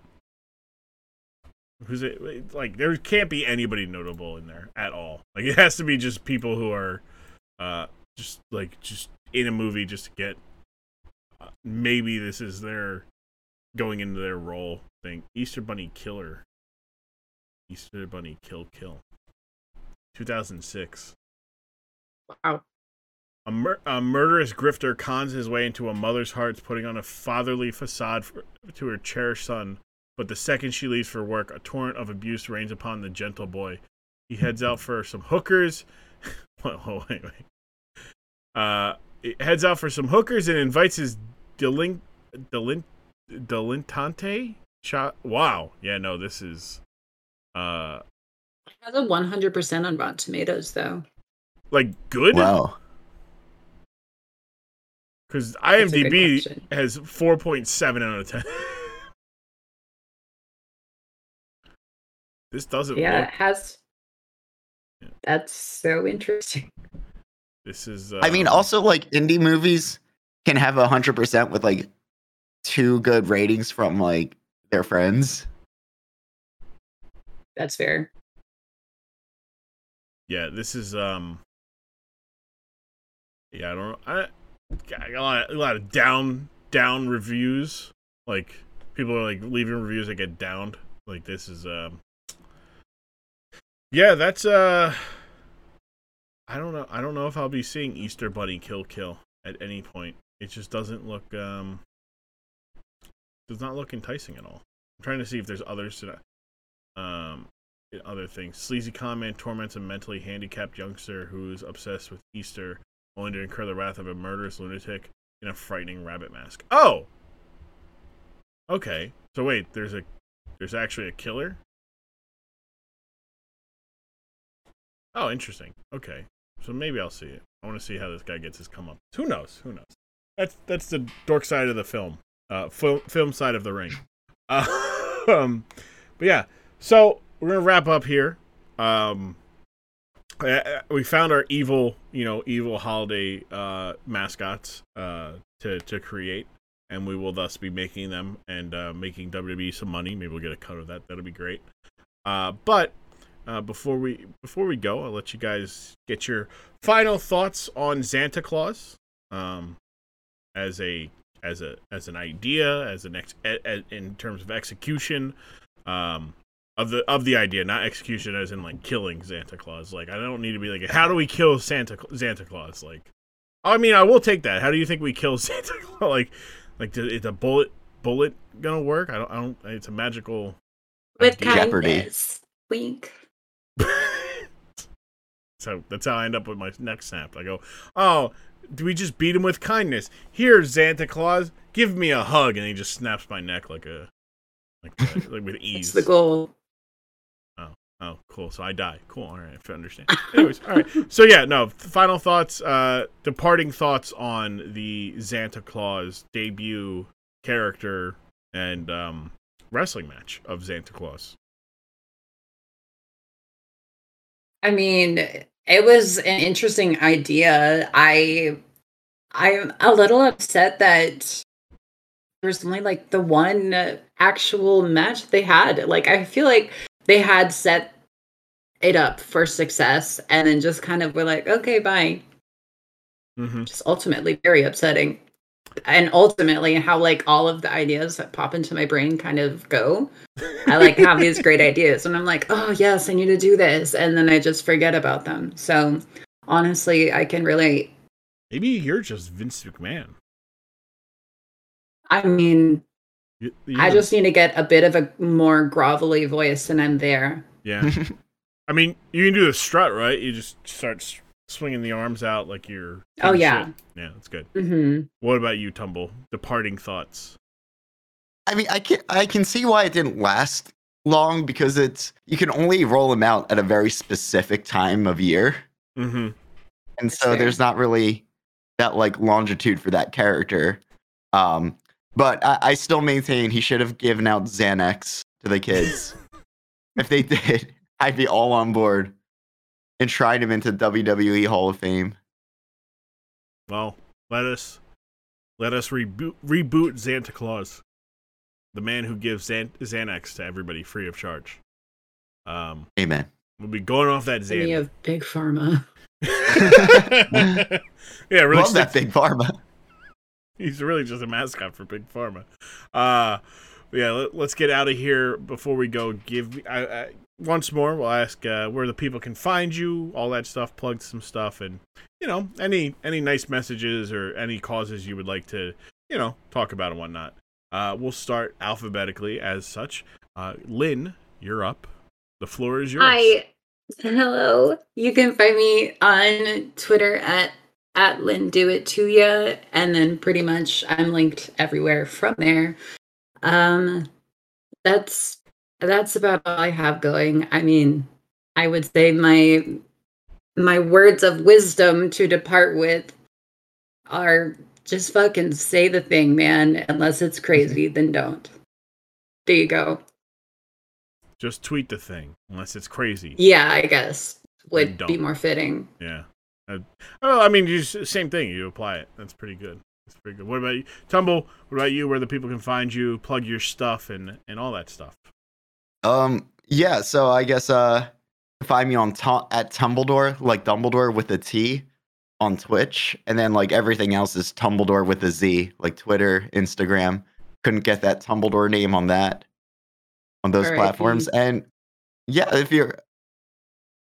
A: Who's it? Like there can't be anybody notable in there at all. Like it has to be just people who are, uh, just like just in a movie just to get. Uh, maybe this is their going into their role thing. Easter bunny killer. Easter bunny kill kill. 2006.
C: Wow.
A: A, mur- a murderous grifter cons his way into a mother's heart, putting on a fatherly facade for, to her cherished son. But the second she leaves for work, a torrent of abuse rains upon the gentle boy. He heads out for some hookers. wait, wait, wait. Uh, heads out for some hookers and invites his delin- delin- delintante shot. Wow. Yeah, no, this is uh
C: It has a 100% on Rotten Tomatoes, though.
A: Like good.
B: Wow.
A: Because IMDb has 4.7 out of 10. this doesn't
C: Yeah,
A: look.
C: it has.
A: Yeah.
C: That's so interesting.
A: This is. Uh,
B: I mean, also like indie movies can have a hundred percent with like two good ratings from like their friends.
C: That's fair.
A: Yeah, this is. um Yeah, I don't. I got a lot, a lot of down, down reviews. Like people are like leaving reviews that get downed. Like this is. um Yeah, that's. uh I don't know. I don't know if I'll be seeing Easter Bunny Kill Kill at any point. It just doesn't look. um Does not look enticing at all. I'm trying to see if there's others to. Um, other things. Sleazy comment torments a mentally handicapped youngster who's obsessed with Easter, only to incur the wrath of a murderous lunatic in a frightening rabbit mask. Oh. Okay. So wait, there's a there's actually a killer. Oh, interesting. Okay. So maybe I'll see it. I want to see how this guy gets his come up. Who knows? Who knows? That's that's the dork side of the film. Uh, film film side of the ring. Uh, um, but yeah, so we're gonna wrap up here. Um, we found our evil, you know, evil holiday uh, mascots uh, to to create, and we will thus be making them and uh, making WWE some money. Maybe we'll get a cut of that. That'll be great. Uh, but uh, before we before we go, I'll let you guys get your final thoughts on Santa Claus, um, as a as a as an idea, as an ex- a, a, in terms of execution, um, of the of the idea, not execution as in like killing Santa Claus. Like I don't need to be like, how do we kill Santa Santa Claus? Like, I mean, I will take that. How do you think we kill Santa Claus? Like, like is a bullet bullet gonna work? I don't. I don't. It's a magical.
C: With
A: idea.
B: Jeopardy.
C: kindness. Wink.
A: so that's how I end up with my neck snapped. I go, oh, do we just beat him with kindness? Here, Santa Claus, give me a hug, and he just snaps my neck like a like like with ease.
C: It's the goal.
A: Oh, cool. So I die. Cool. All right, I understand. Anyways, all right. So yeah, no. Final thoughts. Uh, departing thoughts on the Santa Claus debut character and um, wrestling match of Santa Claus.
C: I mean, it was an interesting idea. I I'm a little upset that there's only like the one actual match they had. Like I feel like they had set it up for success and then just kind of were like, okay, bye.
A: Mm-hmm.
C: Just ultimately very upsetting. And ultimately how like all of the ideas that pop into my brain kind of go. I like have these great ideas and I'm like, oh yes, I need to do this. And then I just forget about them. So honestly, I can relate.
A: Maybe you're just Vince McMahon.
C: I mean,
A: You-
C: I just need to get a bit of a more grovelly voice and I'm there.
A: yeah. I mean, you can do the strut, right? You just start swinging the arms out like you're.
C: Oh, yeah.
A: shit. yeah, that's good.
C: hmm
A: What about you, Tumble? Departing thoughts.
B: I mean, I can I can see why it didn't last long because it's you can only roll them out at a very specific time of year,
A: Mm-hmm.
B: and
C: That's
B: so
C: fair.
B: there's not really that like longitude for that character. Um, but I, I still maintain he should have given out Xanax to the kids. if they did, I'd be all on board and tried him into WWE Hall of Fame.
A: Well, let us let us reboot reboot Santa Claus, the man who gives Xan- Xanax to everybody free of charge. Um,
B: Amen.
A: we'll be going off that
C: Me
A: Xan.
C: of Big Pharma.
A: yeah, really.
B: Love that big pharma.
A: He's really just a mascot for Big Pharma. Uh, yeah, let, us get out of here before we go. Give I, I, once more. We'll ask uh, where the people can find you, all that stuff. Plug some stuff, and you know any any nice messages or any causes you would like to you know talk about and whatnot. Uh, we'll start alphabetically as such. Uh, Lynn, you're up. The floor is yours.
C: Hi. Hello. You can find me on Twitter at at Lynn Do It To Ya, and then pretty much I'm linked everywhere from there. Um, that's that's about all I have going. I mean, I would say my my words of wisdom to depart with are just fucking say the thing, man. Unless it's crazy, then don't. There you go.
A: Just tweet the thing, unless it's crazy.
C: Yeah, I guess would be more fitting.
A: Yeah. Uh, oh, I mean, you same thing. You apply it. That's pretty good. That's pretty good. What about you, Tumble? What about you? Where the people can find you, plug your stuff, and and all that stuff.
B: Um, yeah, so I guess uh find me on tu- at Tumbledore, like Dumbledore with a T on Twitch, and then like everything else is Tumbledore with a Z, like Twitter, Instagram. Couldn't get that Tumbledore name on that on those
C: RIP.
B: platforms. And yeah, if you're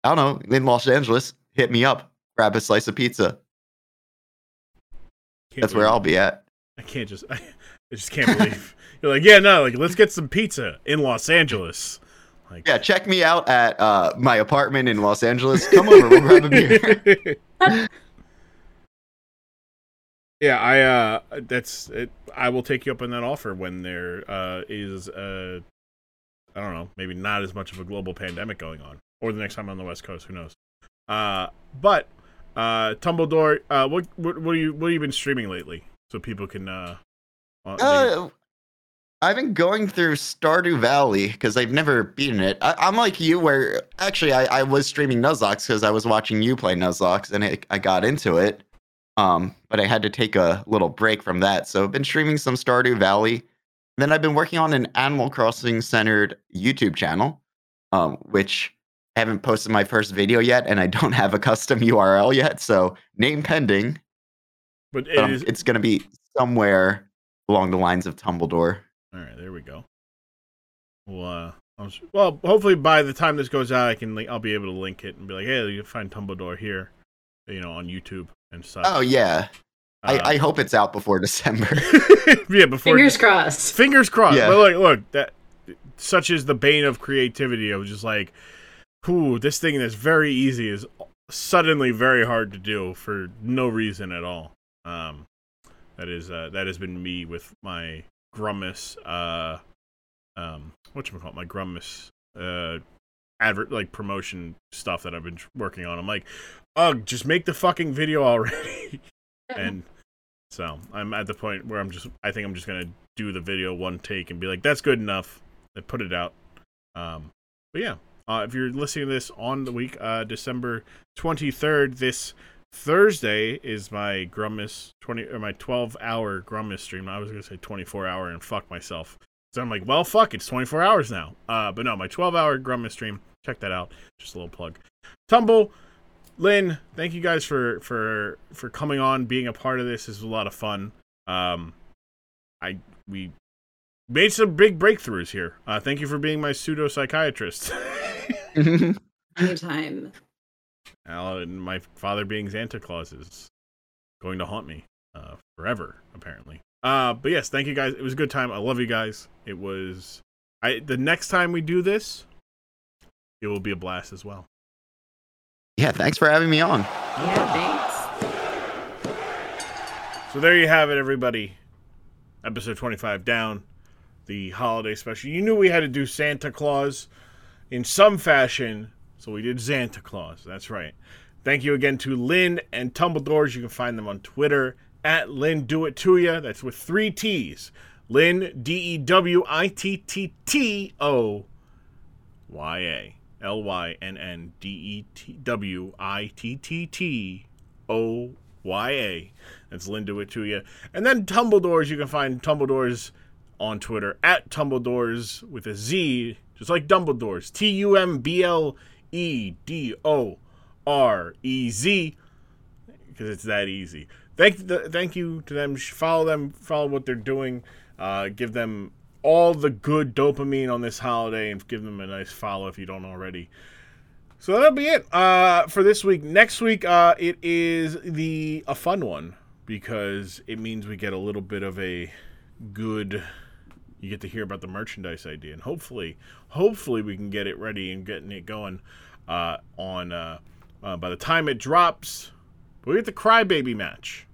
B: I don't know, in Los Angeles, hit me up, grab a slice of pizza.
A: Can't
B: That's where I'll be at.
A: I can't just. I, just can't believe you're like, yeah, no, like let's get some pizza in Los Angeles. Like,
B: Yeah, check me out at uh, my apartment in Los Angeles. Come over, we'll grab a beer.
A: yeah, I uh, that's it. I will take you up on that offer when there uh is uh, I don't know, maybe not as much of a global pandemic going on, or the next time on the West Coast, who knows? Uh, but uh, Tumbledore, uh, what what what are you what have you been streaming lately, so people can uh, uh,
B: I've been going through Stardew Valley because I've never beaten it. I, am like you, where actually I, I was streaming Nuzlocke because I was watching you play Nuzlocke and it, I got into it. Um, but I had to take a little break from that. So I've been streaming some Stardew Valley. Then I've been working on an Animal Crossing centered YouTube channel, um, which I haven't posted my first video yet, and I don't have a custom URL yet. So name pending.
A: But it
B: Um,
A: is-
B: it's going to be somewhere along the lines of Tumbledore.
A: All right, there we go. Well, uh, I'll s- well, hopefully by the time this goes out, I can link, I'll be able to link it and be like, hey, you can find Tumbledore here, you know, on YouTube and stuff.
B: Oh yeah,
A: Uh,
B: I, I hope it's out before December.
A: yeah, before
C: Fingers crossed.
A: fingers crossed.
B: Yeah.
A: But look, look, that such is the bane of creativity. I was just like, "Ooh, this thing that's very easy is suddenly very hard to do for no reason at all." Um, that is uh, that has been me with my Grummus, uh, um, what you call my Grummus, uh, advert like promotion stuff that I've been working on. I'm like, ugh, just make the fucking video already. and so I'm at the point where I'm just I think I'm just gonna do the video one take and be like that's good enough and put it out. Um, but yeah, uh, if you're listening to this on the week uh, December 23rd, this Thursday is my Grummus 20 or my 12 hour Grummus stream. I was gonna say 24 hour and fuck myself. So I'm like, well, fuck, it's 24 hours now. Uh, but no, my 12 hour Grummus stream. Check that out. Just a little plug. Tumble. Lynn, thank you guys for for for coming on, being a part of this. This is a lot of fun. Um, I we made some big breakthroughs here. Uh, thank you for being my pseudo psychiatrist.
C: Anytime.
A: And my father being Santa Claus is going to haunt me uh, forever, apparently. Uh, but yes, thank you guys. It was a good time. I love you guys. It was. I the next time we do this, it will be a blast as well.
B: yeah, thanks for having me on.
C: Yeah, thanks.
A: So there you have it, everybody. Episode 25 down, the holiday special. You knew we had to do Santa Claus in some fashion, so we did Santa Claus. That's right. Thank you again to Lynn and Tumbledores. You can find them on Twitter at Lynn Do It To Ya. That's with three T's. Lynn D E W I T T T O Y A. L Y N N D E T W I T T T O Y A. That's Lynn Do It To Ya. And then Tumbledores, you can find Tumbledores on Twitter at Tumbledores with a Z, just like Dumbledores. T U M B L E D O R E Z, because it's that easy. Thank, the, thank you to them. Follow them, follow what they're doing. Uh, give them all the good dopamine on this holiday and give them a nice follow if you don't already. So that'll be it uh, for this week. Next week, uh, it is the a fun one because it means we get a little bit of a good. You get to hear about the merchandise idea, and hopefully, hopefully we can get it ready and getting it going uh, on. Uh, uh, by the time it drops, we get the Crybaby match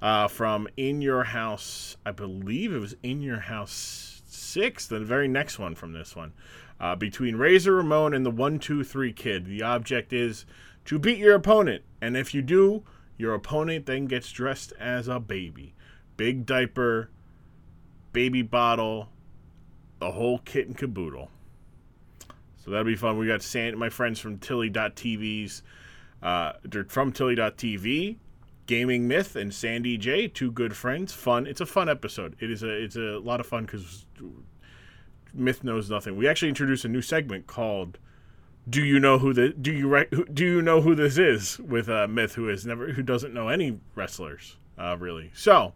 A: uh, from In Your House. I believe it was In Your House six, the very next one from this one, uh, between Razor Ramon and the One Two Three Kid. The object is to beat your opponent, and if you do, your opponent then gets dressed as a baby, big diaper, baby bottle, the whole kit and caboodle. So that'll be fun. We got San- my friends from Tilly.tv's, uh, they're from Tilly.tv, Gaming Myth, and Sandy J, two good friends. Fun. It's a fun episode. It is a it's a lot of fun because Myth knows nothing. We actually introduced a new segment called "Do you know who the do you re- do you know who this is?" with uh, Myth, who has never who doesn't know any wrestlers uh, really. So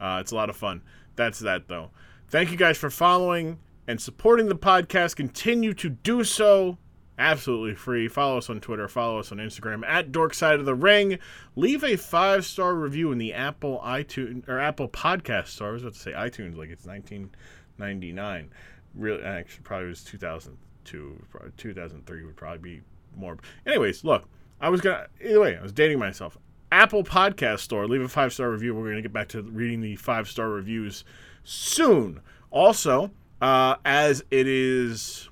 A: uh, it's a lot of fun. That's that though. Thank you guys for following and supporting the podcast. Continue to do so. Absolutely free. Follow us on Twitter. Follow us on Instagram at Dork Side of the Ring. Leave a five star review in the Apple iTunes or Apple Podcast Store. I was about to say iTunes like it's 1999. Really, actually, probably was 2002, 2003 would probably be more. Anyways, look, I was gonna either way. I was dating myself. Apple Podcast Store. Leave a five star review. We're gonna get back to reading the five star reviews soon. Also, uh, as it is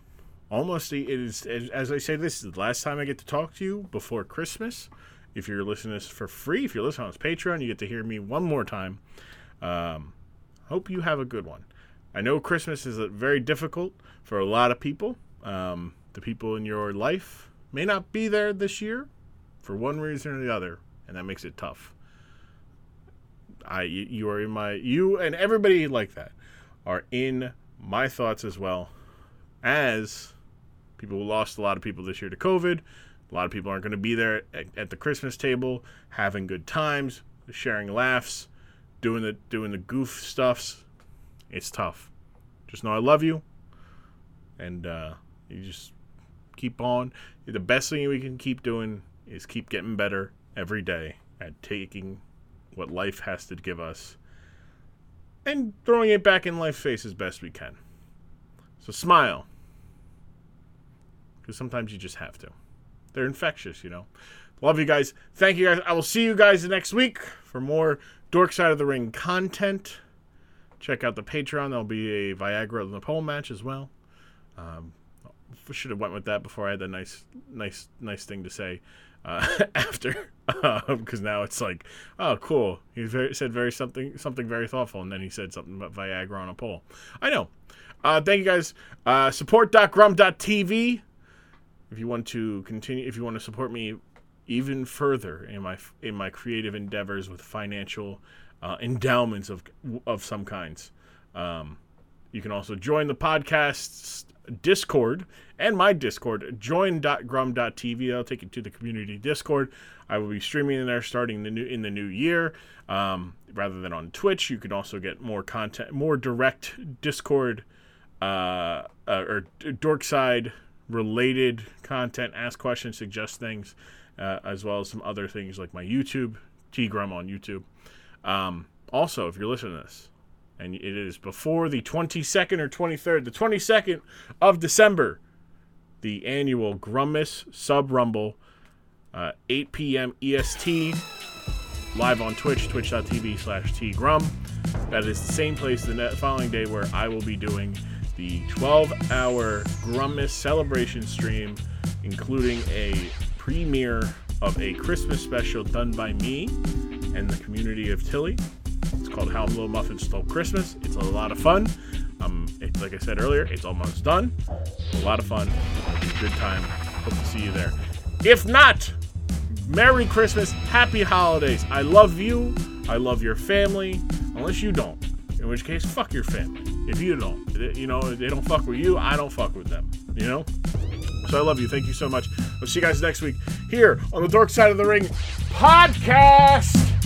A: almost the, it is as- I say this is the last time I get to talk to you before Christmas. If you're listening to this for free, if you're listening on Patreon, you get to hear me one more time. Um, hope you have a good one. I know Christmas is very difficult for a lot of people. Um, the people in your life may not be there this year for one reason or the other, and that makes it tough. I you are in my you and everybody like that are in my thoughts as well as people who lost a lot of people this year to COVID. A lot of people aren't going to be there at, at the Christmas table having good times, sharing laughs, doing the doing the goof stuffs. It's tough. Just know I love you, and uh, you just keep on. The best thing we can keep doing is keep getting better every day at taking what life has to give us and throwing it back in life's face as best we can. So smile. Because sometimes you just have to. They're infectious, you know. Love you guys. Thank you guys. I will see you guys next week for more Dork Side of the Ring content. Check out the Patreon. There'll be a Viagra and the pole match as well. Um, should have went with that before I had that nice, nice, nice thing to say uh, after, because um, now it's like, oh, cool. He very, said very something, something very thoughtful, and then he said something about Viagra on a pole. I know. Uh, thank you guys. Uh, support.grumm.tv if you want to continue, if you want to support me even further in my in my creative endeavors with financial uh, endowments of of some kinds. Um, you can also join the podcast's Discord and my Discord, join.grumm.tv. That'll take you to the community Discord. I will be streaming in there starting the new in the new year. Um, rather than on Twitch, you can also get more content, more direct Discord uh, uh, or Dorkside related content, ask questions, suggest things, uh, as well as some other things like my YouTube, T Grumm on YouTube. Um, also, if you're listening to this, and it is before the 22nd or 23rd, the 22nd of December, the annual Grummas Sub Rumble, uh, 8 p.m. EST, live on Twitch, twitch.tv slash tgrumm. That is the same place the following day where I will be doing the 12 hour Grummas celebration stream, including a premiere of a Christmas special done by me and the community of Tilly. It's called How Little Muffin Stole Christmas. It's a lot of fun. Um, it, like I said earlier, it's almost done. A lot of fun. good time. Hope to see you there. If not, Merry Christmas, Happy Holidays. I love you. I love your family. Unless you don't. In which case, fuck your family. If you don't, you know, they don't fuck with you, I don't fuck with them. You know? So I love you. Thank you so much. We'll see you guys next week here on the Dork Side of the Ring podcast.